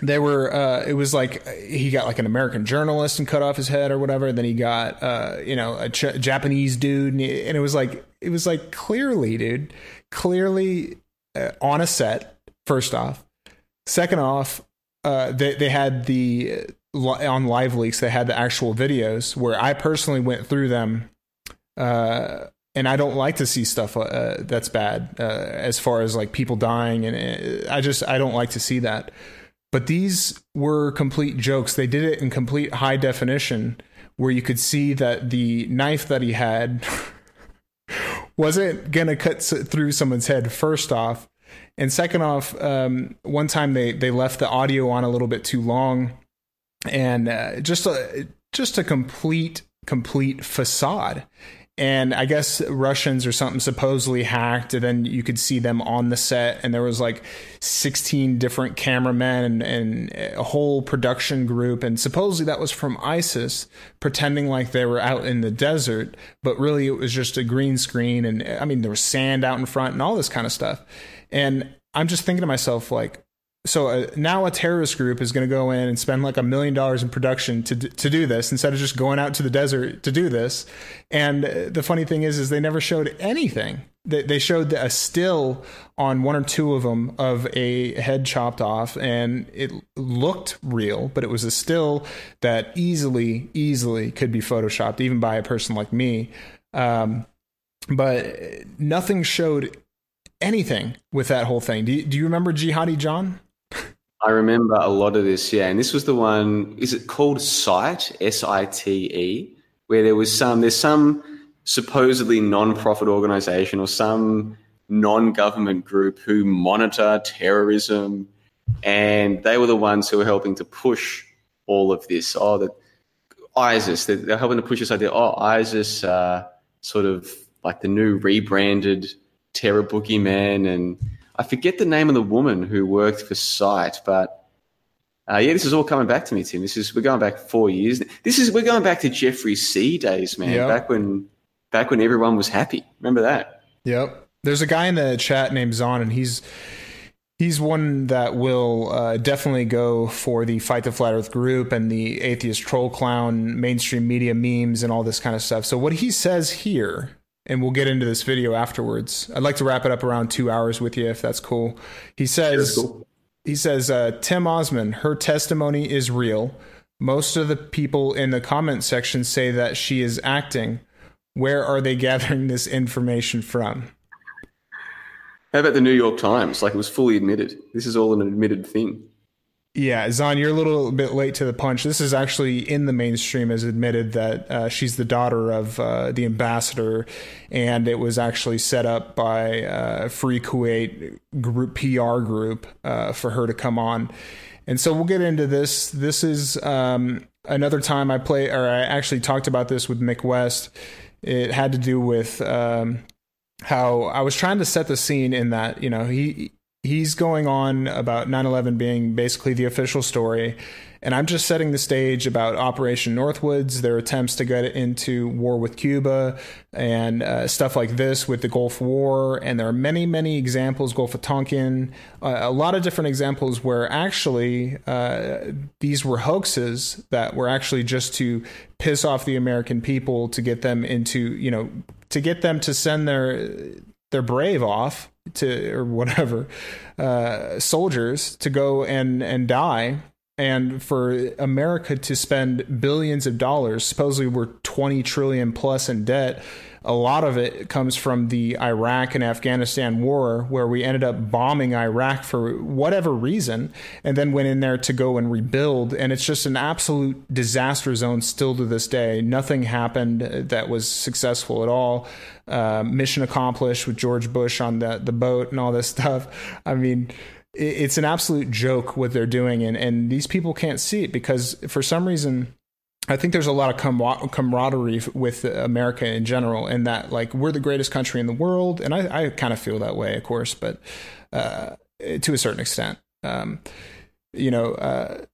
there were uh, it was like he got like an American journalist and cut off his head or whatever. Then he got uh, you know a Ch- Japanese dude, and, he, and, it was like it was like clearly, dude, clearly uh, on a set. First off, second off, uh, they they had the on live leaks they had the actual videos where I personally went through them. Uh, and I don't like to see stuff uh, that's bad as far as like people dying, and I just I don't like to see that. But these were complete jokes. They did it in complete high definition, where you could see that the knife that he had wasn't going to cut through someone's head, first off. And second off, um, one time they, they left the audio on a little bit too long. And uh, just a, just a complete, complete facade and I guess Russians or something supposedly hacked, and then you could see them on the set, and there was like 16 different cameramen and, and, a whole production group, and supposedly that was from ISIS, pretending like they were out in the desert, but really it was just a green screen, and I mean there was sand out in front and all this kind of stuff, and I'm just thinking to myself like, so uh, now a terrorist group is going to go in and spend like a million dollars in production to to do this instead of just going out to the desert to do this. And uh, the funny thing is, is they never showed anything. They, they showed a still on one or two of them of a head chopped off, and it looked real, but it was a still that easily, easily could be photoshopped, even by a person like me. Um, but nothing showed anything with that whole thing. Do you, do you remember Jihadi John? I remember a lot of this, yeah. And this was the one, is it called SITE, S I T E, where there was some, there's some supposedly non profit organization or some non government group who monitor terrorism. And they were the ones who were helping to push all of this. Oh, that ISIS, they're, they're helping to push this idea. Oh, ISIS, uh, sort of like the new rebranded terror boogeyman and I forget the name of the woman who worked for SITE, but Uh, yeah, this is all coming back to me, Tim. This is we're going back four years. This is we're going back to Jeffrey C days, man. Yep. Back when back when everyone was happy. Remember that? Yep. There's a guy in the chat named Zon, and he's he's one that will uh, definitely go for the fight the flat Earth group and the atheist troll clown mainstream media memes and all this kind of stuff. So what he says here, and we'll get into this video afterwards. I'd like to wrap it up around two hours with you, if that's cool. He says. Cool. He says, uh, Tim Osman, her testimony is real. Most of the people in the comment section say that she is acting. Where are they gathering this information from? How about the New York Times? Like it was fully admitted. This is all an admitted thing. Yeah, Zon, you're a little bit late to the punch. This is actually in the mainstream as admitted that uh, she's the daughter of uh, the ambassador, and it was actually set up by uh, Free Kuwait group PR group uh, for her to come on. And so we'll get into this. This is um, another time I play, or I actually talked about this with Mick West. It had to do with um, how I was trying to set the scene in that you know he he's going on about 9-11 being basically the official story. And i'm just setting the stage about operation northwoods their attempts to get into war with cuba and uh, stuff like this with the gulf war. And there are many many examples gulf of tonkin uh, a lot of different examples where actually uh, these were hoaxes that were actually just to piss off the american people to get them into you know to get them to send their their brave off to or whatever uh, soldiers to go and and die. And for America to spend billions of dollars supposedly we're 20 trillion plus in debt a lot of it comes from the Iraq and Afghanistan war where we ended up bombing Iraq for whatever reason and then went in there to go and rebuild and it's just an absolute disaster zone still to this day nothing happened that was successful at all uh, mission accomplished with George Bush on the the boat and all this stuff. I mean, it's an absolute joke what they're doing, and and these people can't see it because for some reason. I think there's a lot of com- camaraderie with America in general, and that like we're the greatest country in the world, and I, I kind of feel that way, of course, but uh, to a certain extent, um, you know, uh,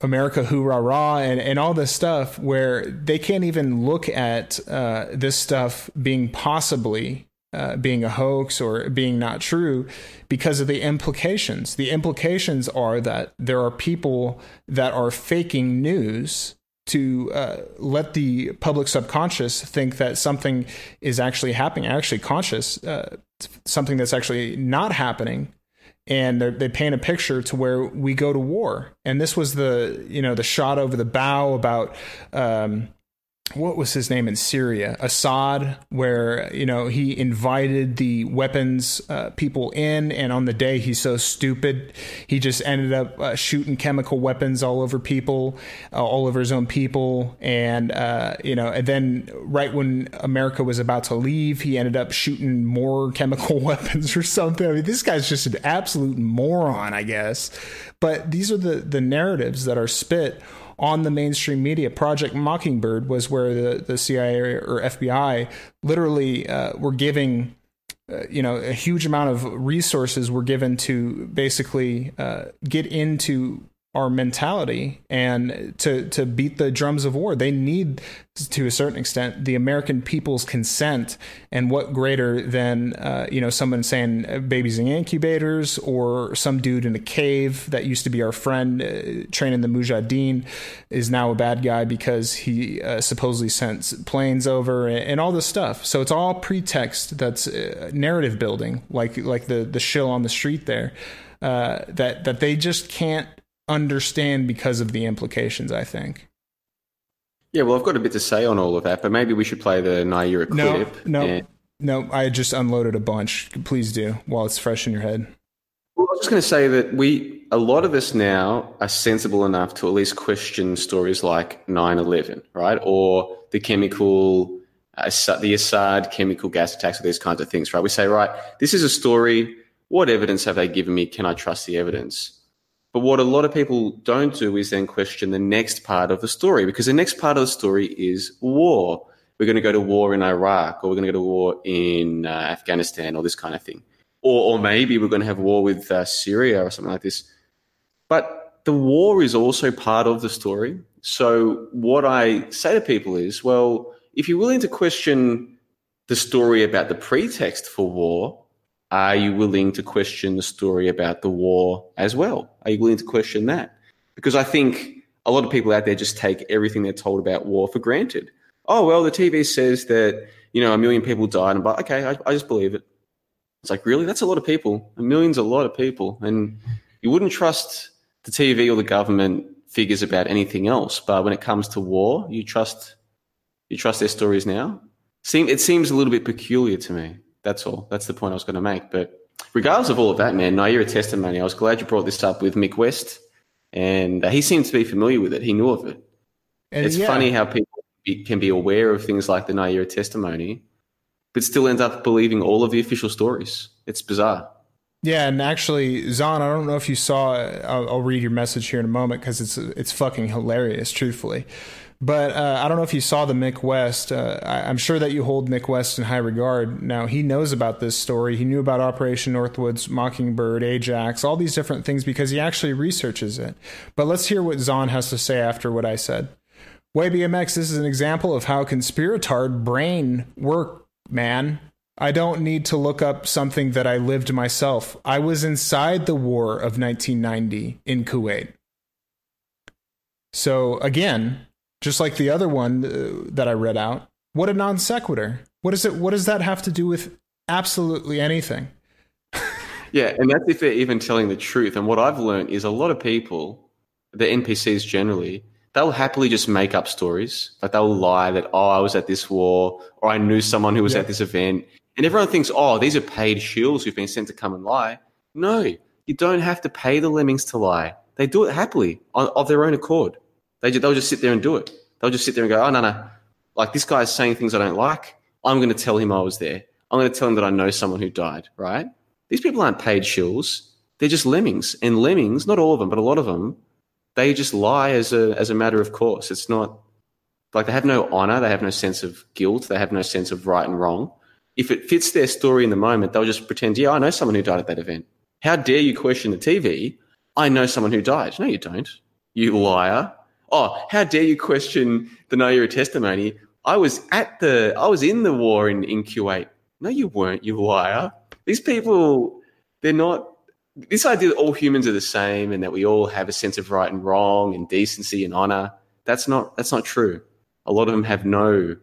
America hoorah rah and, and all this stuff where they can't even look at uh, this stuff being possibly uh, being a hoax or being not true because of the implications. The implications are that there are people that are faking news to uh, let the public subconscious think that something is actually happening, actually conscious, uh, something that's actually not happening and they paint a picture to where we go to war. And this was the you know the shot over the bow about um, what was his name in Syria, Assad, where you know he invited the weapons uh, people in, and on the day he's so stupid, he just ended up uh, shooting chemical weapons all over people, uh, all over his own people, and uh, you know, and then right when America was about to leave, he ended up shooting more chemical weapons or something. I mean, this guy's just an absolute moron, I guess. But these are the the narratives that are spit on the mainstream media. Project Mockingbird was where the, the CIA or FBI literally uh, were giving. Uh, you know, a huge amount of resources were given to basically uh, get into our mentality and to to beat the drums of war. They need, to a certain extent, the American people's consent. And what greater than uh, you know someone saying uh, babies in incubators or some dude in a cave that used to be our friend uh, training the Mujahideen is now a bad guy because he uh, supposedly sent planes over and, and, all this stuff. So it's all pretext that's uh, narrative building, like like the the shill on the street there. Uh, that that they just can't understand because of the implications, I think. Yeah, well, I've got a bit to say on all of that, but maybe we should play the Naira clip. No, no, and... no. I just unloaded a bunch. Please do while it's fresh in your head. Well, I was just going to say that we, a lot of us now, are sensible enough to at least question stories like 9/11, right, or the chemical, uh, the Assad chemical gas attacks, or these kinds of things, right? We say, right, this is a story. What evidence have they given me? Can I trust the evidence? But what a lot of people don't do is then question the next part of the story because the next part of the story is war. We're going to go to war in Iraq or we're going to go to war in uh, Afghanistan or this kind of thing. Or, or maybe we're going to have war with uh, Syria or something like this. But the war is also part of the story. So what I say to people is, well, if you're willing to question the story about the pretext for war, are you willing to question the story about the war as well? Are you willing to question that? Because I think a lot of people out there just take everything they're told about war for granted. Oh, well, the TV says that, you know, a million people died. And, but okay, I, I just believe it. It's like, really? That's a lot of people. A million's a lot of people. And you wouldn't trust the TV or the government figures about anything else. But when it comes to war, you trust you trust their stories now. Seem it seems a little bit peculiar to me. That's all. That's the point I was going to make. But regardless of all of that, man, Naira testimony. I was glad you brought this up with Mick West, and uh, he seemed to be familiar with it. He knew of it. And it's yeah. funny how people be, can be aware of things like the Naira testimony, but still end up believing all of the official stories. It's bizarre. Yeah, and actually, Zahn, I don't know if you saw. I'll, I'll read your message here in a moment because it's it's fucking hilarious, truthfully. But uh, I don't know if you saw the Mick West. Uh, I, I'm sure that you hold Mick West in high regard. Now he knows about this story. He knew about Operation Northwoods, Mockingbird, Ajax, all these different things because he actually researches it. But let's hear what Zahn has to say after what I said. Way BMX, this is an example of how conspiratard brain work, man. I don't need to look up something that I lived myself. I was inside the war of 1990 in Kuwait. So, again, just like the other one uh, that I read out, what a non sequitur. What is it what does that have to do with absolutely anything? Yeah, and that's if they're even telling the truth. And what I've learned is a lot of people, the NPCs generally, they'll happily just make up stories. Like they'll lie that, oh, I was at this war, or I knew someone who was at this event. And everyone thinks, oh, these are paid shills who've been sent to come and lie. No, you don't have to pay the lemmings to lie. They do it happily on, of their own accord. They, ju- they'll just sit there and do it. They'll just sit there and go, oh, no, no. Like this guy's saying things I don't like. I'm going to tell him I was there. I'm going to tell him that I know someone who died, right? These people aren't paid shills. They're just lemmings. And lemmings, not all of them, but a lot of them, they just lie as a, as a matter of course. It's not like they have no honor. They have no sense of guilt. They have no sense of right and wrong. If it fits their story in the moment, they'll just pretend, yeah, I know someone who died at that event. How dare you question the TV? I know someone who died. No, you don't. You liar. Oh, how dare you question the Naira testimony? I was at the, I was in the war in, in Kuwait. No, you weren't, you liar. These people, they're not, this idea that all humans are the same and that we all have a sense of right and wrong and decency and honor, that's not, that's not true. A lot of them have no,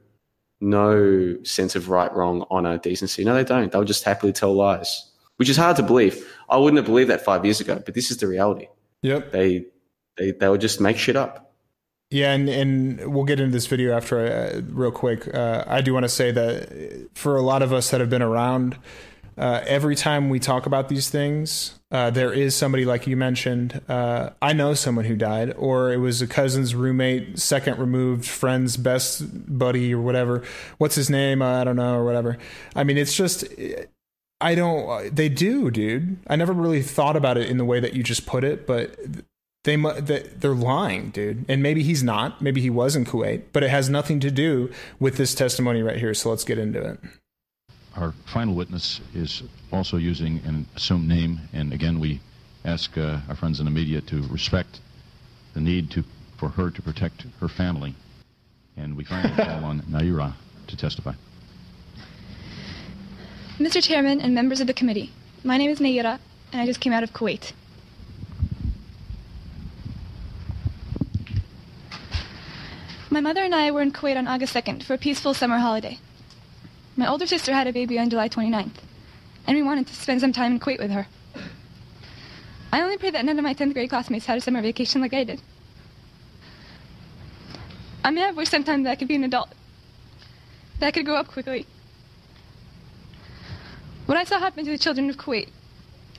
no sense of right, wrong, honor, decency. No, they don't. They'll just happily tell lies, which is hard to believe. I wouldn't have believed that five years ago, but this is the reality. Yep. They, they, they would just make shit up. Yeah, and, and we'll get into this video after uh, real quick. Uh, I do want to say that for a lot of us that have been around, uh, every time we talk about these things, uh, there is somebody like you mentioned. Uh, I know someone who died, or it was a cousin's roommate, second removed friend's best buddy, or whatever. What's his name? I don't know, or whatever. I mean, it's just. I don't. They do, dude. I never really thought about it in the way that you just put it, but they mu- they- they're lying, dude. And maybe he's not. Maybe he was in Kuwait, but it has nothing to do with this testimony right here. So let's get into it. Our final witness is also using an assumed name, and again, we ask uh, our friends in the media to respect the need to for her to protect her family, and we finally call on Naira to testify. Mr. Chairman and members of the committee, my name is Naira, and I just came out of Kuwait. My mother and I were in Kuwait on August 2nd for a peaceful summer holiday. My older sister had a baby on July 29th, and we wanted to spend some time in Kuwait with her. I only pray that none of my 10th grade classmates had a summer vacation like I did. I may have wished sometime that I could be an adult, that I could grow up quickly. What I saw happen to the children of Kuwait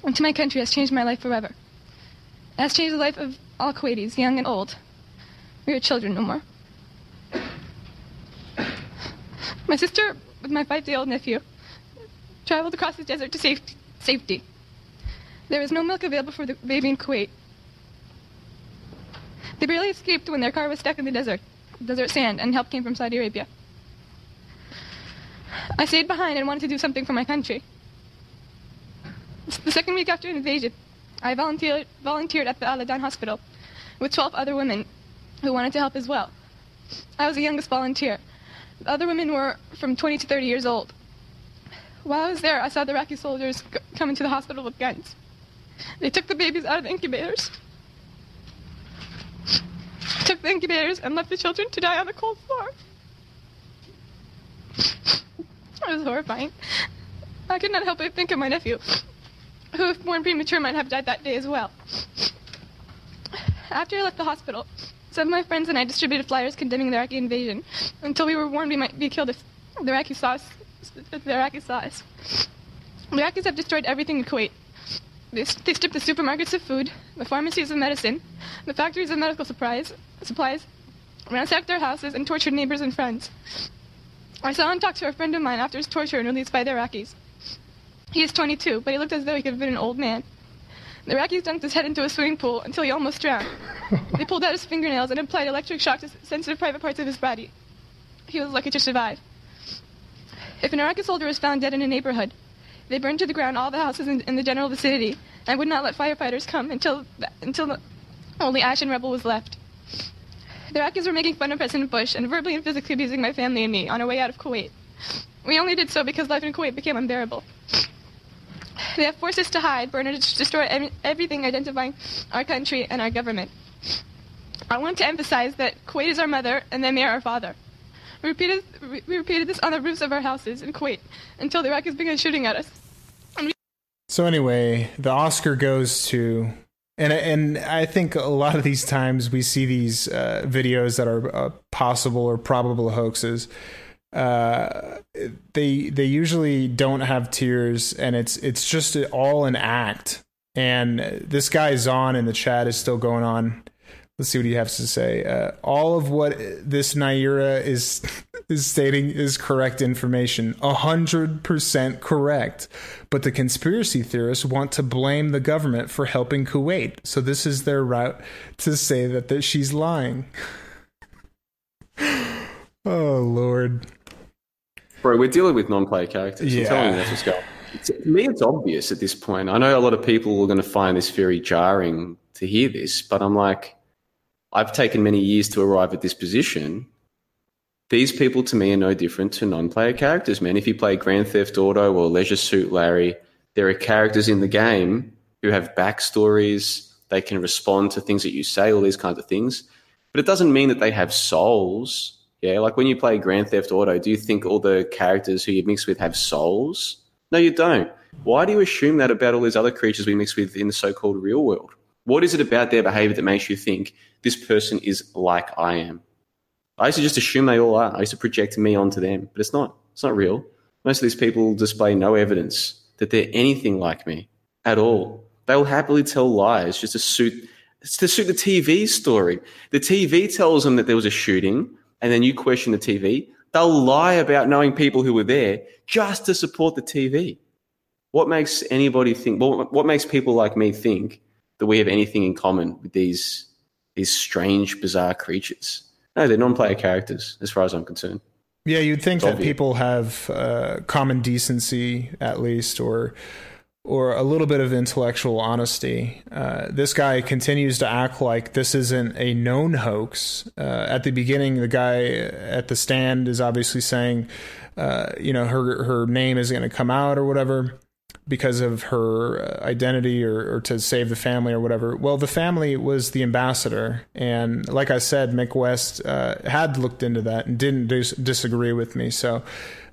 and to my country has changed my life forever. It has changed the life of all Kuwaitis, young and old. We are children no more. My sister, with my five day old nephew, traveled across the desert to safety. safety. There was no milk available for the baby in Kuwait. They barely escaped when their car was stuck in the desert, desert sand, and help came from Saudi Arabia. I stayed behind and wanted to do something for my country. The second week after invasion, I volunteered, volunteered at the al-Addan Hospital with 12 other women who wanted to help as well. I was the youngest volunteer. The other women were from 20 to 30 years old. While I was there, I saw the Iraqi soldiers c- come into the hospital with guns. They took the babies out of the incubators, took the incubators, and left the children to die on the cold floor. It was horrifying. I could not help but think of my nephew, who, if born premature, might have died that day as well. After I left the hospital, some of my friends and I distributed flyers condemning the Iraqi invasion until we were warned we might be killed if the Iraqis saw us. The Iraqis saw us. The Iraqis have destroyed everything in Kuwait. They, they stripped the supermarkets of food, the pharmacies of medicine, the factories of medical supplies, supplies, ransacked our houses, and tortured neighbors and friends. I saw and talked to a friend of mine after his torture and released by the Iraqis. He is 22, but he looked as though he could have been an old man. The Iraqis dunked his head into a swimming pool until he almost drowned. they pulled out his fingernails and applied electric shock to sensitive private parts of his body. He was lucky to survive. If an Iraqi soldier was found dead in a neighborhood, they burned to the ground all the houses in, in the general vicinity and would not let firefighters come until until only ash and rubble was left. The Iraqis were making fun of President Bush and verbally and physically abusing my family and me on our way out of Kuwait. We only did so because life in Kuwait became unbearable. They have forced us to hide, burn, and destroy every, everything identifying our country and our government. I want to emphasize that Kuwait is our mother and the are our father. We repeated, we repeated this on the roofs of our houses in Kuwait until the Iraqis began shooting at us. So anyway, the Oscar goes to, and and I think a lot of these times we see these uh, videos that are uh, possible or probable hoaxes. Uh, they they usually don't have tears, and it's it's just all an act. And this guy Zon in the chat is still going on. Let's see what he has to say. Uh, all of what this Nayirah is is stating is correct information, hundred percent correct. But the conspiracy theorists want to blame the government for helping Kuwait, so this is their route to say that, that she's lying. oh Lord, Bro, we're dealing with non-player characters. Yeah. I'm telling you, that's what's going. on. To me, it's obvious at this point. I know a lot of people are going to find this very jarring to hear this, but I'm like, I've taken many years to arrive at this position. These people to me are no different to non-player characters, man. If you play Grand Theft Auto or Leisure Suit Larry, there are characters in the game who have backstories. They can respond to things that you say, all these kinds of things. But it doesn't mean that they have souls. Yeah, like when you play Grand Theft Auto, do you think all the characters who you mix with have souls? No, you don't. Why do you assume that about all these other creatures we mix with in the so-called real world? What is it about their behavior that makes you think this person is like I am? I used to just assume they all are. I used to project me onto them, but it's not. It's not real. Most of these people display no evidence that they're anything like me at all. They will happily tell lies just to suit to suit the TV story. The TV tells them that there was a shooting, and then you question the TV. They'll lie about knowing people who were there just to support the TV. What makes anybody think? What, what makes people like me think that we have anything in common with these these strange, bizarre creatures? No, they're non-player characters, as far as I'm concerned. Yeah, you'd think It's that obvious. people have uh, common decency, at least, or or a little bit of intellectual honesty. Uh, this guy continues to act like this isn't a known hoax. Uh, at the beginning, the guy at the stand is obviously saying, uh, you know, her her name is going to come out or whatever because of her uh, identity or, or to save the family or whatever. Well, the family was the ambassador, and like I said, Mick West uh, had looked into that and didn't dis- disagree with me. So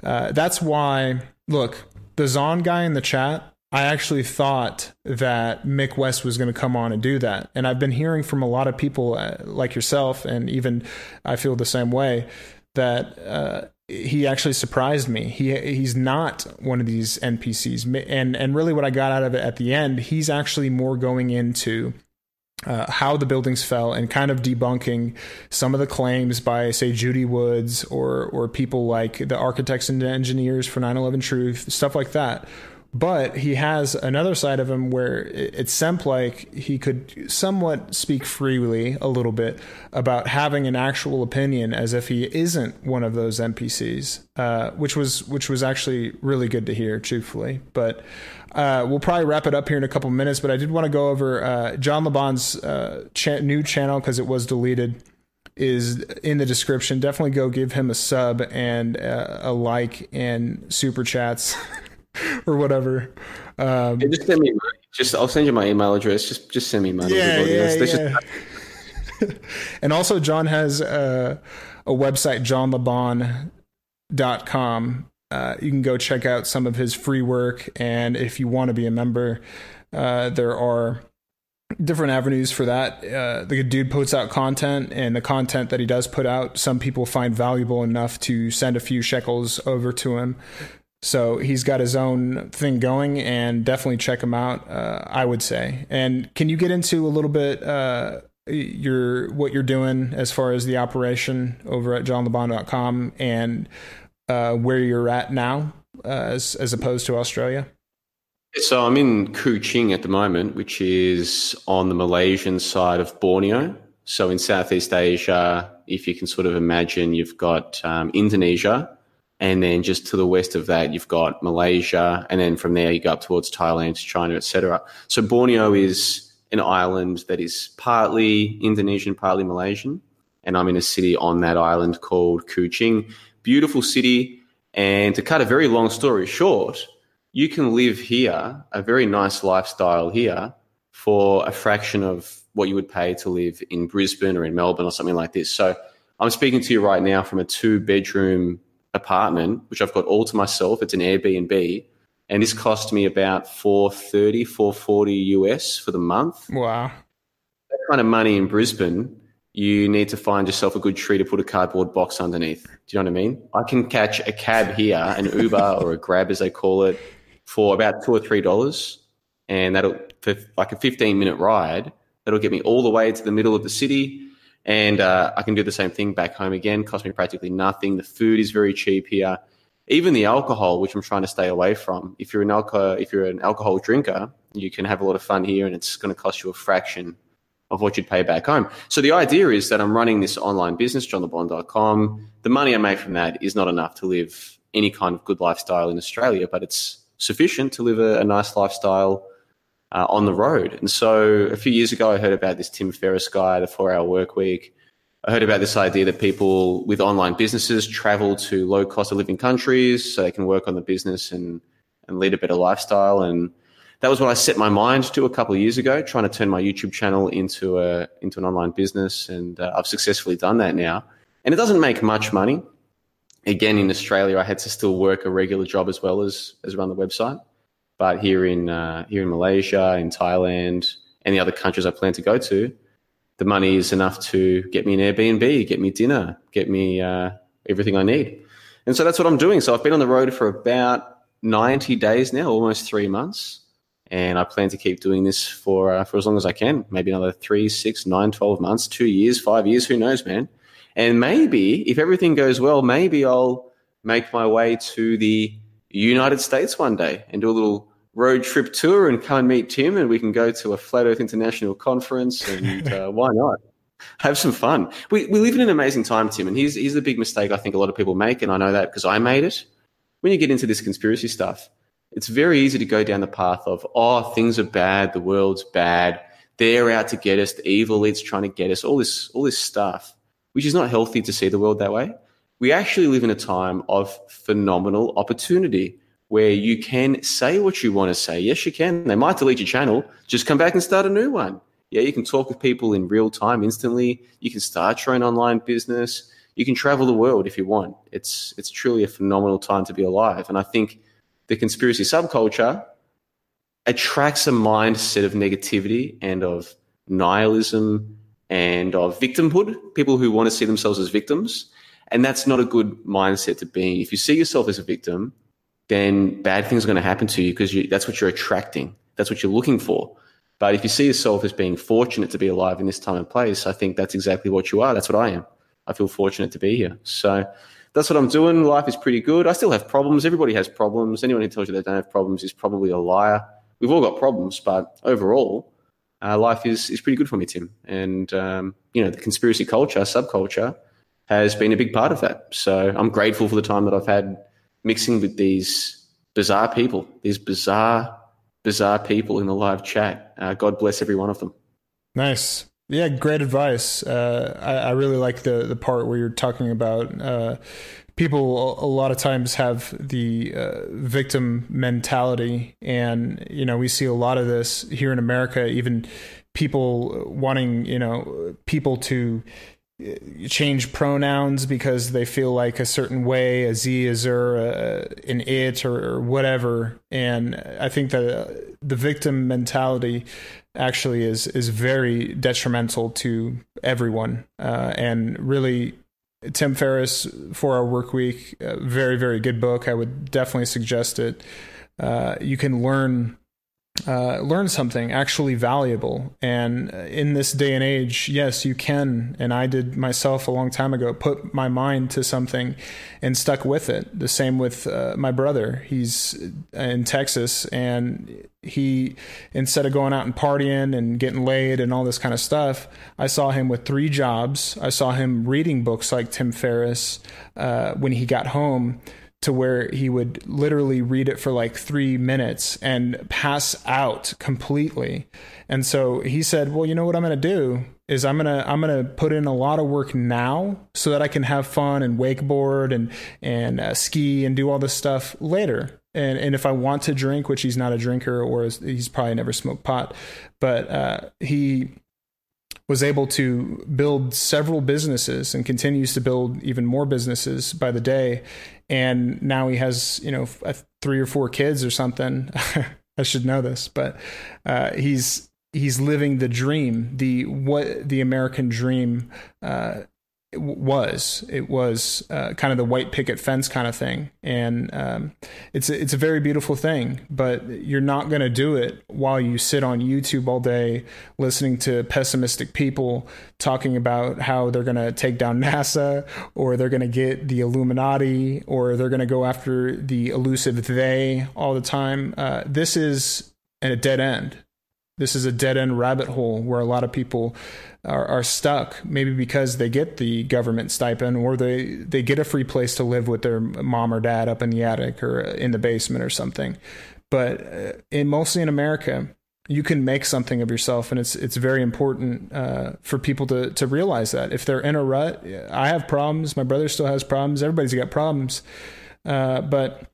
uh, that's why. Look, the Zon guy in the chat. I actually thought that Mick West was going to come on and do that, and I've been hearing from a lot of people uh, like yourself, and even I feel the same way that uh, he actually surprised me. He he's not one of these NPCs, and and really what I got out of it at the end, he's actually more going into uh, how the buildings fell and kind of debunking some of the claims by say Judy Woods or or people like the architects and engineers for 9/11 Truth, stuff like that. But he has another side of him where it, seemed like he could somewhat speak freely a little bit about having an actual opinion as if he isn't one of those NPCs, uh, which was which was actually really good to hear, truthfully. But uh, we'll probably wrap it up here in a couple minutes, but I did want to go over uh, John Le Bon's uh, cha- new channel because it was deleted. Is in the description. Definitely go give him a sub and uh, a like and super chats or whatever. Um, Yeah, just send me money. Just I'll send you my email address. Just just send me money. Yeah, yeah, yeah. just- and also John has uh, a website, johnlebon.com. Uh, you can go check out some of his free work. And if you want to be a member, uh, there are different avenues for that. Uh, the dude puts out content, and the content that he does put out, some people find valuable enough to send a few shekels over to him. So he's got his own thing going, and definitely check him out. Uh, I would say. And can you get into a little bit uh, your what you're doing as far as the operation over at johnlebon.com and uh, where you're at now, uh, as as opposed to Australia? So I'm in Kuching at the moment, which is on the Malaysian side of Borneo. So in Southeast Asia, if you can sort of imagine, you've got um, Indonesia, and then just to the west of that, you've got Malaysia, and then from there you go up towards Thailand, China, etc. So Borneo is an island that is partly Indonesian, partly Malaysian, and I'm in a city on that island called Kuching. Beautiful city, and to cut a very long story short, you can live here, a very nice lifestyle here, for a fraction of what you would pay to live in Brisbane or in Melbourne or something like this. So I'm speaking to you right now from a two bedroom apartment, which I've got all to myself. It's an Airbnb. And this cost me about 430, 440 US for the month. Wow. That kind of money in Brisbane, you need to find yourself a good tree to put a cardboard box underneath. Do you know what I mean? I can catch a cab here, an Uber or a Grab as they call it, for about two or three dollars, and that'll for like a fifteen minute ride. That'll get me all the way to the middle of the city, and uh, I can do the same thing back home again. Cost me practically nothing. The food is very cheap here. Even the alcohol, which I'm trying to stay away from. If you're an alcohol, if you're an alcohol drinker, you can have a lot of fun here, and it's going to cost you a fraction of what you'd pay back home. So the idea is that I'm running this online business, johnlebon.com. The money I make from that is not enough to live any kind of good lifestyle in Australia, but it's sufficient to live a, a nice lifestyle uh, on the road. And so a few years ago, I heard about this Tim Ferriss guy, the four hour work week. I heard about this idea that people with online businesses travel to low cost of living countries so they can work on the business and, and lead a better lifestyle. And that was what I set my mind to a couple of years ago, trying to turn my YouTube channel into a into an online business, and uh, I've successfully done that now. And it doesn't make much money. Again, in Australia, I had to still work a regular job as well as as run the website. But here in uh, here in Malaysia, in Thailand, and the other countries I plan to go to, the money is enough to get me an Airbnb, get me dinner, get me uh, everything I need. And so that's what I'm doing. So I've been on the road for about 90 days now, almost three months and I plan to keep doing this for uh, for as long as I can. Maybe another three, six, nine, 12 months, two years, five years, who knows, man? And maybe if everything goes well, maybe I'll make my way to the United States one day and do a little road trip tour and come and meet Tim, and we can go to a Flat Earth International conference, and uh, why not? Have some fun. We, we live in an amazing time, Tim, and here's, here's the big mistake I think a lot of people make, and I know that because I made it. When you get into this conspiracy stuff, it's very easy to go down the path of, oh, things are bad, the world's bad, they're out to get us, the evil elite's trying to get us, all this, all this stuff, which is not healthy to see the world that way. We actually live in a time of phenomenal opportunity where you can say what you want to say. Yes, you can. They might delete your channel, just come back and start a new one. Yeah, you can talk with people in real time instantly. You can start your own online business. You can travel the world if you want. It's it's truly a phenomenal time to be alive. And I think the conspiracy subculture attracts a mindset of negativity and of nihilism and of victimhood, people who want to see themselves as victims. And that's not a good mindset to be in. If you see yourself as a victim, then bad things are going to happen to you because you, that's what you're attracting. That's what you're looking for. But if you see yourself as being fortunate to be alive in this time and place, I think that's exactly what you are. That's what I am. I feel fortunate to be here. So that's what I'm doing. Life is pretty good. I still have problems. Everybody has problems. Anyone who tells you they don't have problems is probably a liar. We've all got problems, but overall, uh, life is, is pretty good for me, Tim. And, um, you know, the conspiracy culture, subculture, has been a big part of that. So I'm grateful for the time that I've had mixing with these bizarre people, these bizarre bizarre people in the live chat. Uh, God bless every one of them. Nice. Yeah, great advice. Uh, I, I, really like the the part where you're talking about uh, people. A lot of times have the uh, victim mentality, and you know we see a lot of this here in America. Even people wanting you know people to change pronouns because they feel like a certain way, a z, a zer, a, an it, or, or, whatever. And I think that the victim mentality actually is is very detrimental to everyone. Uh, and really, Tim Ferriss, Four Hour Work Week, very very good book. I would definitely suggest it. Uh, you can learn uh, learn something actually valuable. And in this day and age, yes, you can. And I did myself a long time ago, put my mind to something and stuck with it. The same with uh, my brother. He's in Texas and he, instead of going out and partying and getting laid and all this kind of stuff, I saw him with three jobs. I saw him reading books like Tim Ferriss uh, when he got home to where he would literally read it for like three minutes and pass out completely. And so he said, "Well, you know what I'm going to do is I'm gonna I'm gonna put in a lot of work now so that I can have fun and wakeboard and and uh, ski and do all this stuff later. And and if I want to drink, which he's not a drinker or is, he's probably never smoked pot, but uh, he was able to build several businesses and continues to build even more businesses by the day and now he has you know three or four kids or something. I should know this, but uh, he's he's living the dream, the what the American dream uh, was. It was uh, kind of the white picket fence kind of thing, and um, it's a, it's a very beautiful thing. But you're not going to do it while you sit on YouTube all day listening to pessimistic people talking about how they're going to take down NASA, or they're going to get the Illuminati, or they're going to go after the elusive they all the time. Uh, this is a dead end. This is a dead end rabbit hole where a lot of people are, are stuck, maybe because they get the government stipend or they, they get a free place to live with their mom or dad up in the attic or in the basement or something. But uh, in mostly in America, you can make something of yourself, and it's it's very important uh, for people to to realize that if they're in a rut, I have problems. My brother still has problems. Everybody's got problems, uh, but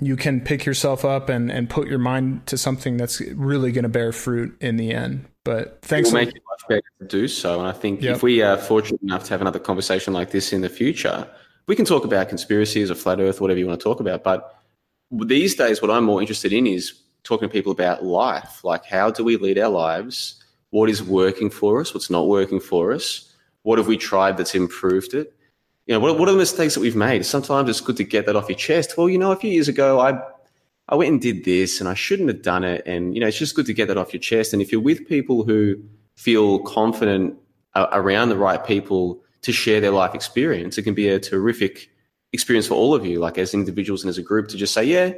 you can pick yourself up and and put your mind to something that's really going to bear fruit in the end. But thanks. We'll make it much better to do so. And I think yep. if we are fortunate enough to have another conversation like this in the future, we can talk about conspiracies or flat earth, whatever you want to talk about. But these days, what I'm more interested in is talking to people about life. Like, how do we lead our lives? What is working for us? What's not working for us? What have we tried that's improved it? You know, what, what are the mistakes that we've made? Sometimes it's good to get that off your chest. Well, you know, a few years ago, I I went and did this and I shouldn't have done it. And, you know, it's just good to get that off your chest. And if you're with people who feel confident uh, around the right people to share their life experience, it can be a terrific experience for all of you, like as individuals and as a group to just say, yeah,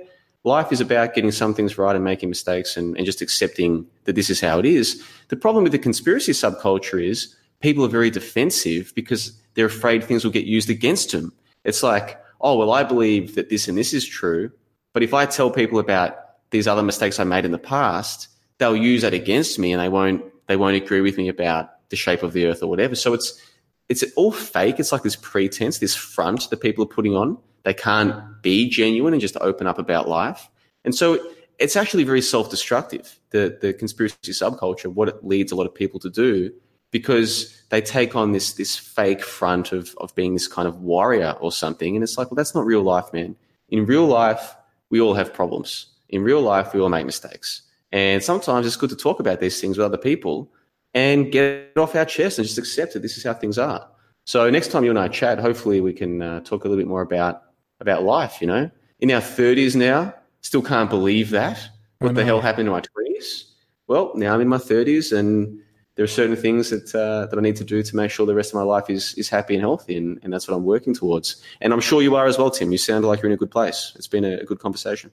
life is about getting some things right and making mistakes and, and just accepting that this is how it is. The problem with the conspiracy subculture is people are very defensive because they're afraid things will get used against them. It's like, oh, well, I believe that this and this is true. But if I tell people about these other mistakes I made in the past, they'll use that against me and they won't they won't agree with me about the shape of the earth or whatever. So it's it's all fake. It's like this pretense, this front that people are putting on. They can't be genuine and just open up about life. And so it's actually very self-destructive. The the conspiracy subculture, what it leads a lot of people to do, because they take on this this fake front of of being this kind of warrior or something. And it's like, well, that's not real life, man. In real life, we all have problems. In real life, we all make mistakes. And sometimes it's good to talk about these things with other people and get it off our chest and just accept that this is how things are. So next time you and I chat, hopefully we can uh, talk a little bit more about about life. You know, in our thirties now, still can't believe that. What the hell happened in my twenties? Well, now I'm in my thirties, and there are certain things that uh, that I need to do to make sure the rest of my life is is happy and healthy, and, and that's what I'm working towards. And I'm sure you are as well, Tim. You sound like you're in a good place. It's been a, a good conversation.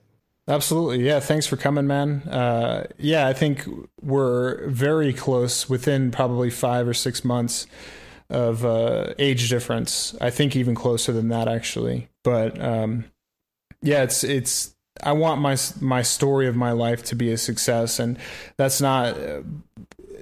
Absolutely, yeah. Thanks for coming, man. Uh, yeah, I think we're very close, within probably five or six months of uh, age difference. I think even closer than that, actually. But um, yeah, it's it's I want my my story of my life to be a success, and that's not uh,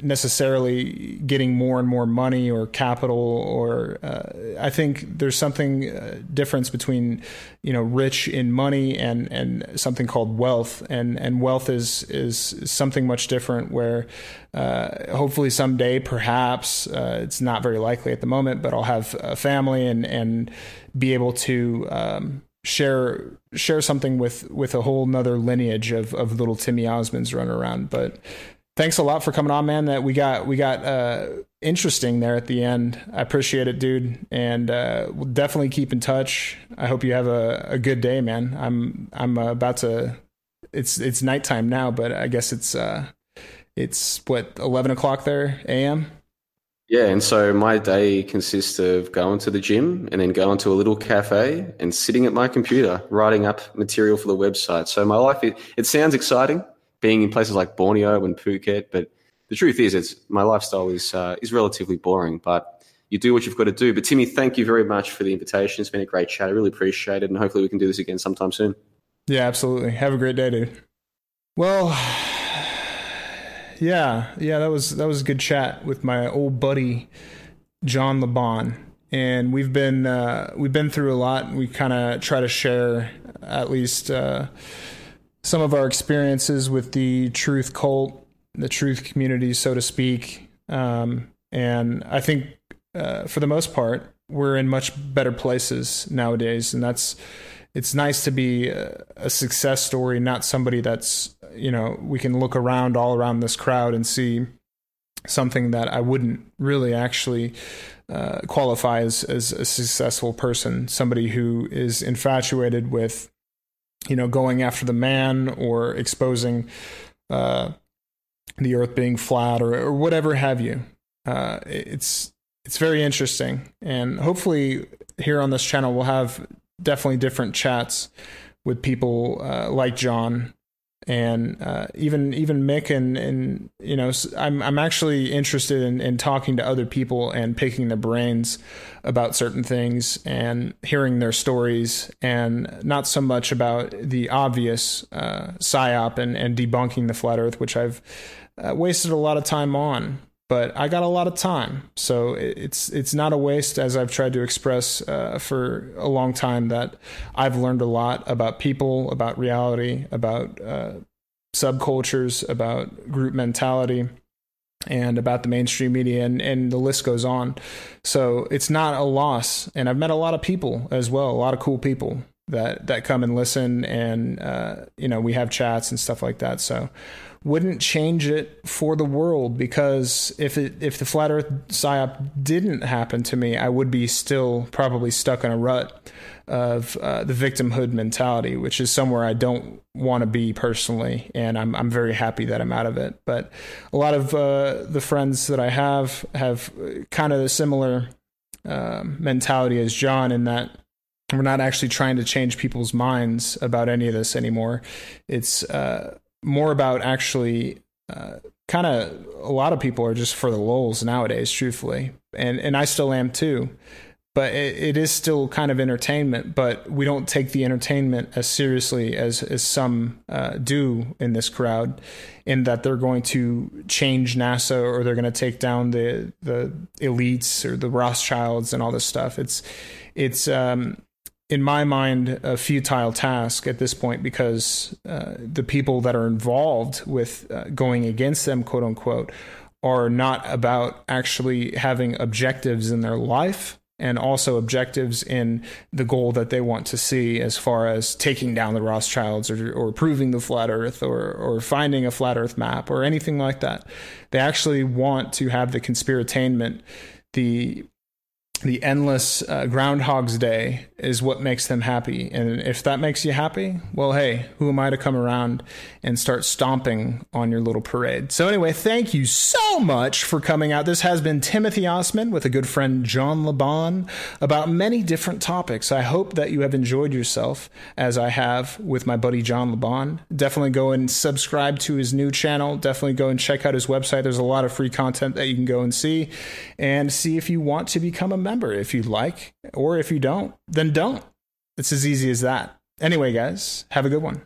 necessarily getting more and more money or capital. Or uh, I think there's something uh, difference between you know rich in money and and something called wealth, and and wealth is is something much different. Where uh, hopefully someday, perhaps uh, it's not very likely at the moment, but I'll have a family and and be able to. Um, share share something with with a whole nother lineage of of little Timmy Osmans running around. But thanks a lot for coming on, man. That we got we got uh, interesting there at the end. I appreciate it, dude, and uh, we'll definitely keep in touch. I hope you have a, a good day, man. I'm I'm about to. It's it's nighttime now, but I guess it's uh, it's what eleven o'clock there a.m. Yeah, and so my day consists of going to the gym and then going to a little cafe and sitting at my computer writing up material for the website. So my life, it, it sounds exciting being in places like Borneo and Phuket, but the truth is, it's my lifestyle is uh, is relatively boring. But you do what you've got to do. But Timmy, thank you very much for the invitation. It's been a great chat. I really appreciate it, and hopefully we can do this again sometime soon. Yeah, absolutely. Have a great day, dude. Well, yeah, yeah, that was that was a good chat with my old buddy John Le Bon, and we've been uh, we've been through a lot. We kind of try to share at least uh, some of our experiences with the truth cult, the truth community, so to speak. Um, and I think uh, for the most part, we're in much better places nowadays, and that's it's nice to be a, a, success story, not somebody that's you know we can look around all around this crowd and see something that I wouldn't really actually uh, qualify as as a successful person. Somebody who is infatuated with you know going after the man or exposing uh, the Earth being flat or, or whatever have you. Uh, it's it's very interesting, and hopefully here on this channel we'll have definitely different chats with people uh, like John and uh, even even Mick and and you know I'm I'm actually interested in, in talking to other people and picking their brains about certain things and hearing their stories and not so much about the obvious uh, psyop and and debunking the flat Earth, which I've uh, wasted a lot of time on but I got a lot of time, so it's it's not a waste. As I've tried to express uh, for a long time, that I've learned a lot about people, about reality, about uh, subcultures, about group mentality, and about the mainstream media, and and the list goes on. So it's not a loss, and I've met a lot of people as well, a lot of cool people that that come and listen, and uh, you know we have chats and stuff like that. So wouldn't change it for the world because if it if the flat earth psyop didn't happen to me i would be still probably stuck in a rut of uh, the victimhood mentality which is somewhere i don't want to be personally and i'm i'm very happy that i'm out of it. But a lot of uh, the friends that i have have kind of a similar uh, mentality as john in that we're not actually trying to change people's minds about any of this anymore. It's uh, more about actually uh, kind of a lot of people are just for the lulls nowadays, truthfully, and and I still am too. But it, it is still kind of entertainment, but we don't take the entertainment as seriously as as some uh, do in this crowd, in that they're going to change NASA or they're going to take down the the elites or the Rothschilds and all this stuff. It's it's um, in my mind, a futile task at this point because uh, the people that are involved with uh, going against them, quote unquote, are not about actually having objectives in their life and also objectives in the goal that they want to see as far as taking down the Rothschilds or, or proving the flat earth or, or finding a flat earth map or anything like that. They actually want to have the conspiratainment, the the endless uh, Groundhog's Day is what makes them happy. And if that makes you happy, well, hey, who am I to come around and start stomping on your little parade? So, anyway, thank you so much for coming out. This has been Timothy Osman with a good friend, John Le Bon, about many different topics. I hope that you have enjoyed yourself as I have with my buddy, John Le Bon. Definitely go and subscribe to his new channel. Definitely go and check out his website. There's a lot of free content that you can go and see and see if you want to become a member if you like, or if you don't, then don't. It's as easy as that. Anyway, guys, have a good one.